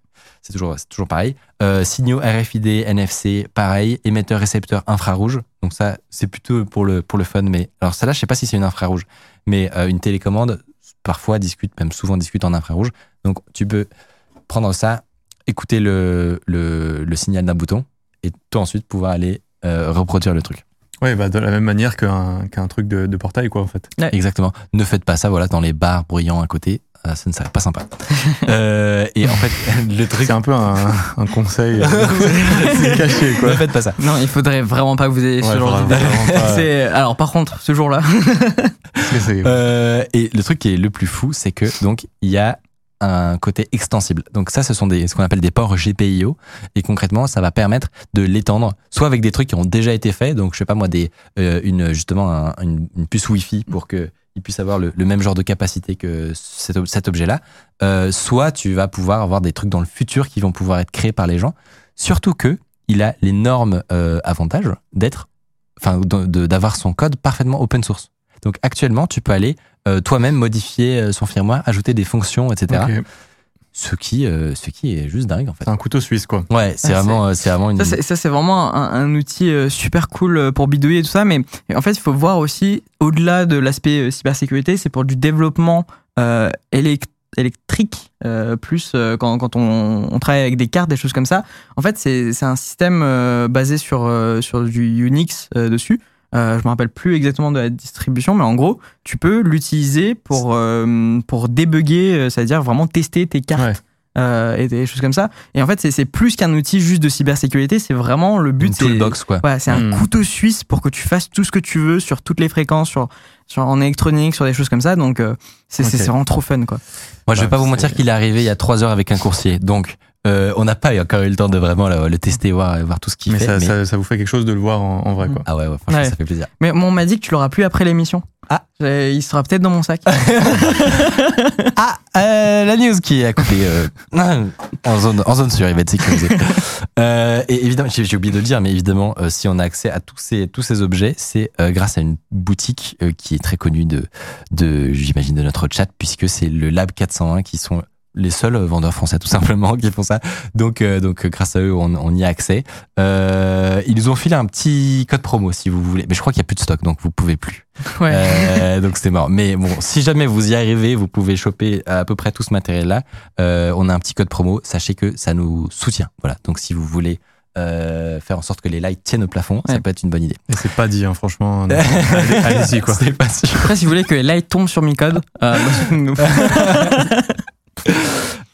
c'est toujours, c'est toujours pareil. Euh, signaux RFID, NFC, pareil. Émetteur, récepteur infrarouge. Donc, ça, c'est plutôt pour le, pour le fun. Mais alors, ça là, je sais pas si c'est une infrarouge, mais euh, une télécommande, parfois discute, même souvent discute en infrarouge. Donc, tu peux prendre ça, écouter le, le, le signal d'un bouton et toi ensuite pouvoir aller euh, reproduire le truc. Ouais, bah, de la même manière qu'un qu'un truc de, de portail, quoi, en fait. Exactement. Ne faites pas ça, voilà, dans les bars bruyants à côté. Euh, ça ne serait pas sympa. Euh, et en fait, le truc. C'est un peu un, un conseil. c'est caché, Ne quoi. faites pas ça. Non, il faudrait vraiment pas que vous ayez ce Ouais, genre d'idée. pas. Alors, par contre, ce jour-là, Euh, et le truc qui est le plus fou, c'est que donc il y a un côté extensible. Donc ça, ce sont ce qu'on appelle des ports GPIO. Et concrètement, ça va permettre de l'étendre, soit avec des trucs qui ont déjà été faits. Donc je sais pas moi, des, euh, une justement un- une, puce Wi-Fi pour que il puisse avoir le, même genre de capacité que cet, ob- cet objet-là. Euh, soit tu vas pouvoir avoir des trucs dans le futur qui vont pouvoir être créés par les gens. Surtout que il a l'énorme euh, avantage d'être, enfin, d'avoir son code parfaitement open source. Donc actuellement, tu peux aller euh, toi-même modifier euh, son firmware, ajouter des fonctions, etc. Ce qui, euh, ce qui est juste dingue en fait. C'est un couteau suisse, quoi. Ouais, c'est Ah, vraiment, c'est vraiment une. ça, c'est- ça, c'est vraiment un, un outil super cool pour bidouiller et tout ça. Mais en fait, il faut voir aussi, au-delà de l'aspect cybersécurité, c'est pour du développement euh, élect- électrique, euh, plus euh, quand, quand on, on travaille avec des cartes, des choses comme ça. En fait, c'est c'est un système euh, basé sur, euh, sur du Unix euh, dessus. Euh, je me rappelle plus exactement de la distribution, mais en gros, tu peux l'utiliser pour, euh, pour débugger, euh, c'est-à-dire vraiment tester tes cartes Ouais. euh, et des choses comme ça. Et en fait, c'est- plus qu'un outil juste de cybersécurité, c'est vraiment le but. une c'est- toolbox quoi. Voilà, c'est Hmm. un couteau suisse pour que tu fasses tout ce que tu veux sur toutes les fréquences, sur, sur en électronique, sur des choses comme ça. Donc, euh, c'est vraiment trop fun, quoi. Moi, je vais Ouais, pas vous mentir qu'il est arrivé il y a trois heures avec un coursier. Donc, euh, on n'a pas encore eu le temps de vraiment le, le tester, voir, voir tout ce qu'il Mais, fait. ça, mais- ça, ça vous fait quelque chose de le voir en, en vrai, quoi. Ah ouais, ouais franchement, Ouais. ça fait plaisir. Mais on m'a dit que tu l'auras plus après l'émission. Ah. Il sera peut-être dans mon sac. Ah, euh, la news qui est à couper euh, en, zone, en zone sûre, il va être sécurisé. Euh, et évidemment, j'ai j'ai oublié de le dire, mais évidemment, euh, si on a accès à tous ces, tous ces objets, c'est euh, grâce à une boutique euh, qui est très connue de, de j'imagine, de notre chat, puisque c'est le Lab 401 qui sont les seuls vendeurs français tout simplement qui font ça. Donc, euh, donc euh, grâce à eux, on, on y a accès. Euh, ils nous ont filé un petit code promo si vous voulez, mais je crois qu'il y a plus de stock, donc vous pouvez plus. Ouais. Euh, donc c'est mort. Mais bon, si jamais vous y arrivez, vous pouvez choper à peu près tout ce matériel-là. Euh, on a un petit code promo. Sachez que ça nous soutient. Voilà. Donc si vous voulez euh, faire en sorte que les lights tiennent au plafond, ça peut être une bonne idée. Et c'est pas dit, hein, franchement. Allez-y, quoi. C'est pas sûr. Après, si vous voulez que les lights tombent sur Micode, euh, bah.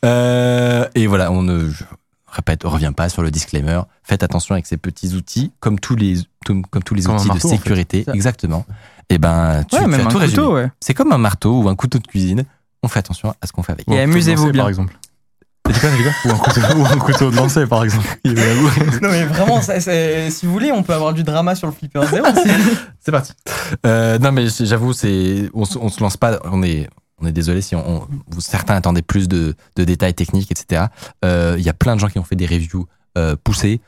Euh, et voilà, on ne je répète, on revient pas sur le disclaimer. Faites attention avec ces petits outils, comme tous les tout- comme tous les Comme outils marteau, de sécurité. Exactement. Et ben, tu, ouais, tu même as un tout résumé. couteau, ouais. C'est comme un marteau ou un couteau de cuisine. On fait attention à ce qu'on fait avec. Et amusez-vous bien. Par exemple. Ou, un couteau, ou un couteau de lancer, par exemple. Il. Non, mais vraiment, ça, c'est- si vous voulez, on peut avoir du drama sur le flipper zéro. C'est parti. Euh, non, mais j'avoue, c'est on, on se lance pas. On est on est désolé si on, on- vous, certains attendaient plus de, de détails techniques, etc. Euh, Il y a plein de gens qui ont fait des reviews euh, poussées.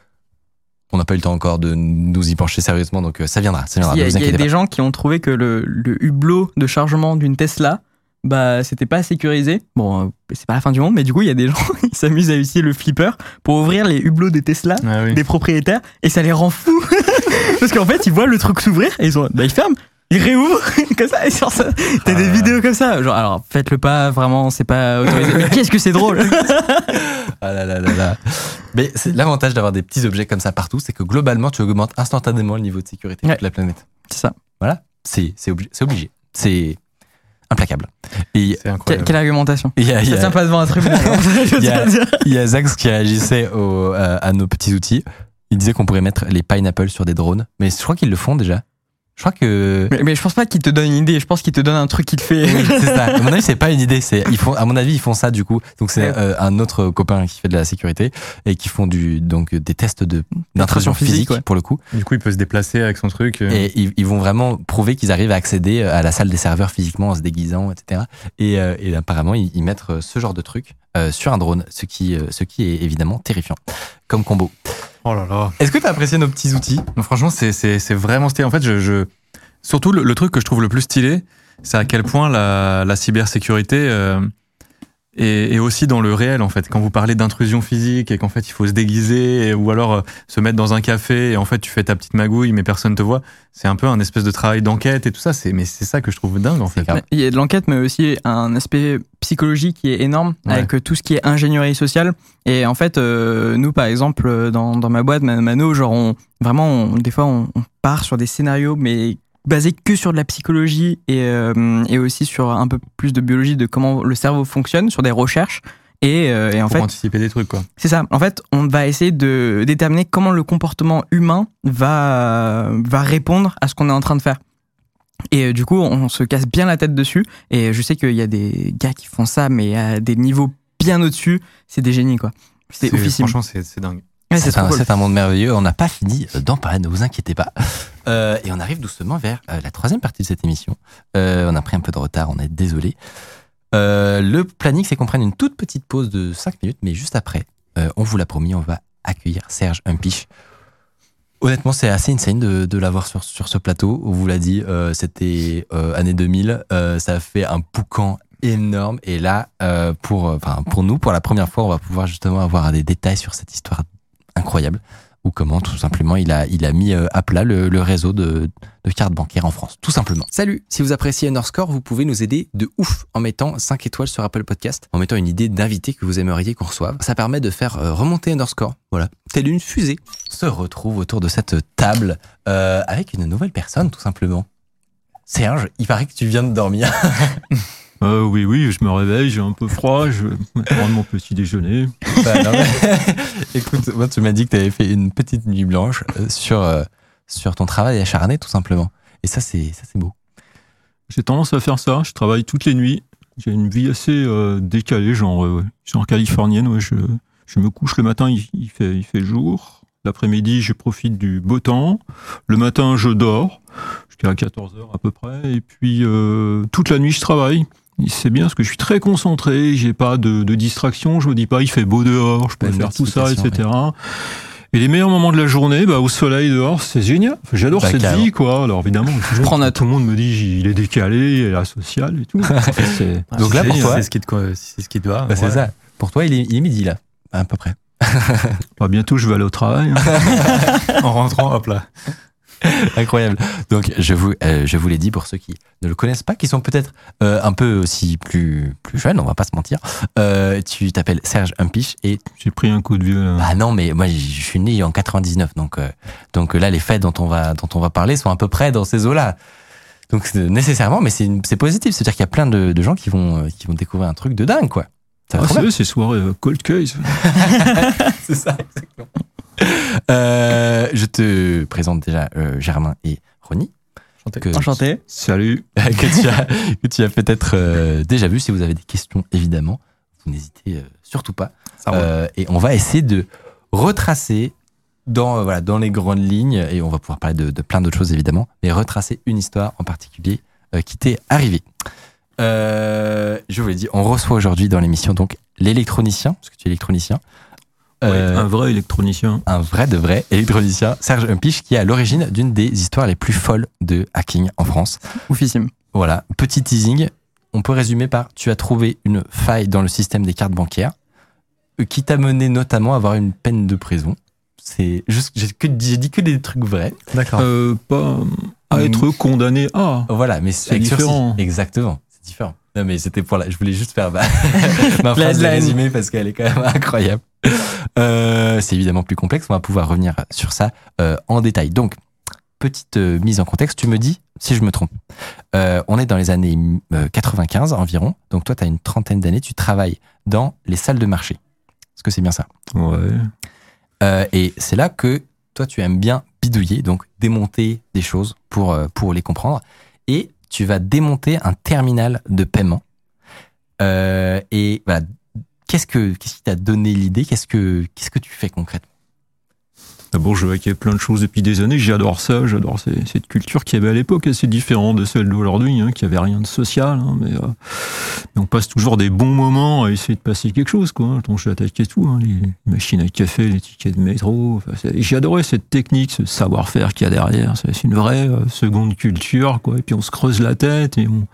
On n'a pas eu le temps encore de nous y pencher sérieusement, donc euh, ça viendra. Ça viendra. Il y a, y des gens qui ont trouvé que le, le hublot de chargement d'une Tesla, bah, c'était pas sécurisé. Bon, c'est pas la fin du monde, mais du coup, il y a des gens qui s'amusent à utiliser le flipper pour ouvrir les hublots des Tesla Ah oui. des propriétaires et ça les rend fous. Parce qu'en fait, ils voient le truc s'ouvrir et ils sont, bah, ils ferment. Ils réouvrent comme ça et sur ça. T'as des Ah. vidéos comme ça. Genre, alors, faites-le pas, vraiment, c'est pas autorisé. Mais qu'est-ce que c'est drôle. Ah là là là là. Mais c'est l'avantage d'avoir des petits objets comme ça partout, c'est que globalement, tu augmentes instantanément le niveau de sécurité de Ouais. la planète. C'est ça. Voilà. C'est c'est obli- c'est obligé. C'est implacable. Et C'est Quelle, quelle argumentation il y a- il y Ça a- tient pas devant un tribunal. Il y a-. Il Zax qui réagissait au- à, à nos petits outils. Il disait qu'on pourrait mettre les pineapple sur des drones. Mais je crois qu'ils le font déjà. Je crois que. Mais, mais je pense pas qu'il te donne une idée. Je pense qu'il te donne un truc qui te fait. Oui, c'est ça. À mon avis, c'est pas une idée. C'est, ils font, à mon avis, ils font ça du coup. Donc c'est Ouais. euh, un autre copain qui fait de la sécurité et qui font du donc des tests de d'intrusion physique, physique, ouais. pour le coup. Du coup, il peut se déplacer avec son truc. euh, Et ils, ils vont vraiment prouver qu'ils arrivent à accéder à la salle des serveurs physiquement en se déguisant, etc. Et, euh, et apparemment, ils, ils mettent ce genre de truc euh, sur un drone, ce qui, euh, ce qui est évidemment terrifiant comme combo. Oh là là. Est-ce que tu as apprécié nos petits outils? Non, franchement, c'est, c'est, c'est vraiment stylé. En fait, je, je... surtout le, le truc que je trouve le plus stylé, c'est à quel point la, la cybersécurité euh, est, est aussi dans le réel, en fait. Quand vous parlez d'intrusion physique et qu'en fait, il faut se déguiser et- ou alors euh, se mettre dans un café et en fait, tu fais ta petite magouille, mais personne te voit. C'est un peu un espèce de travail d'enquête et tout ça. C'est, mais c'est ça que je trouve dingue, en fait. Il y a de l'enquête, mais aussi un aspect psychologique qui est énorme Ouais. avec euh, tout ce qui est ingénierie sociale. Et en fait, euh, nous, par exemple, euh, dans, dans ma boîte, Ma- Mano, genre, on, vraiment, on- des fois, on, on part sur des scénarios, mais basés que sur de la psychologie et, euh, et aussi sur un peu plus de biologie de comment le cerveau fonctionne, sur des recherches. Et, euh, et en Pour fait, anticiper des trucs, quoi. c'est ça. En fait, on va essayer de déterminer comment le comportement humain va, va répondre à ce qu'on est en train de faire. Et euh, du coup, on se casse bien la tête dessus. Et je sais qu'il y a des gars qui font ça, mais à des niveaux bien au-dessus. C'est des génies, quoi. C'est oufissime. Franchement, c'est dingue. C'est un, cool. c'est un monde merveilleux. On n'a pas fini d'en parler, ne vous inquiétez pas. Euh, et on arrive doucement vers euh, la troisième partie de cette émission. Euh, on a pris un peu de retard, on est désolé. Euh, le planning, c'est qu'on prenne une toute petite pause de 5 minutes, mais juste après, euh, on vous l'a promis, on va accueillir Serge Humpich. Honnêtement, c'est assez insane de, de l'avoir sur, sur ce plateau. On vous l'a dit, euh, c'était euh, année 2000. euh, ça a fait un boucan énorme. Et là, euh, pour, euh, enfin, pour nous, pour la première fois, on va pouvoir justement avoir des détails sur cette histoire incroyable. Ou comment, tout simplement, il a, il a mis euh, à plat le, le réseau de, de cartes bancaires en France. Tout simplement. Salut Si vous appréciez Underscore, vous pouvez nous aider de ouf en mettant 5 étoiles sur Apple Podcast, en mettant une idée d'invité que vous aimeriez qu'on reçoive. Ça permet de faire euh, remonter Underscore. Voilà. Telle une fusée. Se retrouve autour de cette table euh, avec une nouvelle personne, tout simplement. Serge, il paraît que tu viens de dormir. Euh, oui, oui, je me réveille, j'ai un peu froid, je vais prendre mon petit déjeuner. Bah, non, mais- Écoute, moi, tu m'as dit que tu avais fait une petite nuit blanche euh, sur, euh, sur ton travail acharné, tout simplement. Et ça, c'est ça, c'est beau. J'ai tendance à faire ça, je travaille toutes les nuits. J'ai une vie assez euh, décalée, genre, genre californienne. ouais, je, je me couche le matin, il, il fait, il fait jour. L'après-midi, je profite du beau temps. Le matin, je dors jusqu'à 14 heures à peu près. Et puis toute la nuit, je travaille. C'est bien parce que je suis très concentré, j'ai pas de, de distraction, je me dis pas il fait beau dehors, je peux faire tout ça, etc. Et les meilleurs moments de la journée, bah, au soleil dehors, c'est génial. Enfin, J'adore Bah, cette carrément. vie, quoi. Alors évidemment, toujours, prends note. tout le monde me dit il est décalé, il est asocial et tout. Donc là, pour toi, c'est ce qui te, c'est ce qui te va. bah, c'est ça. Pour toi, il est, il est midi là, à peu près. bah, bientôt, je vais aller au travail. hein. En rentrant, hop là. Incroyable. Donc, je vous, euh, je vous l'ai dit pour ceux qui ne le connaissent pas, qui sont peut-être euh, un peu aussi plus, plus jeunes, on va pas se mentir. Euh, tu t'appelles Serge Humpiche et J'ai pris un coup de vieux. là. ah non, mais moi je suis né en 99, donc donc là les fêtes dont on va dont on va parler sont à peu près dans ces eaux-là. Donc nécessairement, mais c'est positif, c'est-à-dire qu'il y a plein de, de gens qui vont qui vont découvrir un truc de dingue quoi. Ah, c'est soirée euh, cold case. C'est ça, exactement. Euh, je te présente déjà euh, Germain et Ronnie. Que, Enchanté. Salut. que tu as, que tu as peut-être euh, déjà vu. Si vous avez des questions, évidemment, vous n'hésitez euh, surtout pas. Euh, et on va essayer de retracer dans, euh, voilà, dans les grandes lignes, et on va pouvoir parler de, de plein d'autres choses évidemment, mais retracer une histoire en particulier euh, qui t'est arrivée. Euh, je vous l'ai dit, on reçoit aujourd'hui dans l'émission donc l'électronicien, parce que tu es électronicien, Euh, un vrai électronicien. un vrai de vrai électronicien, Serge Humpiche, qui est à l'origine d'une des histoires les plus folles de hacking en France. Oufissime. Voilà, petit teasing. On peut résumer par tu as trouvé une faille dans le système des cartes bancaires euh, qui t'a mené notamment à avoir une peine de prison. C'est juste, j'ai que- j'ai dit que des trucs vrais. D'accord. Euh, pas à être condamné à. Voilà, mais C'est sursis. différent. Exactement, c'est différent. Non, mais c'était pour la, je voulais juste faire ma, ma La phrase de résumé parce qu'elle est quand même incroyable. Euh, c'est évidemment plus complexe. On va pouvoir revenir sur ça euh, en détail. Donc, petite euh, mise en contexte. Tu me dis si je me trompe. On est dans les années euh, 95 environ. Donc, toi, tu as une trentaine d'années. Tu travailles dans les salles de marché. Est-ce que c'est bien ça? Ouais. Et c'est là que toi, tu aimes bien bidouiller, donc démonter des choses pour, pour les comprendre. Et tu vas démonter un terminal de paiement. Euh, et voilà, qu'est-ce que qu'est-ce qui t'a donné l'idée? Qu'est-ce que qu'est-ce que tu fais concrètement? D'abord, je hackais plein de choses depuis des années. J'adore ça. J'adore cette culture qui avait à l'époque assez différente de celle d'aujourd'hui, hein, qui avait rien de social. hein, mais, euh, on passe toujours des bons moments à essayer de passer quelque chose. Quoi. Donc, j'ai attaqué tout. hein, les machines à café, les tickets de métro. J'adorais cette technique, ce savoir-faire qu'il y a derrière. C'est une vraie euh, seconde culture. Quoi. Et puis, on se creuse la tête et on.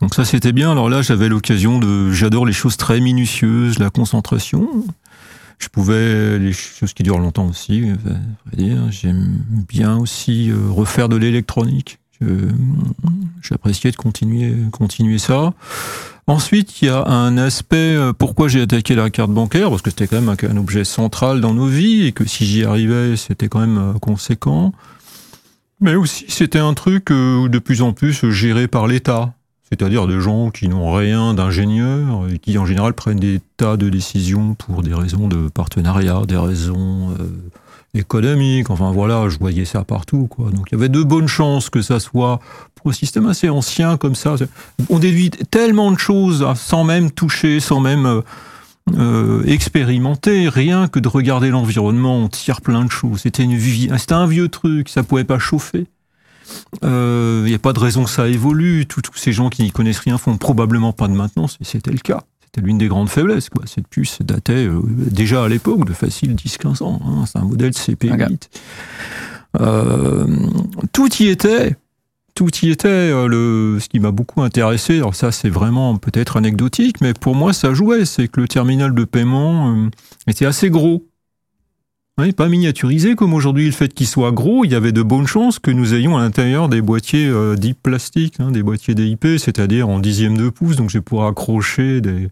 Donc ça c'était bien. Alors là j'avais l'occasion de, j'adore les choses très minutieuses, la concentration. Je pouvais les choses qui durent longtemps aussi. J'aime bien aussi euh, refaire de l'électronique. J'appréciais de continuer, continuer ça. Ensuite, il y a un aspect euh, pourquoi j'ai attaqué la carte bancaire parce que c'était quand même un, objet central dans nos vies et que si j'y arrivais, c'était quand même euh, conséquent. Mais aussi, c'était un truc de plus en plus géré par l'État. C'est-à-dire des gens qui n'ont rien d'ingénieur et qui en général prennent des tas de décisions pour des raisons de partenariat, des raisons euh, économiques. Enfin voilà, je voyais ça partout. Quoi. Donc il y avait de bonnes chances que ça soit pour un système assez ancien comme ça. On déduit tellement de choses sans même toucher, sans même euh, euh, expérimenter, rien que de regarder l'environnement, on tire plein de choses. C'était une vie, c'était un vieux truc, ça pouvait pas chauffer. Il n'y a pas de raison que ça évolue. Tous ces gens qui n'y connaissent rien font probablement pas de maintenance, et c'était le cas. C'était l'une des grandes faiblesses. Quoi. Cette puce datait euh, déjà à l'époque de facile 10-15 ans. hein. C'est un modèle CP8. Euh, tout y était. Tout y était. euh, Le, ce qui m'a beaucoup intéressé, alors ça c'est vraiment peut-être anecdotique, mais pour moi ça jouait, c'est que le terminal de paiement euh, était assez gros. Oui, pas miniaturisé comme aujourd'hui. Le fait qu'il soit gros, il y avait de bonnes chances que nous ayons à l'intérieur des boîtiers euh, dits plastiques, hein, des boîtiers DIP, c'est-à-dire en dixième de pouce. Donc, je vais pouvoir accrocher des,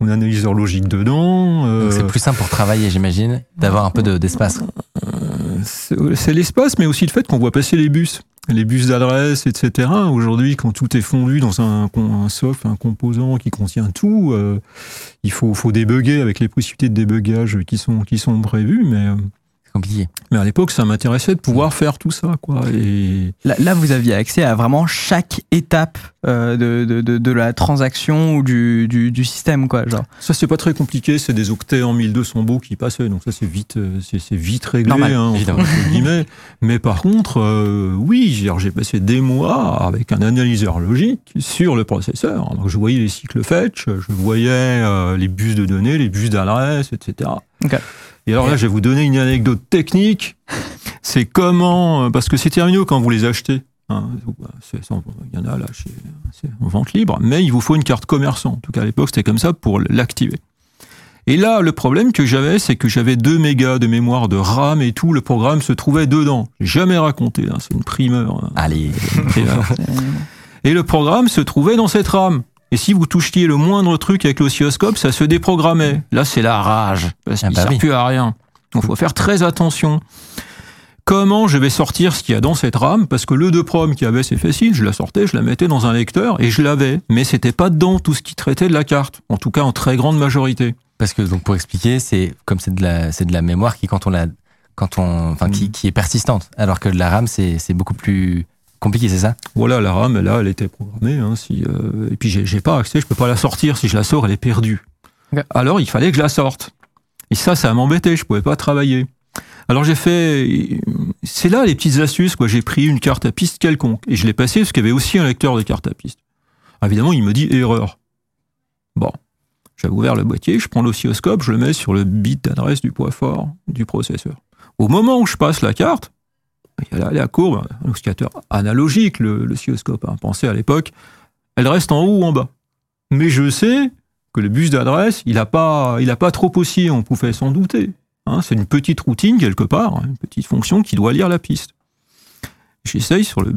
mon analyseur logique dedans. euh, c'est plus simple pour travailler, j'imagine, d'avoir un peu de- d'espace. c'est c'est l'espace, mais aussi le fait qu'on voit passer les bus, les bus d'adresse, etc. Aujourd'hui, quand tout est fondu dans un, un soft, un composant qui contient tout, euh, il faut, faut avec les possibilités de débugage qui sont, qui sont prévues, mais euh, Compliqué. Mais à l'époque, ça m'intéressait de pouvoir faire tout ça, quoi. Et Là, là, vous aviez accès à vraiment chaque étape euh, de, de, de, de la transaction ou du, du, du système, quoi. Genre. ça, c'est pas très compliqué. C'est des octets en 1200 bouts qui passaient. Donc ça, c'est vite, euh, c'est c'est vite réglé, Normal, hein, entre- guillemets. Mais par contre, euh, oui, j'ai- j'ai passé des mois avec un analyseur logique sur le processeur. Donc je voyais les cycles fetch, je voyais euh, les bus de données, les bus d'adresse, etc. Ok. Et alors là, je vais vous donner une anecdote technique. C'est comment, euh, parce que c'est terminaux quand vous les achetez. hein, Il y en a là, c'est en vente libre, mais il vous faut une carte commerçant. En tout cas, à l'époque, c'était comme ça pour l'activer. Et là, le problème que j'avais, c'est que j'avais 2 mégas de mémoire de RAM et tout, le programme se trouvait dedans. Jamais raconté, hein, c'est une primeur. hein. Allez. Et, et le programme se trouvait dans cette RAM. Et si vous touchiez le moindre truc avec l'oscilloscope, ça se déprogrammait. Là, c'est la rage. Parce Ah qu'il bah sert oui. plus à rien. Donc, faut faire très attention. Comment je vais sortir ce qu'il y a dans cette RAM Parce que le 2 prom qui avait, c'est facile. Je la sortais, je la mettais dans un lecteur et je l'avais. Mais c'était pas dedans tout ce qui traitait de la carte. En tout cas, en très grande majorité. Parce que donc pour expliquer, c'est comme c'est de la c'est de la mémoire qui quand on la quand on enfin qui, Mm. qui est persistante, alors que de la RAM c'est c'est beaucoup plus compliqué, c'est ça? Voilà, la RAM, là, elle était programmée. hein, si, euh, et puis, j'ai pas accès, je peux pas la sortir. Si je la sors, elle est perdue. Alors, il fallait que je la sorte. Et ça, ça m'embêtait, je pouvais pas travailler. Alors, j'ai fait. C'est là les petites astuces, quoi. J'ai pris une carte à piste quelconque et je l'ai passée parce qu'il y avait aussi un lecteur de carte à piste. Évidemment, il me dit erreur. Bon. J'avais ouvert le boîtier, je prends l'oscilloscope, je le mets sur le bit d'adresse du poids fort du processeur. Au moment où je passe la carte, la, courbe, un oscillateur analogique, le- l'oscilloscope, hein, pensez à l'époque, elle reste en haut ou en bas. Mais je sais que le bus d'adresse, il n'a pas, pas trop oscillé, on pouvait s'en douter. Hein, c'est une petite routine quelque part, hein, une petite fonction qui doit lire la piste. J'essaye sur le...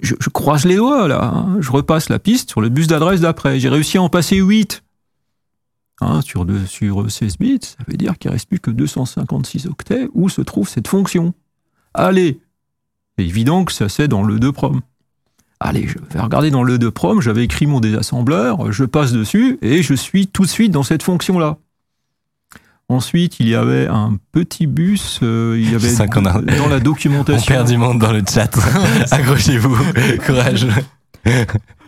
Je, croise les doigts là, hein, je repasse la piste sur le bus d'adresse d'après. J'ai réussi à en passer 8. Hein, sur, deux- sur 16 bits, ça veut dire qu'il ne reste plus que 256 octets où se trouve cette fonction. Allez, c'est évident que ça c'est dans le 2 prom. Allez, je vais regarder dans le 2 prom, j'avais écrit mon désassembleur, je passe dessus et je suis tout de suite dans cette fonction-là. Ensuite, il y avait un petit bus, euh, il y avait sens qu'on a- dans la On documentation. perd du monde dans le chat. Accrochez-vous, courage.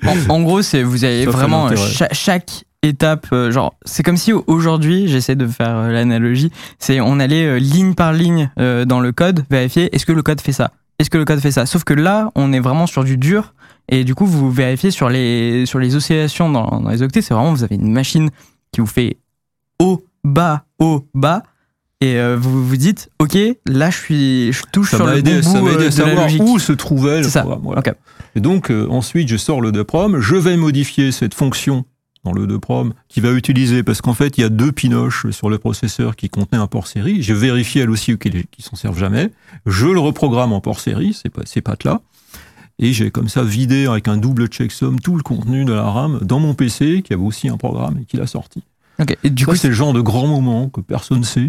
En, en gros, c'est vous avez vraiment chaque étape, euh, genre c'est comme si aujourd'hui, j'essaie de faire euh, l'analogie, c'est on allait euh, ligne par ligne dans le code vérifier est-ce que le code fait ça, est-ce que le code fait ça? Sauf que là, on est vraiment sur du dur et du coup vous vérifiez sur les sur les oscillations dans, dans les octets, c'est vraiment vous avez une machine qui vous fait haut bas haut bas. Et euh, vous vous dites, ok, là je suis, je touche Ça sur le aidé, bon ça bout aidé euh, à de la savoir logique. où se trouvait le programme. voilà. Et donc, euh, ensuite, je sors le 2prom, je vais modifier cette fonction dans le 2prom qui va utiliser, parce qu'en fait, il y a deux pinoches sur le processeur qui contenaient un port série. J'ai vérifié elle aussi qu'ils s'en servent jamais. Je le reprogramme en port série, c'est pas, ces pattes-là. Et j'ai comme ça vidé avec un double checksum tout le contenu de la RAM dans mon PC, qui avait aussi un programme et qui l'a sorti. Ok. Et du coup, c'est le genre de grand moment que personne ne sait.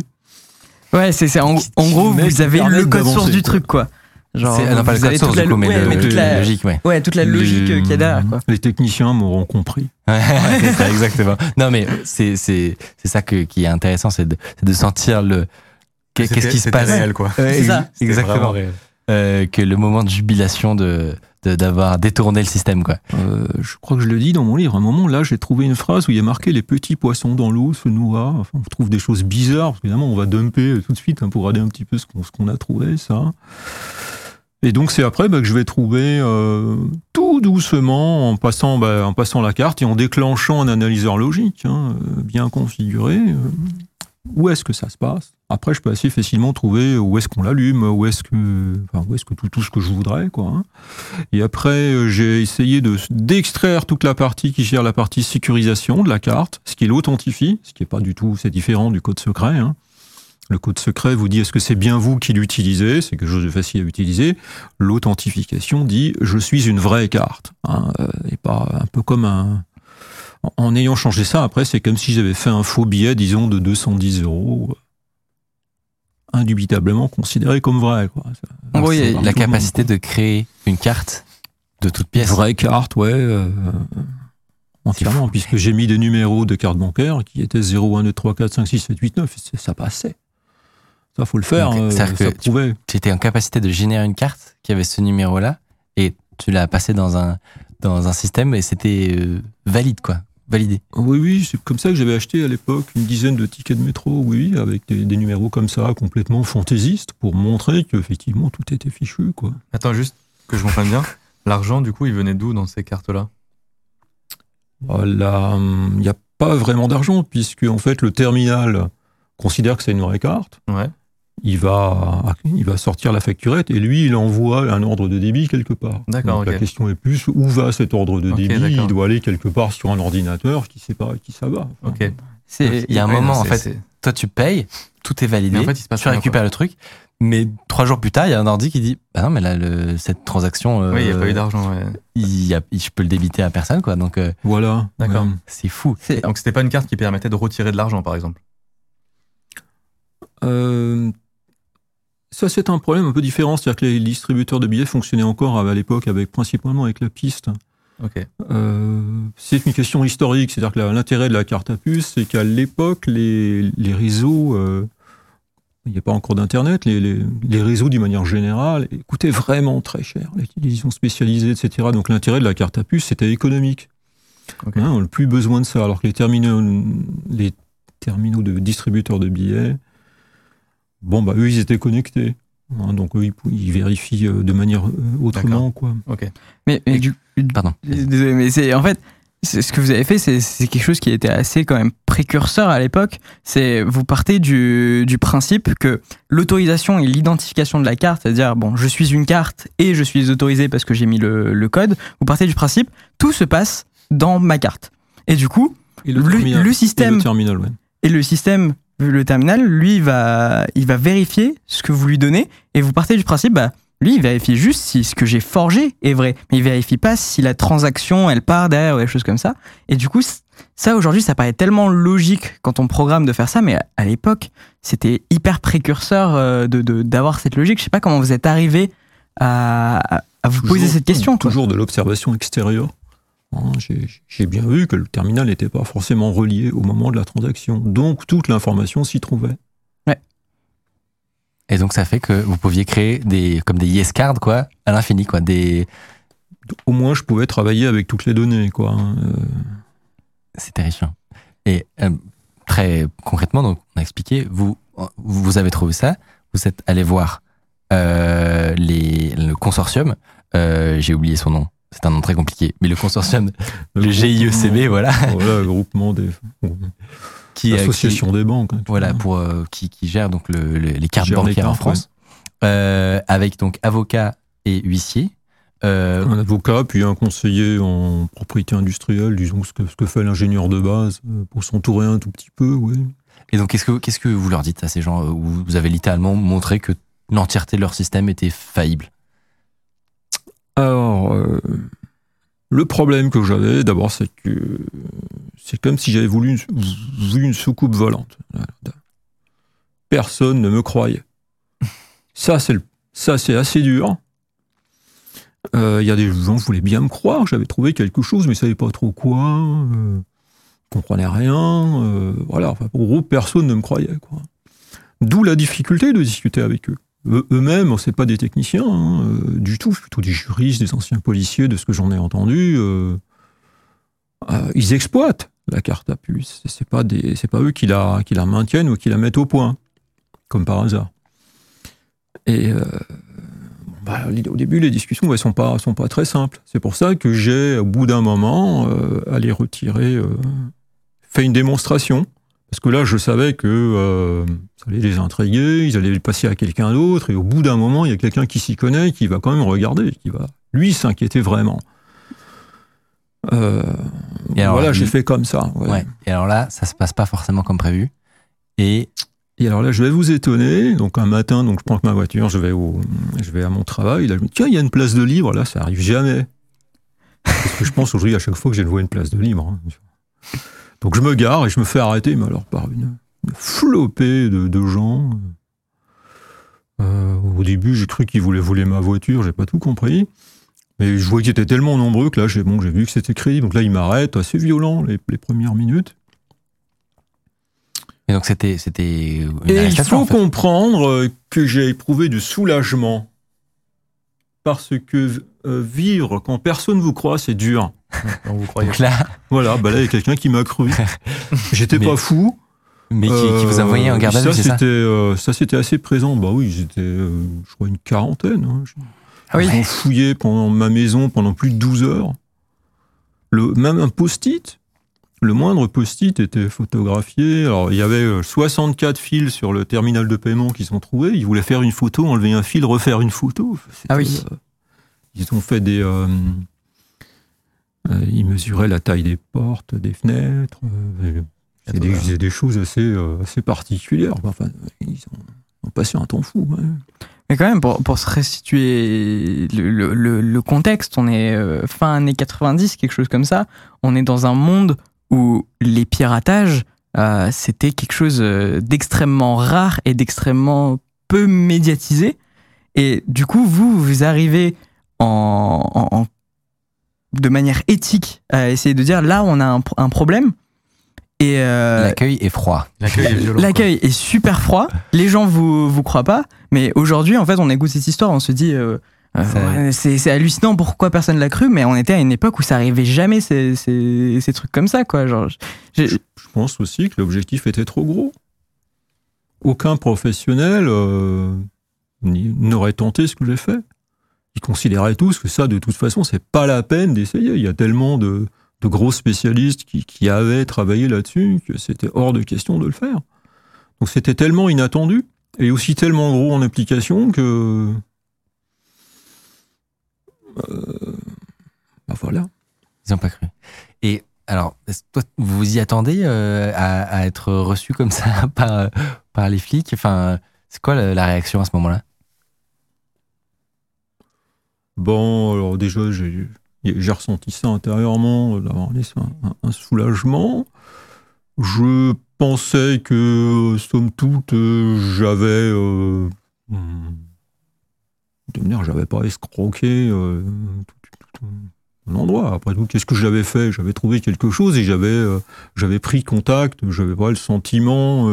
Ouais, c'est c'est en, gros vous avez le code source du quoi. truc quoi. Genre C'est- non, pas le toute la, du coup, mais ouais, le- mais toute le- la logique, ouais. ouais, toute la logique qu'il y a derrière quoi. Les techniciens m'auront compris. Ouais, c'est ça, exactement. Non, mais c'est c'est c'est ça que, qui est intéressant, c'est de, c'est de sentir le qu'est- qu'est-ce qui se passe. réel, quoi. Ouais, C'est ça. Exactement. réel. Euh, que le moment de jubilation de de- d'avoir détourné le système, quoi. Euh, je crois que je le dis dans mon livre. À un moment, là, j'ai trouvé une phrase où il y a marqué les petits poissons dans l'eau se noient. Enfin, on trouve des choses bizarres. Parce qu'évidemment, on va dumper tout de suite hein, pour regarder un petit peu ce qu'on ce qu'on a trouvé, ça. Et donc, c'est après bah, que je vais trouver euh, tout doucement, en passant, bah, en passant la carte et en déclenchant un analyseur logique hein, euh, bien configuré. euh, où est-ce que ça se passe? Après, je peux assez facilement trouver où est-ce qu'on l'allume, où est-ce que, enfin, où est-ce que tout, tout ce que je voudrais, quoi. hein. Et après, euh, j'ai essayé de d'extraire toute la partie qui gère la partie sécurisation de la carte, ce qui l'authentifie, ce qui est pas du tout, c'est différent du code secret. hein. Le code secret vous dit est-ce que c'est bien vous qui l'utilisez, c'est quelque chose de facile à utiliser. L'authentification dit je suis une vraie carte, hein, euh, et pas un peu comme un. en- ayant changé ça, après, c'est comme si j'avais fait un faux billet, disons, de 210 euros, euh, indubitablement considéré comme vrai. Quoi. En gros, il y a- C'est La capacité de créer une carte de toute pièce. Vraie carte, ouais. euh, entièrement, puisque j'ai mis des numéros de carte bancaire qui étaient 0, 1, 2, 3, 4, 5, 6, 7, 8, 9. et c'est- Ça passait. Ça, faut le faire. Donc, euh, c'est-à-dire ça que tu- prouvait. Tu étais en capacité de générer une carte qui avait ce numéro-là et tu l'as passé dans un, dans un système et c'était euh, valide, quoi. Validé. Oui, oui, c'est comme ça que j'avais acheté à l'époque une dizaine de tickets de métro, oui, avec des, des numéros comme ça, complètement fantaisistes, pour montrer qu'effectivement tout était fichu, quoi. Attends, juste que je comprenne bien. L'argent, du coup, il venait d'où dans ces cartes-là? Euh, Là, hum, il n'y a pas vraiment d'argent, puisque en fait le terminal considère que c'est une vraie carte. Ouais. Il va, il va sortir la facturette et lui, il envoie un ordre de débit quelque part. D'accord. La question est plus où va cet ordre de débit? Il doit aller quelque part sur un ordinateur qui sait pas qui ça va. Enfin, Ok. C'est Il y a un Ouais, moment, non, en fait, toi tu payes, tout est validé, Mais en fait, il se passe tu récupères le truc, mais trois jours plus tard, il y a un ordi qui dit Bah non, mais là, le- cette transaction, euh, Oui, il n'y a pas eu d'argent. ouais. il y a- je peux le débiter à personne, quoi. Donc euh, Voilà. D'accord. Ouais. c'est fou. c'est- Donc, c'était pas une carte qui permettait de retirer de l'argent, par exemple? Euh, ça, c'est un problème un peu différent. C'est-à-dire que les distributeurs de billets fonctionnaient encore à l'époque avec, principalement avec la piste. Euh, c'est une question historique. C'est-à-dire que l'intérêt de la carte à puce, c'est qu'à l'époque, les, les réseaux, euh, il n'y a pas encore d'Internet, les, les- les réseaux, d'une manière générale, coûtaient vraiment très cher. Les télévisions spécialisées, etc. Donc l'intérêt de la carte à puce, c'était économique. Hein, on n'a plus besoin de ça. Alors que les terminaux, les terminaux de distributeurs de billets, bon, bah, eux, ils étaient connectés. Hein, donc eux, ils, vérifient euh, de manière euh, autrement, quoi. Ok. Mais, mais du, Pardon. Désolé, mais c'est en fait c'est- ce que vous avez fait, c'est quelque chose qui était assez quand même précurseur à l'époque. C'est vous partez du, du principe que l'autorisation et l'identification de la carte, c'est-à-dire bon, je suis une carte et je suis autorisé parce que j'ai mis le, le code. Vous partez du principe tout se passe dans ma carte. Et du coup, Et Le- terminal- le et système- le terminal, ouais. et le système, le terminal, lui, il va, il va vérifier ce que vous lui donnez et vous partez du principe, bah, lui, il vérifie juste si ce que j'ai forgé est vrai, mais il vérifie pas si la transaction, elle part derrière ou des choses comme ça. Et du coup, ça, aujourd'hui, ça paraît tellement logique quand on programme de faire ça, mais à- l'époque, c'était hyper précurseur euh, de, d'avoir cette logique. Je sais pas comment vous êtes arrivé à, vous poser cette question. quoi. Toujours de l'observation extérieure. Hein, J'ai bien vu que le terminal n'était pas forcément relié au moment de la transaction. Donc toute l'information s'y trouvait. Et donc ça fait que vous pouviez créer des comme des yes cards quoi à l'infini quoi des Au moins, je pouvais travailler avec toutes les données. Quoi. hein. Euh, c'est terrifiant. Et euh, très concrètement donc on a expliqué vous vous avez trouvé ça vous êtes allé voir euh, les le consortium j'ai oublié son nom c'est un nom très compliqué mais le consortium le GIECB voilà Voilà, le groupement des. qui qui- L'association des banques. hein, voilà pour euh, qui, qui gère donc le- le- les cartes les bancaires en France Euh, avec donc avocat et huissier Euh, Un avocat, puis un conseiller en propriété industrielle, disons ce que, ce que fait l'ingénieur de base, pour s'entourer un tout petit peu, oui. Et donc, qu'est-ce que, qu'est-ce que vous leur dites à ces gens? Où Vous avez littéralement montré que l'entièreté de leur système était faillible. Alors, euh, le problème que j'avais, d'abord, c'est que c'est comme si j'avais voulu une, soucoupe volante. Personne ne me croyait. Ça, c'est assez dur. Euh, Il y a des gens qui voulaient bien me croire, j'avais trouvé quelque chose, mais ils savaient pas trop quoi. Euh, ils comprenaient rien. euh, voilà, en gros, personne ne me croyait. D'où la difficulté de discuter avec eux. Eux- Eux-mêmes, c'est pas des techniciens hein, euh, du tout, plutôt des juristes, des anciens policiers, de ce que j'en ai entendu. euh, euh, ils exploitent la carte à puce. C'est pas des, c'est pas eux qui la, maintiennent ou qui la mettent au point, comme par hasard. Et bah, au début, les discussions, elles sont pas, très simples. C'est pour ça que j'ai, au bout d'un moment, allé retirer, fait une démonstration. Parce que là, je savais que euh, ça allait les intriguer, ils allaient le passer à quelqu'un d'autre, et au bout d'un moment, il y a quelqu'un qui s'y connaît, qui va quand même regarder, qui va, lui, s'inquiéter vraiment. Euh, Et alors, voilà, j'ai fait comme ça. ouais. Ouais. Et alors là, ça se passe pas forcément comme prévu. Et Et alors là, je vais vous étonner. Donc un matin, donc je prends ma voiture, je vais au, je vais à mon travail. Là, je me dis tiens, il y a une place de libre. Là, ça arrive jamais. Parce que je pense aujourd'hui à chaque fois que j'ai loué une place de libre. hein. Donc je me gare et je me fais arrêter, mais alors par une, une flopée de, de gens. Euh, au début, j'ai cru qu'ils voulaient voler ma voiture, j'ai pas tout compris. Mais je vois qu'ils étaient tellement nombreux que là, j'ai bon, j'ai vu que c'était crédible. Donc là, ils m'arrêtent, assez violent les, les premières minutes. Et donc c'était Et il faut en fait. comprendre que j'ai éprouvé du soulagement. Parce que euh, vivre quand personne vous croit, c'est dur. On vous croyez. Donc là, Voilà, bah là, il y a quelqu'un qui m'a cru. J'étais Mais- pas fou. mais qui, qui vous a envoyé en garde à vue, c'est ça c'était, euh, ça, c'était assez présent. Bah oui, j'étais, euh, je crois, une quarantaine. hein. Ah oui. Ils ont fouillé pendant ma maison pendant plus de 12 heures. Le, même un post-it, le moindre post-it était photographié. Alors, il y avait euh, 64 fils sur le terminal de paiement qu'ils ont trouvé. Ils voulaient faire une photo, enlever un fil, refaire une photo. C'était, Ah oui. euh, ils ont fait des. euh, euh, ils mesuraient la taille des portes, des fenêtres. euh, c'est des, c'est des choses assez, euh, assez particulières. Enfin, ils ont, ont passé un temps fou. ouais. Mais quand même, pour, pour se restituer le, le- le- le contexte, on est fin années 90, quelque chose comme ça. On est dans un monde où les piratages, c'était quelque chose d'extrêmement rare et d'extrêmement peu médiatisé. Et du coup, vous, vous arrivez en, en- en- de manière éthique à essayer de dire là, on a un, pro- un problème. Et euh, L'accueil est froid. L'accueil est violent. L'accueil est super froid. Les gens vous vous croient pas, mais aujourd'hui, en fait, on écoute cette histoire, on se dit. euh, euh, c'est c'est hallucinant pourquoi personne l'a cru, mais on était à une époque où ça arrivait jamais ces, ces, ces trucs comme ça, quoi. Genre, j'ai- Je pense aussi que l'objectif était trop gros. Aucun professionnel euh, n'aurait tenté ce que j'ai fait. Ils considéraient tous que ça, de toute façon, c'est pas la peine d'essayer. Il y a tellement de, de gros spécialistes qui, qui avaient travaillé là-dessus que c'était hors de question de le faire. Donc c'était tellement inattendu et aussi tellement gros en application que. Euh, bah voilà. Ils n'ont pas cru. Et alors, toi, vous y attendez euh, à, être reçu comme ça par, par les flics? Enfin, c'est quoi la, la réaction à ce moment-là? Bon, alors déjà, j'ai ressenti ça intérieurement, d'avoir un, soulagement. Je pensais que, somme toute, j'avais. Euh, hmm, de manière, j'avais pas escroqué euh, tout un endroit. Après tout, qu'est-ce que j'avais fait? J'avais trouvé quelque chose et j'avais euh, j'avais pris contact. J'avais pas le sentiment.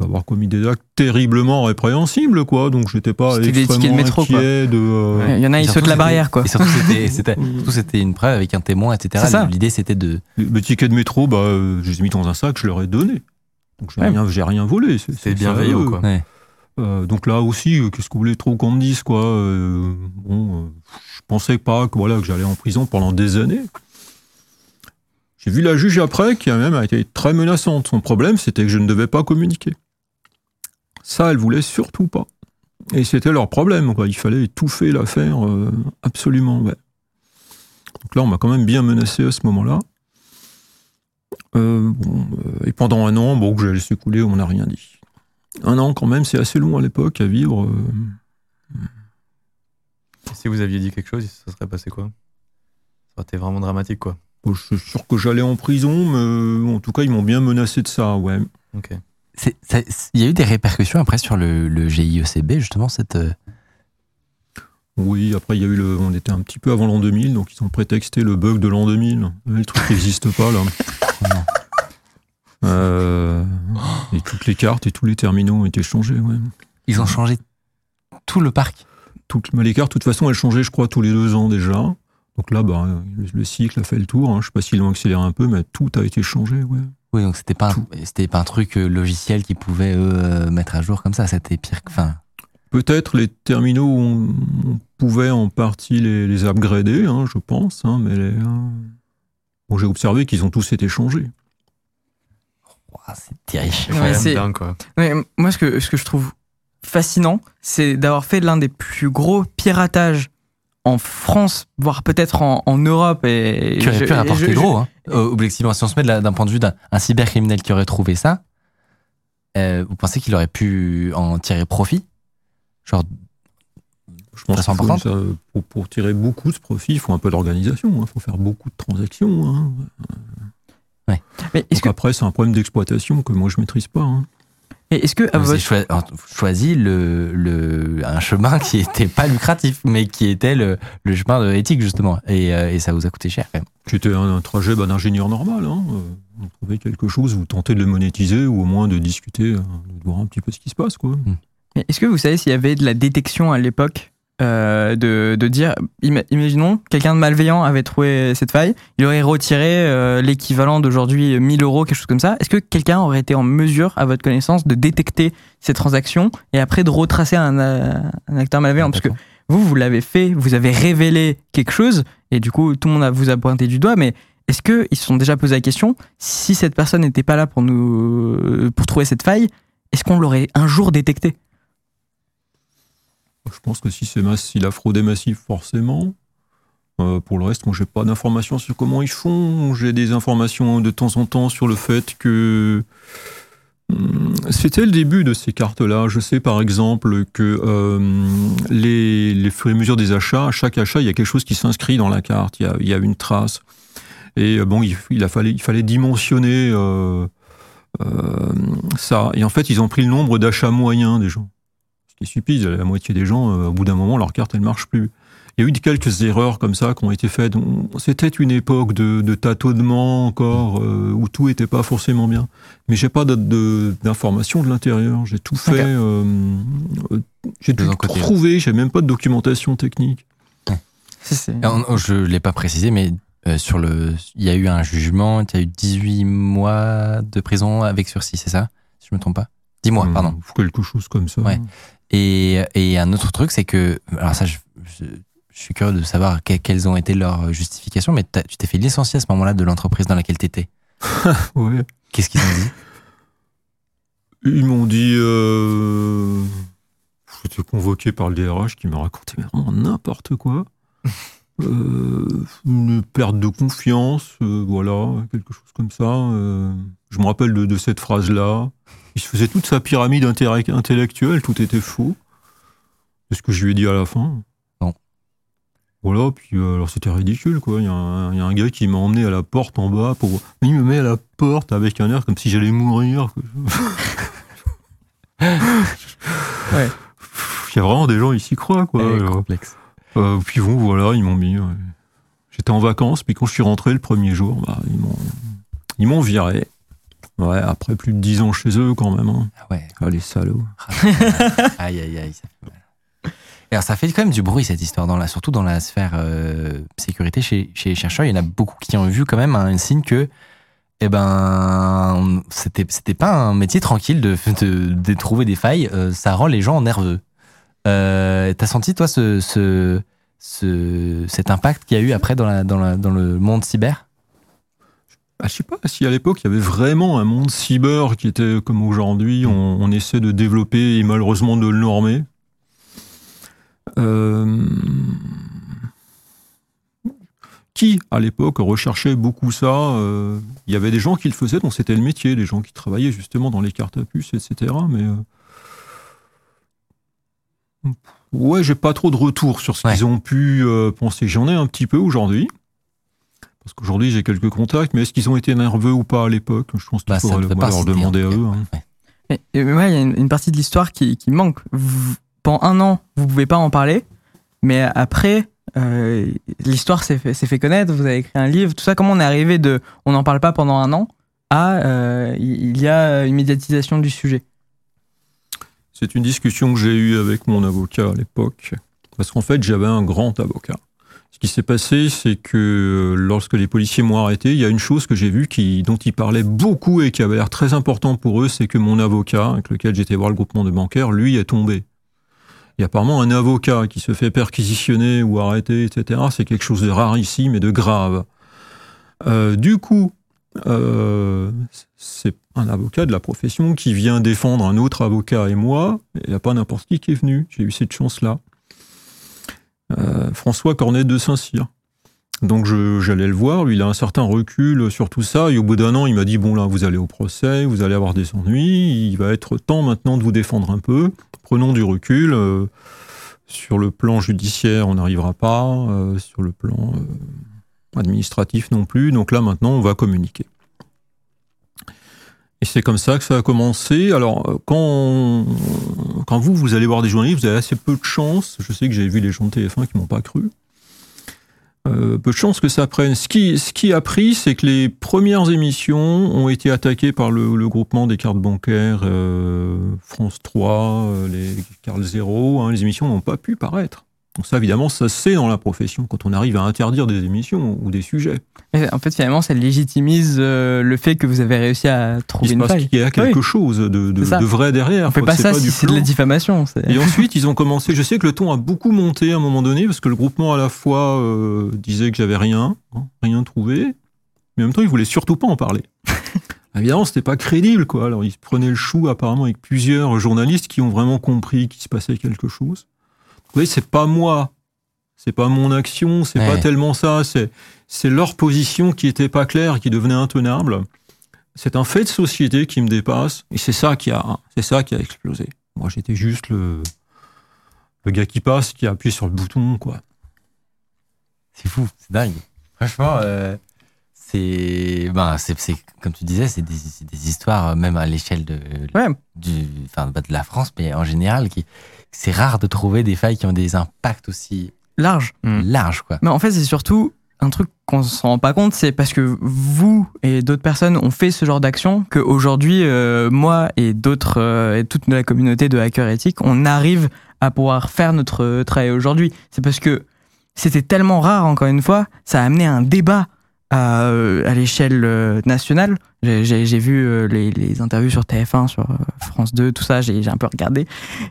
D'avoir commis des actes terriblement répréhensibles, quoi. Donc, j'étais pas tickets de extrêmement métro, quoi. de. euh, il y en a, ils sautent la barrière, quoi. Et surtout, c'était, c'était, surtout, c'était une preuve avec un témoin, etc. L'idée, c'était de. Le le ticket de métro, bah, euh, je les ai mis dans un sac, je leur ai donné. Donc j'ai Ouais. rien, volé. C'est, bienveillant, quoi. Ouais. Euh, donc là aussi, euh, qu'est-ce que vous voulez trop qu'on me dise, quoi euh, Bon, euh, je pensais pas que voilà que j'allais en prison pendant des années. J'ai vu la juge après, qui a même été très menaçante. Son problème, c'était que je ne devais pas communiquer. Ça, elle voulait surtout pas. Et c'était leur problème, quoi. Il fallait étouffer l'affaire, euh, absolument, ouais. Donc là, on m'a quand même bien menacé à ce moment-là. Euh, bon, euh, et pendant un an, bon, que j'allais s'écouler, on n'a rien dit. Un an, quand même, c'est assez long à l'époque à vivre. Si vous aviez dit quelque chose, ça serait passé quoi? Ça aurait été vraiment dramatique, quoi. Bon, je suis sûr que j'allais en prison, mais en tout cas, ils m'ont bien menacé de ça, ouais. Ok. Il y a eu des répercussions après sur le, le GIECB, justement, cette. euh, Oui, après, il y a eu le. On était un petit peu avant l'an 2000, donc ils ont prétexté le bug de l'an 2000. Le truc n'existe pas, là. Euh, et toutes les cartes et tous les terminaux ont été changés, ouais. Ils ont changé tout le parc. Mais les cartes, de toute façon, elles changeaient, je crois, tous les deux ans déjà. Donc là, bah, le, le cycle a fait le tour. hein. Je sais pas s'ils l'ont accéléré un peu, mais tout a été changé, ouais. Oui, donc c'était pas, c'était pas un truc euh, logiciel qu'ils pouvaient eux euh, mettre à jour comme ça. C'était pire. que- Enfin, Peut-être les terminaux, on, on pouvait en partie les, les upgrader, hein, je pense, hein, mais les, euh, bon, j'ai observé qu'ils ont tous été changés. c'est terrible. Ouais, Ouais, c'est- dingue, quoi. Ouais, moi, ce que, ce que je trouve fascinant, c'est d'avoir fait l'un des plus gros piratages en France, voire peut-être en, en Europe. Et Qui aurait je- pu rapporter gros, hein. Euh, objectivement, si on se met d'un point de vue d'un un cybercriminel qui aurait trouvé ça, euh, vous pensez qu'il aurait pu en tirer profit? Genre, Je pense ça- pour, pour tirer beaucoup de profit, il faut un peu d'organisation, il faut faire beaucoup de transactions. hein. Mais est-ce Donc que, après, c'est un problème d'exploitation que moi je maîtrise pas. hein. Mais est-ce que à Vous avez votre- choisi le, le, un chemin qui était pas lucratif, mais qui était le, le chemin de l'éthique, justement. Et, euh, et ça vous a coûté cher, quand même. C'était un, un trajet d'ingénieur normal. Hein. Euh, Vous trouvez quelque chose, vous tentez de le monétiser ou au moins de discuter, euh, de voir un petit peu ce qui se passe. Quoi. Est-ce que vous savez s'il y avait de la détection à l'époque euh, de, de dire, ima- imaginons, quelqu'un de malveillant avait trouvé cette faille, il aurait retiré euh, l'équivalent d'aujourd'hui 1000 euros, quelque chose comme ça. Est-ce que quelqu'un aurait été en mesure, à votre connaissance, de détecter ces transactions et après de retracer un, euh, un acteur malveillant? Parce que vous, vous l'avez fait, vous avez révélé quelque chose et du coup, tout le monde a- vous a pointé du doigt, mais est-ce qu'ils se sont déjà posé la question, si cette personne n'était pas là pour nous, pour trouver cette faille, est-ce qu'on l'aurait un jour détecté Je pense que si c'est mass- si la fraude est massive, forcément. Euh, pour le reste, moi, j'ai pas d'informations sur comment ils font. J'ai des informations de temps en temps sur le fait que hum, c'était le début de ces cartes-là. Je sais par exemple que euh, les, les des achats, à chaque achat, il y a quelque chose qui s'inscrit dans la carte. Il y a, a une trace. Et euh, bon, il, a fallu, il fallait dimensionner ça. Et en fait, ils ont pris le nombre d'achats moyens des gens. Ce qui est stupide, la moitié des gens, euh, au bout d'un moment, leur carte, elle marche plus. Il y a eu quelques erreurs comme ça qui ont été faites. C'était une époque de, de tâtonnement encore, euh, où tout était pas forcément bien. Mais j'ai pas de- de- d'informations de, l'intérieur. J'ai tout fait. euh, euh, j'ai tout retrouvé. J'ai même pas de documentation technique. C'est- Et on- Je l'ai pas précisé, mais euh, sur le, il y a eu un jugement, il y a eu 18 mois de prison avec sursis, c'est ça? Si je me trompe pas 10 mois, Hum, pardon. Quelque chose comme ça. Ouais. Et, et un autre truc, c'est que, alors ça, je, je- je suis curieux de savoir que- quelles ont été leurs justifications, mais tu t'es fait licencier à ce moment-là de l'entreprise dans laquelle tu étais. Ouais. Qu'est-ce qu'ils ont dit? Ils m'ont dit. Euh... J'étais convoqué par le DRH qui m'a raconté vraiment n'importe quoi. Euh, une perte de confiance, euh, voilà, quelque chose comme ça. euh. je me rappelle de, de cette phrase-là. Il se faisait toute sa pyramide intellectuelle, tout était faux. C'est ce que je lui ai dit à la fin. Bon. Voilà, puis euh, alors c'était ridicule, quoi. Il y, a un- il y a un gars qui m'a emmené à la porte en bas pour. Il me met à la porte avec un air comme si j'allais mourir. Ouais. Il y a vraiment des gens, ils s'y croient, quoi. Eh, Complexe. euh, puis bon, voilà, ils m'ont mis. ouais. J'étais en vacances, puis quand je suis rentré le premier jour, bah, ils m'ont, ils m'ont viré. Ouais, après plus de 10 ans chez eux, quand même. hein. Ah ouais. Ah, les salauds. aïe, aïe, aïe, ça fait mal. Et alors, ça fait quand même du bruit cette histoire, dans la, surtout dans la sphère euh, sécurité chez, chez les chercheurs. Il y en a beaucoup qui ont vu quand même un signe que, eh ben, c'était, c'était pas un métier tranquille de, de, de trouver des failles. euh, ça rend les gens nerveux. Euh, T'as senti toi ce, ce, ce, cet impact qu'il y a eu après dans, la, dans, la, dans le monde cyber? Ah, je sais pas si à l'époque il y avait vraiment un monde cyber qui était comme aujourd'hui, on, on essaie de développer et malheureusement de le normer. Euh, Qui à l'époque recherchait beaucoup ça euh, Il y avait des gens qui le faisaient, donc c'était le métier, des gens qui travaillaient justement dans les cartes à puces, etc. Mais euh, ouais, j'ai pas trop de retour sur ce Ouais. qu'ils ont pu euh, penser. J'en ai un petit peu aujourd'hui. Parce qu'aujourd'hui, j'ai quelques contacts, mais est-ce qu'ils ont été nerveux ou pas à l'époque? Je pense qu'il Bah, ça faudrait ne le- leur demander à eux. hein. Ouais. Et, et ouais, il y a une, une partie de l'histoire qui, qui manque. Vous- pendant un an, vous pouvez pas en parler, mais après, euh, l'histoire s'est fait, connaître. Vous avez écrit un livre, tout ça. Comment on est arrivé de, on n'en parle pas pendant un an, à euh, il il y a une médiatisation du sujet? C'est une discussion que j'ai eue avec mon avocat à l'époque. Parce qu'en fait, j'avais un grand avocat. Ce qui s'est passé, c'est que euh, lorsque les policiers m'ont arrêté, il y a une chose que j'ai vue dont ils parlaient beaucoup et qui avait l'air très important pour eux, c'est que mon avocat, avec lequel j'étais voir le groupement de bancaires, lui est tombé. Et apparemment, un avocat qui se fait perquisitionner ou arrêter, etc., c'est quelque chose de rarissime et de grave. Euh, du coup, euh, c'est un avocat de la profession qui vient défendre un autre avocat et moi. Il n'y a pas n'importe qui qui est venu. J'ai eu cette chance-là. Euh, François Cornet de Saint-Cyr. Donc j'allais le voir, lui il a un certain recul sur tout ça, et au bout d'un an il m'a dit, bon là vous allez au procès, vous allez avoir des ennuis, il va être temps maintenant de vous défendre un peu, prenons du recul, euh, sur le plan judiciaire on n'arrivera pas, euh, sur le plan administratif non plus, donc là maintenant on va communiquer. Et c'est comme ça que ça a commencé. Alors, euh, quand, quand vous, vous allez voir des journalistes, vous avez assez peu de chance. Je sais que j'ai vu les gens de TF1 qui m'ont pas cru. Euh, peu de chance que ça prenne. Ce qui, ce qui a pris, c'est que les premières émissions ont été attaquées par le, groupement des cartes bancaires euh, France 3, euh, les cartes Zéro. hein. les émissions n'ont pas pu paraître. Donc ça, évidemment, ça c'est dans la profession, quand on arrive à interdire des émissions ou des sujets. Mais en fait, finalement, ça légitimise euh, le fait que vous avez réussi à Il trouver une faille. qu'il y a quelque Oui. chose de, vrai derrière. On fait quoi. pas ça si c'est de la diffamation. Et ensuite, ils ont commencé. Je sais que le ton a beaucoup monté à un moment donné parce que le groupement à la fois euh, disait que j'avais rien, hein, rien trouvé, mais en même temps, ils voulaient surtout pas en parler. Évidemment, c'était pas crédible, quoi. Alors, ils prenaient le chou apparemment avec plusieurs journalistes qui ont vraiment compris qu'il se passait quelque chose. Vous voyez, c'est pas moi, c'est pas mon action, c'est pas Ouais. tellement ça. C'est c'est leur position qui était pas claire, qui devenait intenable. C'est un fait de société qui me dépasse et c'est ça qui a, c'est ça qui a explosé. Moi, j'étais juste le, le gars qui passe, qui appuie sur le bouton, quoi. C'est fou, c'est dingue. Franchement, euh, c'est, ben, c'est, c'est- comme tu disais, c'est des, histoires, euh, même à l'échelle de, Ouais. du, enfin, pas de la France, mais en général, qui, c'est rare de trouver des failles qui ont des impacts aussi Large. Mm. larges, quoi. Mais en fait, c'est surtout un truc qu'on s'en rend pas compte, c'est parce que vous et d'autres personnes ont fait ce genre d'action qu'aujourd'hui, euh, moi et d'autres, euh, et toute la communauté de hackers éthiques, on arrive à pouvoir faire notre euh, travail aujourd'hui. C'est parce que c'était tellement rare, encore une fois, ça a amené un débat à, euh, à l'échelle euh, nationale. J'ai- vu euh, les, les interviews sur TF1, sur France 2, tout ça, j'ai un peu regardé.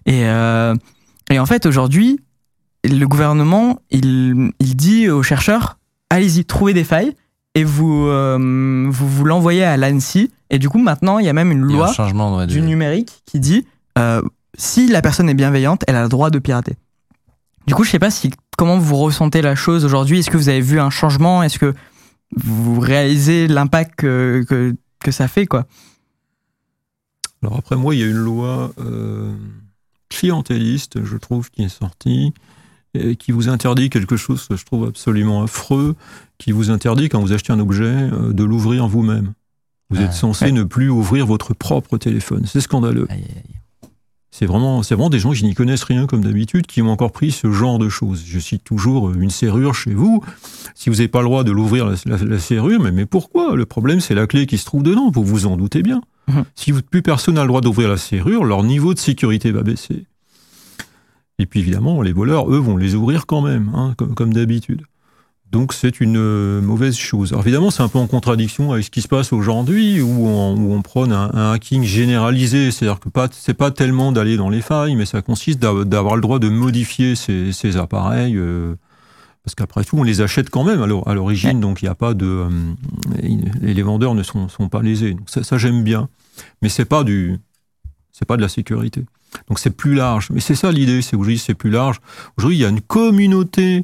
Et, euh, et en fait, aujourd'hui, le gouvernement, il, il dit aux chercheurs, allez-y, trouvez des failles et vous euh, vous, vous l'envoyez à l'ANSI. Et du coup, maintenant, il y a même une loi un ouais, du numérique qui dit euh, si la personne est bienveillante, elle a le droit de pirater. Du coup, je sais pas si comment vous ressentez la chose aujourd'hui. Est-ce que vous avez vu un changement? Est-ce que vous réalisez l'impact que, que, que ça fait quoi Alors après moi, il y a une loi euh, clientéliste, je trouve, qui est sortie, et qui vous interdit quelque chose que je trouve absolument affreux, qui vous interdit, quand vous achetez un objet, euh, de l'ouvrir vous-même. Vous Ah, êtes censé ouais. ne plus ouvrir votre propre téléphone. C'est scandaleux. Aïe, aïe. C'est vraiment, c'est vraiment des gens qui n'y connaissent rien comme d'habitude qui ont encore pris ce genre de choses. Je cite toujours euh, une serrure chez vous. Si vous n'avez pas le droit de l'ouvrir la, la- la serrure, mais, mais pourquoi? Le problème, c'est la clé qui se trouve dedans. Vous vous en doutez bien. Mhm. Si plus personne n'a le droit d'ouvrir la serrure, leur niveau de sécurité va baisser. Et puis évidemment, les voleurs, eux, vont les ouvrir quand même, hein, comme, comme d'habitude. Donc c'est une euh, mauvaise chose. Alors évidemment, c'est un peu en contradiction avec ce qui se passe aujourd'hui, où on, où on prône un, un hacking généralisé. C'est-à-dire que pas, c'est pas tellement d'aller dans les failles, mais ça consiste d'a- d'avoir le droit de modifier ces, ces appareils. euh, parce qu'après tout, on les achète quand même à l'or- à l'origine, donc il n'y a pas de. euh, et les vendeurs ne sont, sont pas lésés. Donc ça, ça, j'aime bien. Mais c'est pas du. C'est pas de la sécurité. Donc c'est plus large. Mais c'est ça l'idée, c'est aujourd'hui c'est plus large. Aujourd'hui, il y a une communauté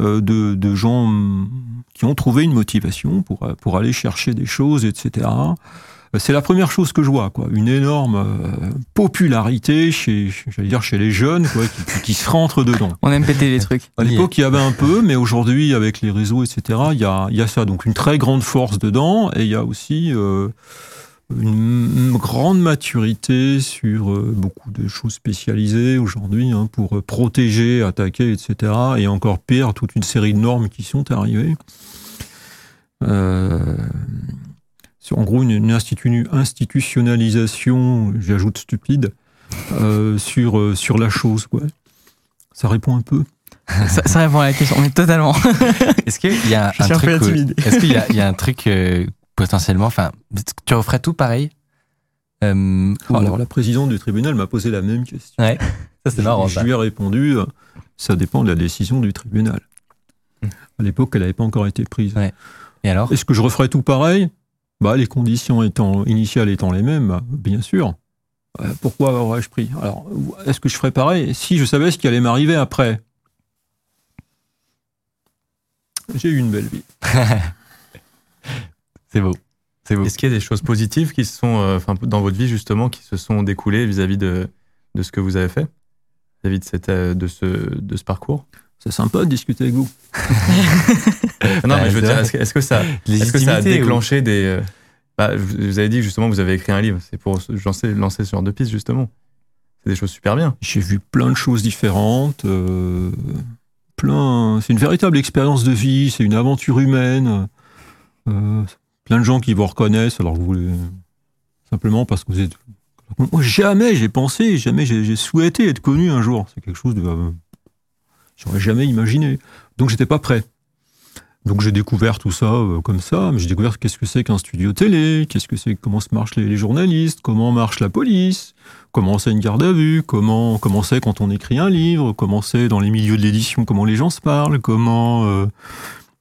euh, de, de gens hum, qui ont trouvé une motivation pour, euh, pour aller chercher des choses, etc. Euh, C'est la première chose que je vois, quoi. Une énorme euh, popularité chez, j'allais dire, chez les jeunes, quoi, qui, qui- se rentrent dedans. On aime péter les trucs. À l'époque, il y avait un peu, mais aujourd'hui, avec les réseaux, etc., il y a, il y a ça. Donc, une très grande force dedans, et il y a aussi euh, une, grande maturité sur euh, beaucoup de choses spécialisées aujourd'hui hein, pour euh, protéger, attaquer, etc. Et encore pire, toute une série de normes qui sont arrivées. Euh, c'est en gros, une, une institu- institutionnalisation, j'ajoute stupide, euh, sur, euh, sur la chose. Quoi. Ça répond un peu. ça, ça répond à la question, mais totalement. Est-ce qu'il y est-ce qu'il y a, il y a un truc potentiellement, enfin, tu referais tout pareil euh, ou- Alors, la présidente du tribunal m'a posé la même question. ouais, ça c'est marrant. Je Ça. lui ai répondu, euh, ça dépend de la décision du tribunal. À l'époque, elle n'avait pas encore été prise. Ouais. Et alors? Est-ce que je referais tout pareil? Bah, Les conditions étant, initiales étant les mêmes, bah, bien sûr. Euh, pourquoi aurais-je pris? Alors, est-ce que je ferais pareil? Si je savais ce qui allait m'arriver après J'ai eu une belle vie. C'est beau. C'est beau. Est-ce qu'il y a des choses positives qui se sont, euh, enfin, dans votre vie justement, qui se sont découlées vis-à-vis de, de ce que vous avez fait, vis-à-vis de, cette, euh, de, ce, de ce parcours? C'est sympa de discuter avec vous. Non, mais je veux dire, est-ce que, est-ce que ça, est-ce que ça a Légitimité ou- déclenché des, euh, Bah, vous avez dit que justement vous avez écrit un livre. C'est pour lancer, lancer ce genre de piste justement. C'est des choses super bien. J'ai vu plein de choses différentes. euh, plein. C'est une véritable expérience de vie. C'est une aventure humaine. euh, plein de gens qui vous reconnaissent. Alors vous voulez simplement parce que vous êtes. Moi jamais j'ai pensé, jamais j'ai souhaité être connu un jour. C'est quelque chose de. euh, J'aurais jamais imaginé. Donc j'étais pas prêt. Donc j'ai découvert tout ça euh, comme ça, mais j'ai découvert qu'est-ce que c'est qu'un studio télé, qu'est-ce que c'est, comment se marchent les, les journalistes, comment marche la police, comment c'est une garde à vue, comment comment c'est quand on écrit un livre, comment c'est dans les milieux de l'édition, comment les gens se parlent, comment. euh,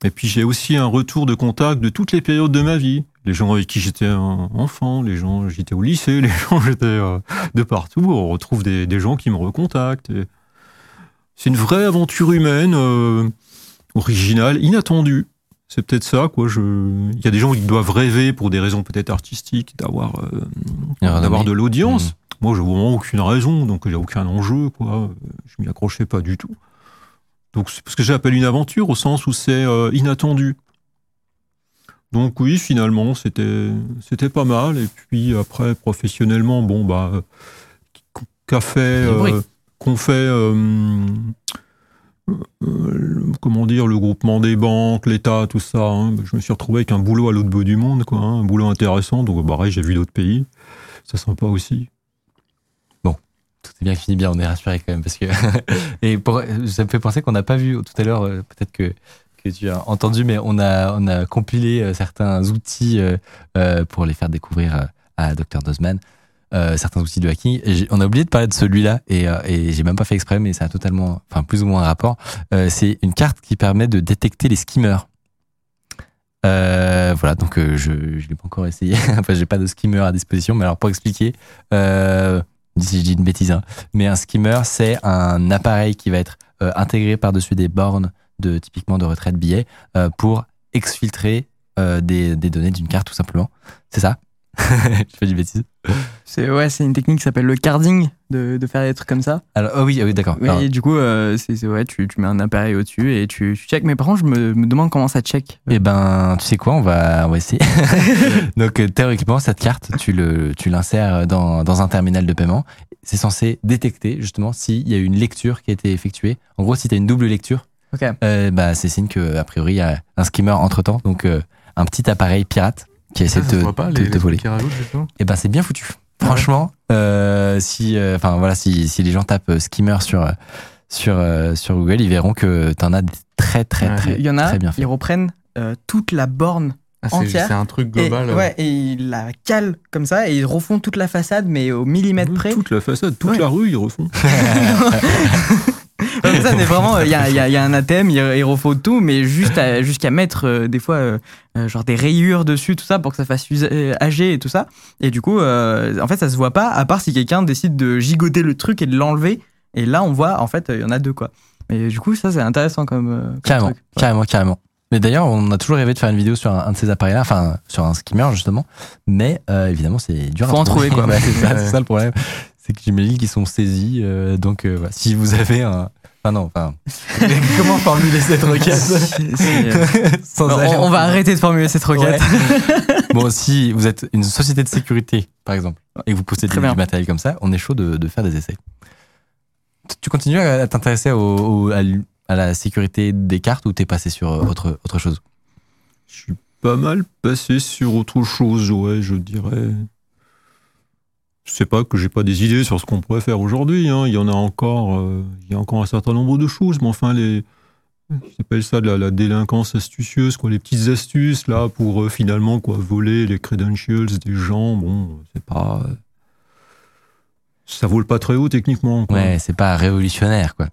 Et puis j'ai aussi un retour de contact de toutes les périodes de ma vie. Les gens avec qui j'étais un enfant, les gens j'étais au lycée, les gens j'étais euh, de partout. On retrouve des, des gens qui me recontactent. et C'est une vraie aventure humaine, euh, originale, inattendue. C'est peut-être ça, quoi. Je... Il y a des gens qui doivent rêver pour des raisons peut-être artistiques d'avoir euh, de l'audience. Mhm. Moi, je vois vraiment aucune raison, donc il n'y a aucun enjeu, quoi. Je m'y accrochais pas du tout. Donc c'est ce que j'appelle une aventure au sens où c'est euh, inattendu. Donc oui, finalement, c'était c'était pas mal. Et puis après, professionnellement, bon bah, euh, qu'a fait, euh, qu'on fait, euh, euh, le- comment dire, le groupement des banques, l'État, tout ça. hein. Je me suis retrouvé avec un boulot à l'autre bout du monde, quoi, hein, un boulot intéressant. Donc pareil, j'ai vu d'autres pays. C'est sympa aussi. Tout est bien qui finit bien, on est rassuré quand même parce que et ça me fait penser qu'on n'a pas vu tout à l'heure, euh, peut-être que que tu as entendu, mais on a on a compilé euh, certains outils euh, pour les faire découvrir à Dr Dozman. certains outils de hacking. On a oublié de parler de celui-là et, euh, et j'ai même pas fait exprès, mais ça a totalement, enfin plus ou moins un rapport. C'est une carte qui permet de détecter les skimmers. Voilà, donc je je l'ai pas encore essayé. enfin, j'ai pas de skimmer à disposition, mais alors pour expliquer, si je dis une bêtise, hein, mais un skimmer, c'est un appareil qui va être euh, intégré par-dessus des bornes de typiquement de retrait de billets euh, pour exfiltrer euh, des, des données d'une carte tout simplement. C'est ça? Je fais du bêtise. C'est ouais, c'est une technique qui s'appelle le carding de, de faire des trucs comme ça. Alors, oh oui, ah oui d'accord. Oui, Alors, et du coup, euh, c'est c'est- ouais, tu, tu mets un appareil au-dessus et tu, tu check. Mais par contre, je me, me demande comment ça check. Eh ben, tu sais quoi, on va, on va essayer. Donc, euh, théoriquement, cette carte, tu le, tu l'insères dans, dans un terminal de paiement. C'est censé détecter justement s'il y a une lecture qui a été effectuée. En gros, si tu as une double lecture, Ok. euh, bah, c'est signe que a priori il y a un skimmer entre temps. Donc, euh, un petit appareil pirate qui essaie Ça, de te, se voit pas, te- les, te les voler. Et ben, c'est bien foutu. Franchement, euh, si, euh, enfin voilà, si, si les gens tapent euh, skimmer sur sur sur Google, ils verront que t'en as des très très Ouais. très Il y en a, très bien fait. ils reprennent euh, toute la borne Ah, c'est- entière. C'est un truc et, global. euh. ouais, et ils la calent comme ça et ils refont toute la façade, mais au millimètre près. Toute la façade, toute Ouais. la rue, ils refont. Comme ça, mais vraiment, il y a, il y a- il y a un ATM, il, refaut tout, mais juste jusqu'à mettre euh, des fois euh, euh, genre des rayures dessus, tout ça, pour que ça fasse euh, âgé et tout ça. Et du coup, euh, en fait, ça se voit pas, à part si quelqu'un décide de gigoter le truc et de l'enlever. Et là, on voit, en fait, il y en a deux, quoi. Et du coup, ça, c'est intéressant comme. euh, comme Carrément, truc. Ouais. carrément, carrément. Mais d'ailleurs, on a toujours rêvé de faire une vidéo sur un, un de ces appareils-là, enfin sur un skimmer justement. Mais euh, évidemment, c'est dur Faut à en trouver, quoi. C'est ça, le problème. C'est que j'imagine qu'ils sont saisis. euh, donc, euh, si vous avez un. Enfin, non, enfin. Comment formuler cette requête euh, Sans on, aller en- on va arrêter de formuler cette requête. Bon, si vous êtes une société de sécurité, par exemple, et que vous Très bien. du matériel comme ça, on est chaud de, de faire des essais. Tu- Tu continues à à t'intéresser au, au- à, l- à la sécurité des cartes ou t'es passé sur euh, autre, autre chose? Je suis pas mal passé sur autre chose, ouais, je dirais. Je sais pas que j'ai pas des idées sur ce qu'on pourrait faire aujourd'hui. hein. Il y en a encore, euh, il y a encore un certain nombre de choses, mais enfin les, j'appelle ça de la, la délinquance astucieuse, quoi, les petites astuces là pour euh, finalement quoi voler les credentials des gens. Bon, c'est pas, euh, ça vole pas très haut techniquement. quoi. Ouais, c'est pas révolutionnaire, quoi.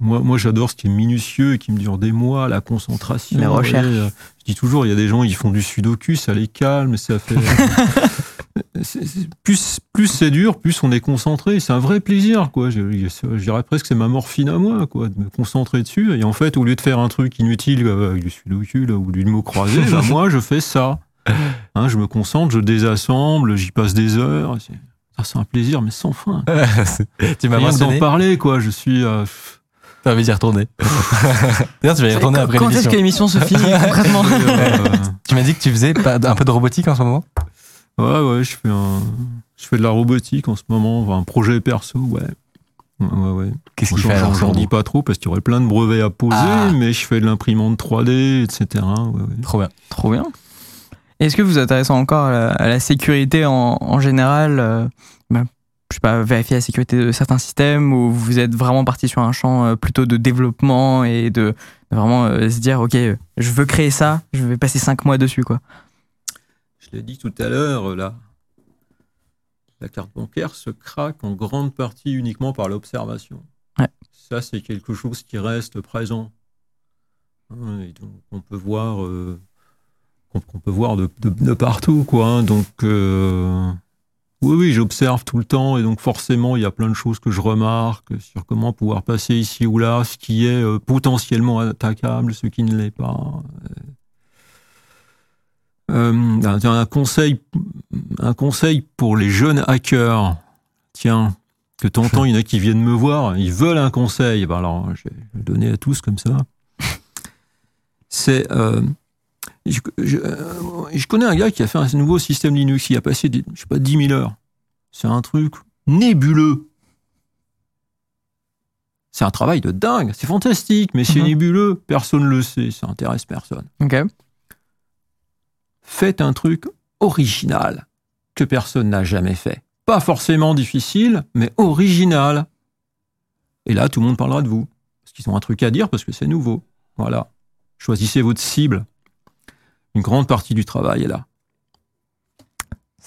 Moi, moi j'adore ce qui est minutieux et qui me dure des mois, la concentration. Recherches. voyez, euh, Je dis toujours, il y a des gens, ils font du sudoku, ça les calme, ça fait. Plus plus c'est dur, plus on est concentré. C'est un vrai plaisir, quoi. Je, je, je dirais presque que c'est ma morphine à moi, quoi, de me concentrer dessus. Et en fait, au lieu de faire un truc inutile euh, avec du sudoku là, ou du mot croisé, bah, moi, je fais ça. Hein, je me concentre, je désassemble, j'y passe des heures. C'est un plaisir, mais sans fin. tu m'as Rien d'en parler, quoi. Je suis. euh, t'as envie d'y retourner. D'ailleurs, tu vas y retourner après Quand est-ce l'émission. que l'émission se finit concrètement euh, Tu m'as dit que tu faisais un peu de robotique en ce moment? Ouais, ouais, je fais un, je fais de la robotique en ce moment, enfin, un projet perso, ouais. Ouais, ouais. Qu'est-ce qu'il fait alors, J'en dis pas trop parce qu'il y aurait plein de brevets à poser, Ah. mais je fais de l'imprimante 3D, etc. Ouais. Trop bien. Trop bien. Est-ce que vous vous intéressez encore à la, à la sécurité en, en général euh, ben, Je sais pas, vérifier la sécurité de certains systèmes ou vous êtes vraiment parti sur un champ euh, plutôt de développement et de, de vraiment euh, se dire ok, je veux créer ça, je vais passer cinq mois dessus quoi? L'ai dit tout à l'heure, euh, là. La carte bancaire se craque en grande partie uniquement par l'observation. Ouais. Ça, c'est quelque chose qui reste présent. Hein, Et donc, on peut voir, euh, qu'on qu'on peut voir de, de- de partout, quoi. hein. Donc, euh, oui, oui, j'observe tout le temps, et donc forcément, il y a plein de choses que je remarque sur comment pouvoir passer ici ou là, ce qui est euh, potentiellement attaquable, ce qui ne l'est pas. Euh, un, conseil, un conseil pour les jeunes hackers. Tiens, que t'entends, il y en a qui viennent me voir, ils veulent un conseil. Ben alors, je vais le donner à tous comme ça. C'est, euh, je, je- euh, je connais un gars qui a fait un nouveau système Linux, il a passé, des, je sais pas, 10 000 heures. C'est un truc nébuleux. C'est un travail de dingue, c'est fantastique, mais c'est Mhm. nébuleux, personne ne le sait, ça intéresse personne Ok. Faites un truc original que personne n'a jamais fait. Pas forcément difficile, mais original. Et là, tout le monde parlera de vous. Parce qu'ils ont un truc à dire, parce que c'est nouveau. Voilà. Choisissez votre cible. Une grande partie du travail est là.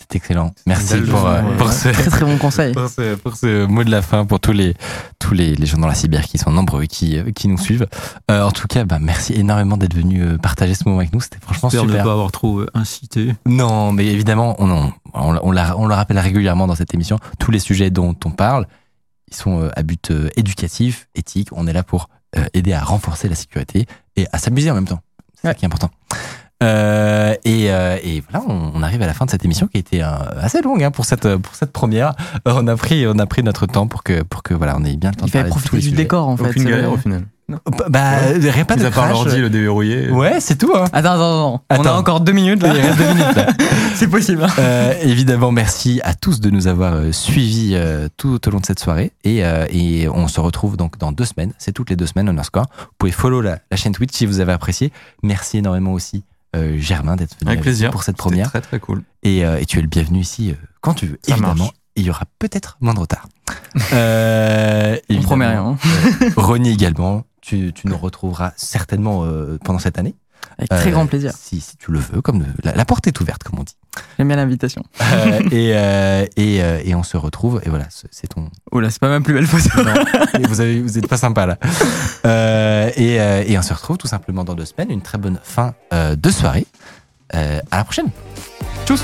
C'est excellent. Merci pour, euh, pour ce, Très très bon conseil. pour ce, pour ce mot de la fin pour tous les, tous les, les gens dans la cyber qui sont nombreux et qui, euh, qui nous suivent. Euh, en tout cas, bah, merci énormément d'être venu partager ce moment avec nous. C'était franchement J'espère ne super. pas avoir trop incité. Non, mais évidemment, on, on, on, on la- on le rappelle régulièrement dans cette émission. Tous les sujets dont on parle, ils sont à but éducatif, éthique. On est là pour aider à renforcer la sécurité et à s'amuser en même temps. C'est ça Ouais. qui est important. Euh, et, euh, et voilà, on, on arrive à la fin de cette émission qui a été euh, assez longue hein, pour cette pour cette première. Euh, on a pris on a pris notre temps pour que pour que voilà, on ait bien le temps Il de fallait tous profiter les du sujets. décor en fait. Aucune galère au final. Bah, bah rien pas de à part l'ordi, le déverrouiller. Ouais, c'est tout. Hein. Attends, attends, attends. On a Attends. encore deux minutes là. Il reste deux minutes. là. c'est possible. hein. Euh, évidemment, merci à tous de nous avoir suivis euh, tout au long de cette soirée. Et, euh, et on se retrouve donc dans deux semaines. C'est toutes les deux semaines, underscore. Vous pouvez follow la, la chaîne Twitch si vous avez apprécié. Merci énormément aussi, euh, Germain, d'être venu Avec plaisir. pour cette première. Très très cool. Et, euh, et tu es le bienvenu ici euh, quand tu veux. Ça évidemment, marche. il y aura peut-être moins de retard. On promet rien. hein. Ronnie également. Tu, tu nous retrouveras certainement pendant cette année. Avec très grand plaisir. Si, si tu le veux, comme la porte est ouverte, comme on dit. J'aime bien l'invitation. Euh, et, euh, et, euh, et on se retrouve. Et voilà, c'est ton. Là, c'est pas ma plus belle photo. Non, vous avez, vous êtes pas sympa là. Et, et on se retrouve tout simplement dans deux semaines. Une très bonne fin de soirée. À la prochaine. Tchuss.